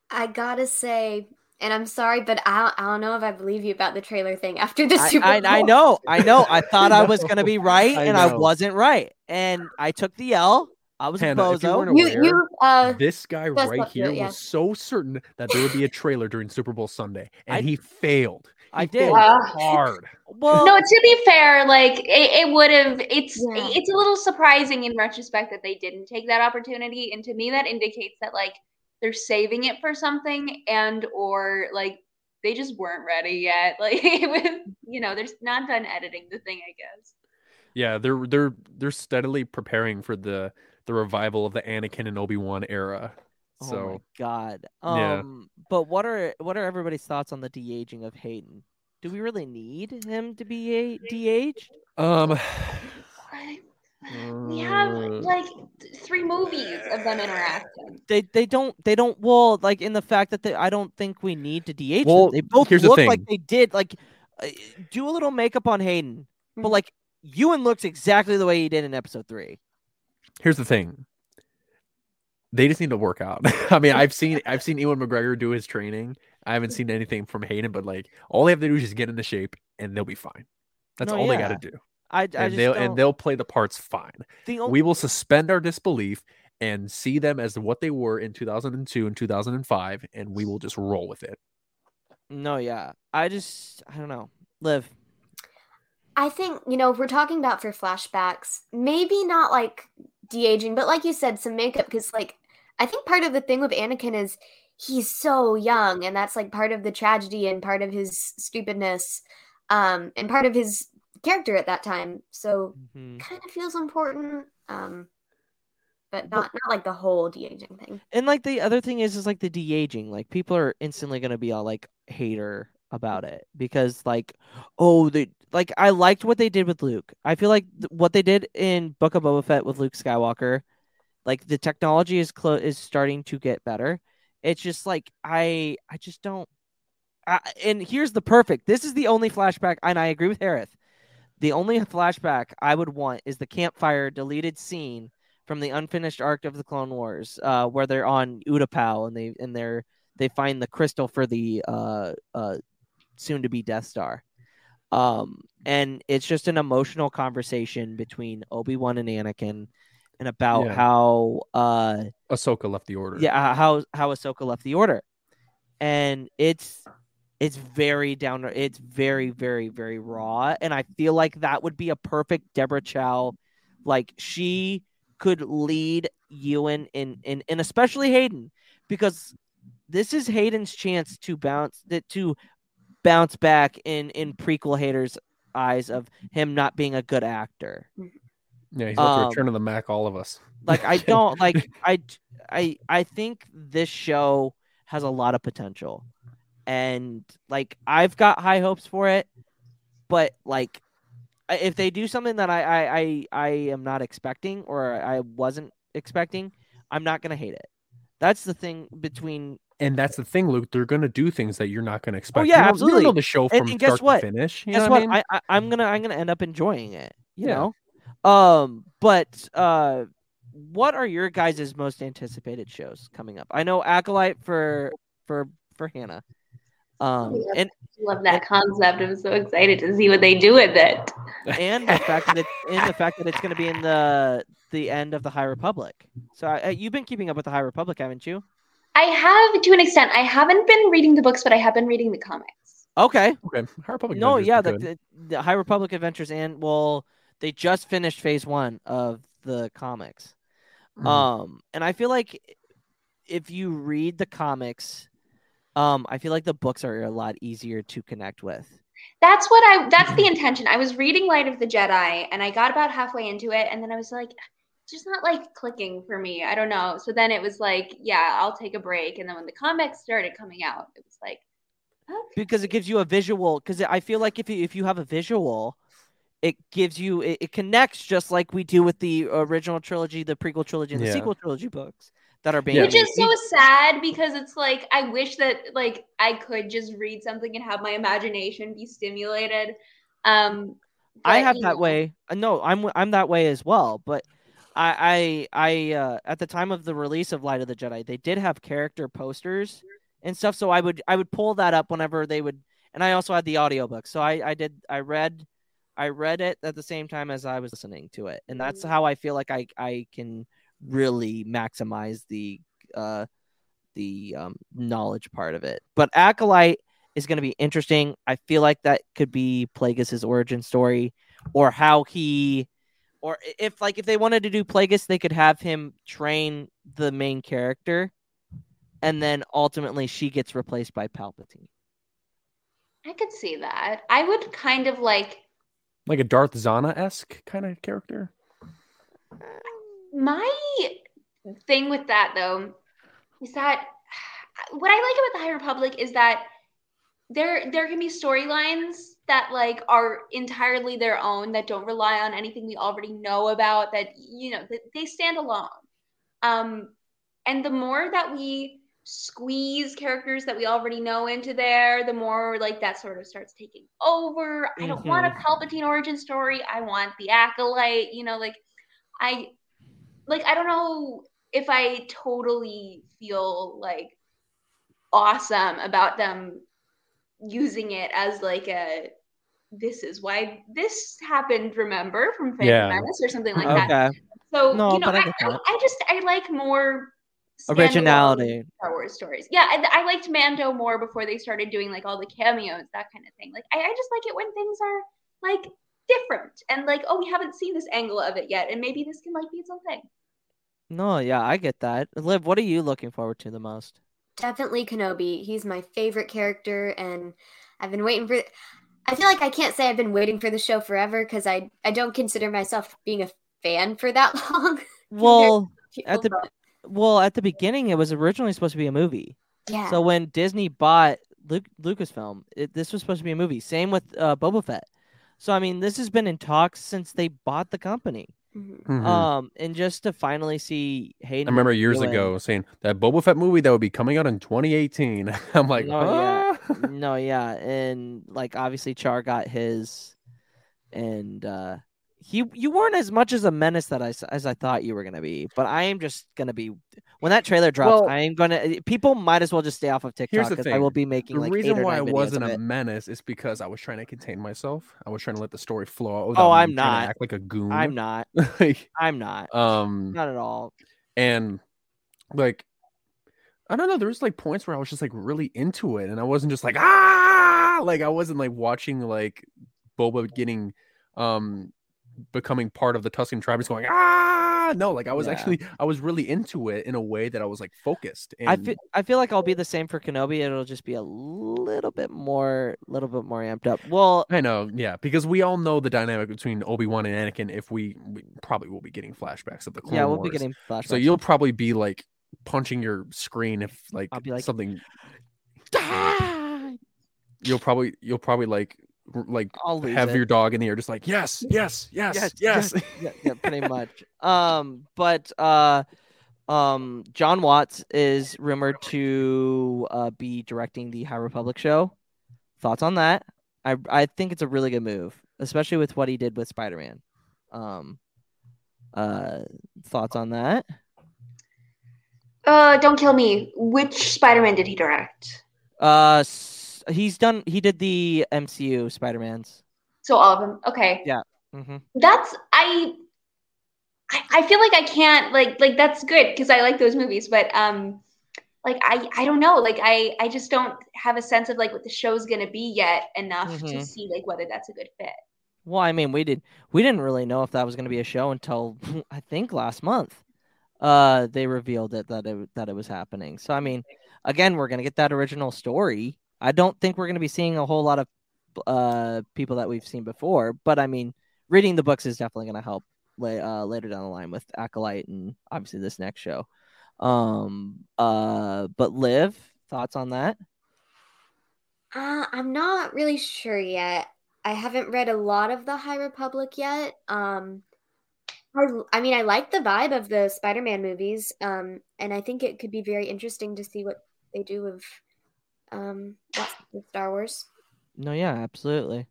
I gotta say, and I'm sorry, but I don't, I don't know if I believe you about the trailer thing after the I, Super I, Bowl. I know, I know. I thought I was gonna be right, I and I wasn't right, and I took the L. I was a Hannah, if you bozo. You, aware, you, uh, this guy right left it, here yeah. was so certain that there would be a trailer during Super Bowl Sunday, and I- he failed. I He did. failed Uh, hard. Well, no, to be fair, like it, it would have. It's Yeah. it's a little surprising in retrospect that they didn't take that opportunity, and to me, that indicates that like they're saving it for something, and or like they just weren't ready yet. Like it was, you know, they're not done editing the thing. I guess. Yeah, they're they're they're steadily preparing for the the revival of the Anakin and Obi Wan era. Oh my So god. Yeah. Um but what are what are everybody's thoughts on the de-aging of Hayden? Do we really need him to be a- de-aged? um, We have uh, like three movies of them interacting. They they don't they don't well like in the fact that they, I don't think we need to de-age Well, them. They both here's the look like they did like uh, do a little makeup on Hayden. But like Ewan looks exactly the way he did in episode 3. here's the thing. They just need to work out. I mean, I've seen I've seen Ewan McGregor do his training. I haven't seen anything from Hayden, but like all they have to do is just get into shape and they'll be fine. That's No, all they got to do. I I and just they'll don't, and they'll play the parts fine. the only, We will suspend our disbelief and see them as what they were in 2002 and 2005 and we will just roll with it. No, yeah. I just I don't know. Live. I think, you know, if we're talking about for flashbacks, maybe not like de aging, but like you said, some makeup. Because, like, I think part of the thing with Anakin is he's so young, and that's like part of the tragedy and part of his stupidness um, and part of his character at that time. So, Mhm. kind of feels important. Um, but not, not like the whole de aging thing. And like the other thing is, is like the de aging. Like people are instantly gonna be all like hater about it because like, oh, they like I liked what they did with Luke. I feel like th- what they did in Book of Boba Fett with Luke Skywalker, like the technology is clo- is starting to get better. It's just like I I just don't. I, and here's the perfect. This is the only flashback, and I agree with Harith. The only flashback I would want is the campfire deleted scene from the unfinished arc of the Clone Wars, uh, where they're on Utapau and they and they're they find the crystal for the uh, uh, soon to be Death Star. Um, and it's just an emotional conversation between Obi Wan and Anakin, and about Yeah. how uh, Ahsoka left the order. yeah, how how Ahsoka left the order, and it's it's very down. It's very very very raw, and I feel like that would be a perfect Deborah Chow. Like she could lead Ewan in in and especially Hayden because this is Hayden's chance to bounce that to bounce back in in prequel haters' eyes of him not being a good actor. Yeah, he's about to Um, return to the Mac all of us. Like I don't like I I I think this show has a lot of potential. And like I've got high hopes for it, but like if they do something that I I I, I am not expecting or I wasn't expecting, I'm not gonna hate it. That's the thing between And that's the thing, Luke. They're gonna do things that you're not gonna expect. Oh yeah, You absolutely. don't know the show And- from and, guess start what? to finish. You guess know what? I mean? I, I I'm gonna I'm gonna end up enjoying it. You Yeah. know. Um, but uh, what are your guys' most anticipated shows coming up? I know Acolyte for for for Hannah. Um, and Love that concept. I'm so excited to see what they do with it. and the fact that it's and the fact that it's going to be in the the end of the High Republic. So I, you've been keeping up with the High Republic, haven't you? I have to an extent. I haven't been reading the books, but I have been reading the comics. Okay. Okay. High Republic. No, Adventures yeah, the, the the High Republic Adventures and well, they just finished phase one of the comics. Mhm. Um, and I feel like if you read the comics, um, I feel like the books are a lot easier to connect with. That's what I. That's the intention. I was reading Light of the Jedi, and I got about halfway into it, and then I was like, just not like clicking for me. I don't know. So then it was like, yeah, I'll take a break. And then when the comics started coming out, it was like, because it gives you a visual. Because I feel like if you if you have a visual, it gives you it, it connects just like we do with the original trilogy, the prequel trilogy, and the Yeah. sequel trilogy books that are being Which is so sad because it's like I wish that like I could just read something and have my imagination be stimulated. Um I have that know, way. Uh, No, I'm I'm that way as well. But I I I uh, at the time of the release of Light of the Jedi, they did have character posters and stuff. So I would I would pull that up whenever they would, and I also had the audiobook. So I I did I read I read it at the same time as I was listening to it, and that's how I feel like I I can really maximize the uh the um, knowledge part of it. But Acolyte is going to be interesting. I feel like that could be Plagueis' origin story, or how he, or if like if they wanted to do Plagueis, they could have him train the main character, and then ultimately she gets replaced by Palpatine. I could see that. I would kind of like Like a Darth Zannah esque kind of character. My thing with that though is that what I like about the High Republic is that there there can be storylines that like are entirely their own that don't rely on anything we already know about that you know that they stand alone. Um and the more that we squeeze characters that we already know into there, the more like that sort of starts taking over. I don't want a Mhm. Palpatine origin story. I want the acolyte, you know, like I like I don't know if I totally feel like awesome about them using it as like a this is why this happened, remember, from Phantom Yeah. Menace or something like that. So No, you know, I I, I, just I like more Originality. Star Wars stories. Yeah, I, I liked Mando more before they started doing like all the cameos, that kind of thing. Like I, I just like it when things are like different and like oh we haven't seen this angle of it yet, and maybe this can like be its own thing. No, yeah, I get that. Liv, what are you looking forward to the most? Definitely Kenobi. He's my favorite character, and I've been waiting for. I feel like I can't say I've been waiting for the show forever because I I don't consider myself being a fan for that long. Well, people, at the but- well at the beginning, it was originally supposed to be a movie. Yeah. So when Disney bought Luke, Lucasfilm, it, this was supposed to be a movie. Same with uh, Boba Fett. So I mean, this has been in talks since they bought the company. Mhm. Mhm. Um, and just to finally see Hayden. I remember years doing- ago saying that Boba Fett movie that would be coming out in 2018. I'm like, no, yeah, no, yeah, and like obviously Char got his, and uh he you weren't as much as a menace that I as I thought you were gonna be, but I am just gonna be when that trailer drops. Well- I am gonna people might as well just stay off of TikTok because I will be making the like reason why I wasn't a menace is because I was trying to contain myself. I was trying to let the story flow. Oh, I'm not. act like a goon. I'm not. Like, I'm not. um, Not at all. and like I don't know, there was like points where I was just like really into it, and I wasn't just like ah, like I wasn't like watching like Boba getting um becoming part of the Tusken tribe, just going ah, no, like I was Yeah. actually I was really into it in a way that I was like focused. And I feel I feel like I'll be the same for Kenobi. It'll just be a little bit more, little bit more amped up. Well, I know, yeah, because we all know the dynamic between Obi Wan and Anakin. If we, we probably will be getting flashbacks of the Clone yeah, we'll be getting flashbacks. So you'll probably be like punching your screen if like, I'll be like, something. You'll probably you'll probably like like I'll have it. your dog in the air, just like yes, yes, yes, yes. yeah, yeah, pretty much. Um, but uh, um, Jon Watts is rumored to uh be directing the High Republic show. Thoughts on that? I I think it's a really good move, especially with what he did with Spider Man. Um, uh, thoughts on that? Uh, don't kill me. Which Spider-Man did he direct? Uh, s- he's done. He did the MCU Spider Mans. So all of them. Okay. Yeah. Mm-hmm. That's I. I, I feel like I can't like like that's good because I like those movies, but um, like I I don't know like I I just don't have a sense of like what the show's gonna be yet enough to Mhm. see like whether that's a good fit. Well, I mean, we did we didn't really know if that was going to be a show until I think last month. Uh, they revealed it that it that it was happening. So I mean, again, we're going to get that original story. I don't think we're going to be seeing a whole lot of uh people that we've seen before, but I mean, reading the books is definitely going to help la- uh, later down the line with Acolyte and obviously this next show. Um, uh, but Liv, thoughts on that? Uh, I'm not really sure yet. I haven't read a lot of the High Republic yet. Um, I, I mean, I like the vibe of the Spider-Man movies, um, and I think it could be very interesting to see what they do with um Star Wars. No, yeah, absolutely.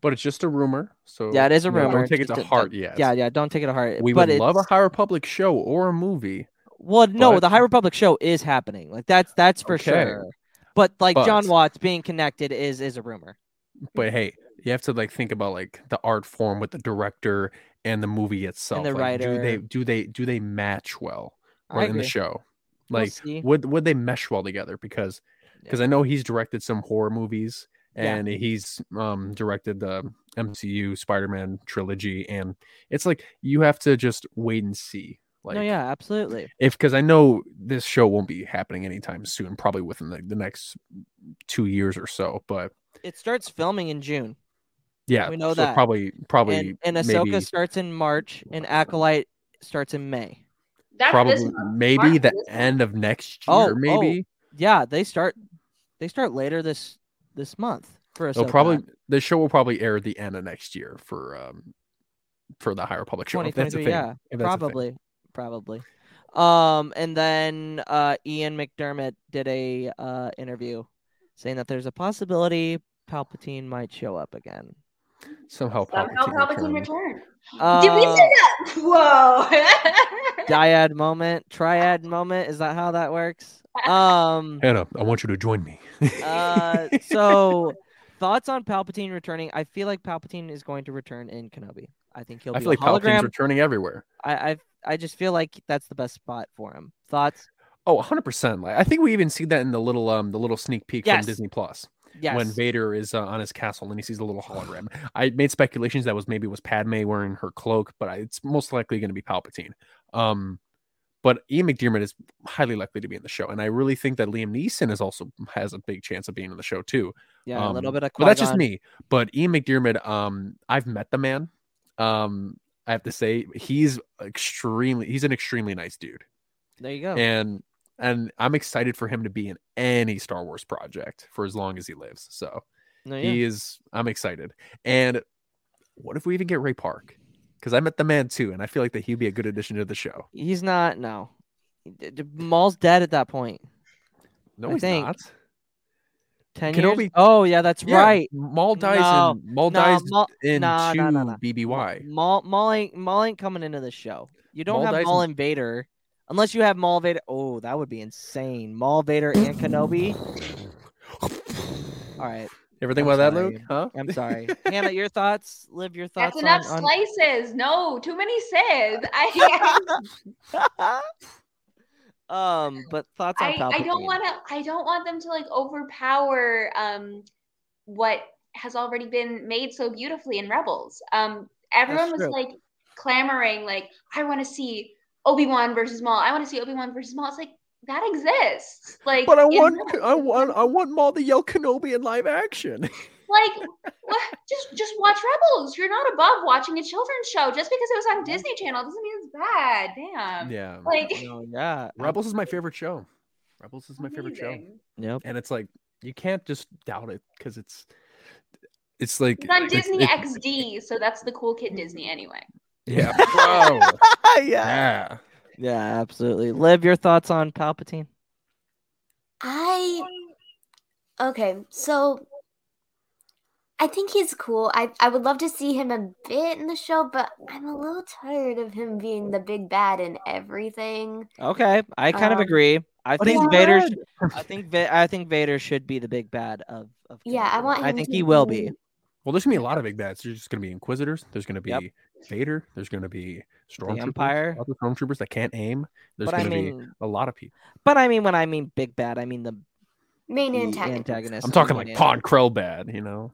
But it's just a rumor, so Yeah, it is a you know, rumor. Don't take it to heart don't- yet. Yeah, yeah, don't take it to heart. we but would love a High Republic show or a movie. Well, no, but- the High Republic show is happening. Like that's that's for Okay. sure. But like Jon Watts being connected is is a rumor. But hey, you have to like think about like the art form with the director and the movie itself. the Like, do they do they do they match well I or in the agree. show? We'll Like would would they mesh well together? Because because I know he's directed some horror movies Yeah. and he's um directed the MCU Spider-Man trilogy and it's like you have to just wait and see. Like no, yeah, absolutely. if because I know this show won't be happening anytime soon, probably within the, the next two years or so. But It starts filming in June. yeah, we know so that. probably probably and, and Ahsoka maybe, starts in March, and Acolyte starts in May. That's probably maybe March the end of next year. Oh, year, maybe. oh, yeah, they start they start later this this month for They'll probably the show will probably air at the end of next year for um for the High Republic show. If that's a 2023, thing. yeah, if that's a thing. probably, probably. Um, and then uh, Ian McDiarmid did a uh interview saying that there's a possibility Palpatine might show up again. Somehow Somehow Palpatine Palpatine returned. return. Did we Uh, say that? Whoa. dyad moment, triad moment. Is that how that works? Um, Hannah, I want you to join me. Uh, so thoughts on Palpatine returning? I feel like Palpatine is going to return in Kenobi. I think he'll I be feel like hologram. Palpatine's returning everywhere. I, I I just feel like that's the best spot for him. Thoughts? Oh, 100%. Like I think we even see that in the little um the little sneak peek Yes. from Disney Plus. Yes. When Vader is uh, on his castle and he sees a little hologram. I made speculations that was maybe it was Padme wearing her cloak, but I, it's most likely going to be Palpatine. Um but Ian McDiarmid is highly likely to be in the show, and I really think that Liam Neeson is also has a big chance of being in the show too. Yeah, a little Um, bit of But that's just me. But Ian McDiarmid, um, I've met the man. Um, I have to say he's extremely he's an extremely nice dude There you go. and and I'm excited for him to be in any Star Wars project for as long as he lives. So No, he is. I'm excited. And what if we even get Ray Park? Because I met the man too, and I feel like that he'd be a good addition to the show. He's not. No, Maul's dead at that point. No, I he's think. not. Ten Kenobi- years. Oh yeah, that's Yeah, right. Maul dies No, in Maul no, dies Maul- in no, two no, no, no. BBY. Maul, Maul ain't Maul ain't coming into the show. You don't Maul have Maul in- and Vader, unless you have Maul Vader. Oh, that would be insane. Maul Vader and Kenobi. All right. Ever think I'm about that, sorry. Luke? Huh? I'm sorry. Hannah, your thoughts. Live your thoughts. That's enough on, on... slices. No, too many Sith. I Um, but thoughts on I, Palpatine. I don't want to. I don't want them to like overpower um what has already been made so beautifully in Rebels. Um, everyone was true. like clamoring, like I want to see Obi Wan versus Maul. I want to see Obi Wan versus Maul. It's like that exists. Like, But I want, Rebels. I want, I want Maul to yell Kenobi in live action. like what? just just watch Rebels. You're not above watching a children's show just because it was on Disney Channel doesn't mean it's bad. Damn. Yeah. Like No, yeah. Rebels is my favorite show. Rebels is my favorite show. amazing. Yep. And it's like you can't just doubt it because it's it's like It's on Disney it- XD, so that's the cool kid Disney anyway. Yeah, bro. yeah. yeah. Yeah, absolutely. Liv, your thoughts on Palpatine? I okay, so I think he's cool. I I would love to see him a bit in the show, but I'm a little tired of him being the big bad in everything. Okay, I kind of Um, agree. I think he's Vader. red. sh- I think I think Vader should be the big bad of. of Yeah, I Kenobi. want I think to he will be. Well, there's gonna be a lot of big bads. There's just gonna be Inquisitors. There's gonna be Yep. Vader. There's gonna be stormtroopers. Empire. Other stormtroopers that can't aim. There's But gonna mean- be a lot of people. But I mean, when I mean big bad, I mean the, Main the antagonist. antagonist. I'm talking like main Pon Krell bad. You know.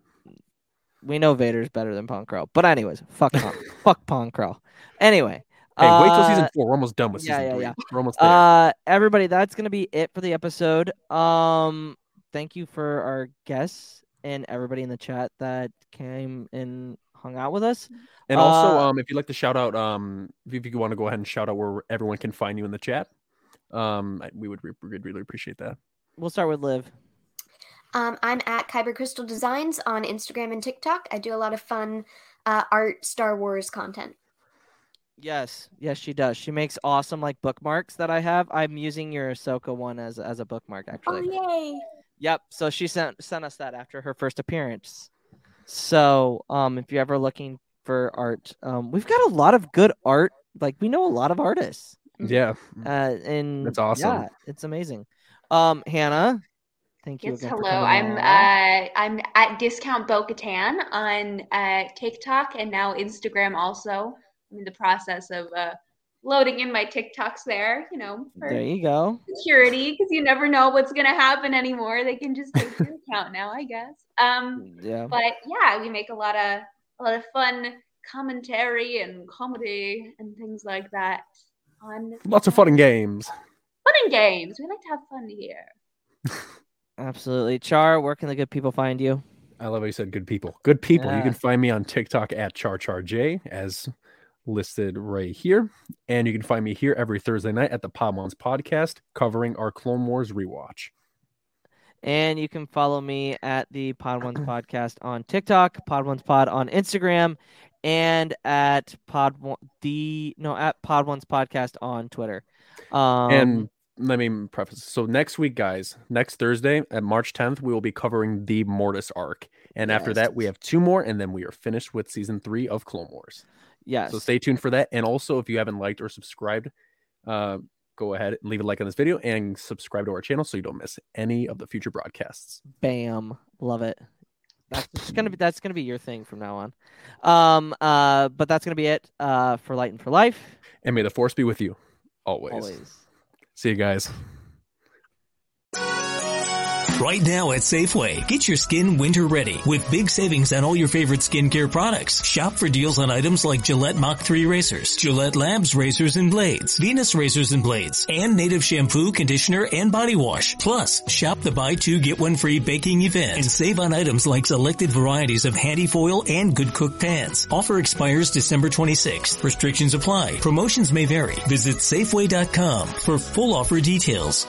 We know Vader's better than Pon Krell. But anyways, fuck Pon, fuck Pon Krell. Anyway. Hey, wait till uh, season four. We're almost done with yeah, season yeah, three. yeah. We're almost there. Uh, everybody, that's gonna be it for the episode. Um, thank you for our guests and everybody in the chat that came and hung out with us. and also, uh, um, if you'd like to shout out, um, if you want to go ahead and shout out where everyone can find you in the chat, um, I- we would re- we'd really appreciate that. We'll start with Liv. Um, I'm at Kyber Crystal Designs on Instagram and TikTok. I do a lot of fun uh, art Star Wars content. Yes, yes, she does. She makes awesome like bookmarks that I have. I'm using your Ahsoka one as as a bookmark actually. Oh yay! Yep. So she sent sent us that after her first appearance. So um, if you're ever looking for art, um, we've got a lot of good art. Like we know a lot of artists. Yeah. Uh, and That's awesome. Yeah, it's amazing. Um, Hannah, thank you Yes, again. hello. I'm uh, I'm at Discount Bo-Katan on uh, TikTok and now Instagram also. I'm in the process of uh, loading in my TikToks there, you know, for There you go. security because you never know what's gonna happen anymore. They can just take your account now, I guess. Um, Yeah. but yeah, we make a lot of a lot of fun commentary and comedy and things like that on Lots of fun and games. fun and games. We like to have fun here. Absolutely. Char, where can the good people find you? I love how you said good people. Good people. You can find me on TikTok at CharCharJ as listed right here. And you can find me here every Thursday night at the Podwans podcast covering our Clone Wars rewatch. And you can follow me at the Podwans Podcast on TikTok, Podwans Pod on Instagram, and at Pod One- the no at Podwans Podcast on Twitter. Um, and let me preface. So next week, guys, next Thursday at March 10th, we will be covering the Mortis arc. And after that, we have two more, and then we are finished with season three of Clone Wars. Yes, So stay tuned for that. And also, if you haven't liked or subscribed, uh, go ahead and leave a like on this video and subscribe to our channel so you don't miss any of the future broadcasts. bam, love it. That's gonna be that's gonna be your thing from now on. Um, uh, but that's gonna be it. Uh, for Light and for Life. And may the force be with you always. Always. See you guys. Right now at Safeway, get your skin winter ready with big savings on all your favorite skincare products. Shop for deals on items like Gillette Mach 3 razors, Gillette Labs razors and blades, Venus razors and blades, and native shampoo, conditioner, and body wash. Plus, shop the buy two get one free baking event and save on items like selected varieties of handy foil and good cook pans. Offer expires December 26th. Restrictions apply. Promotions may vary. Visit Safeway.com for full offer details.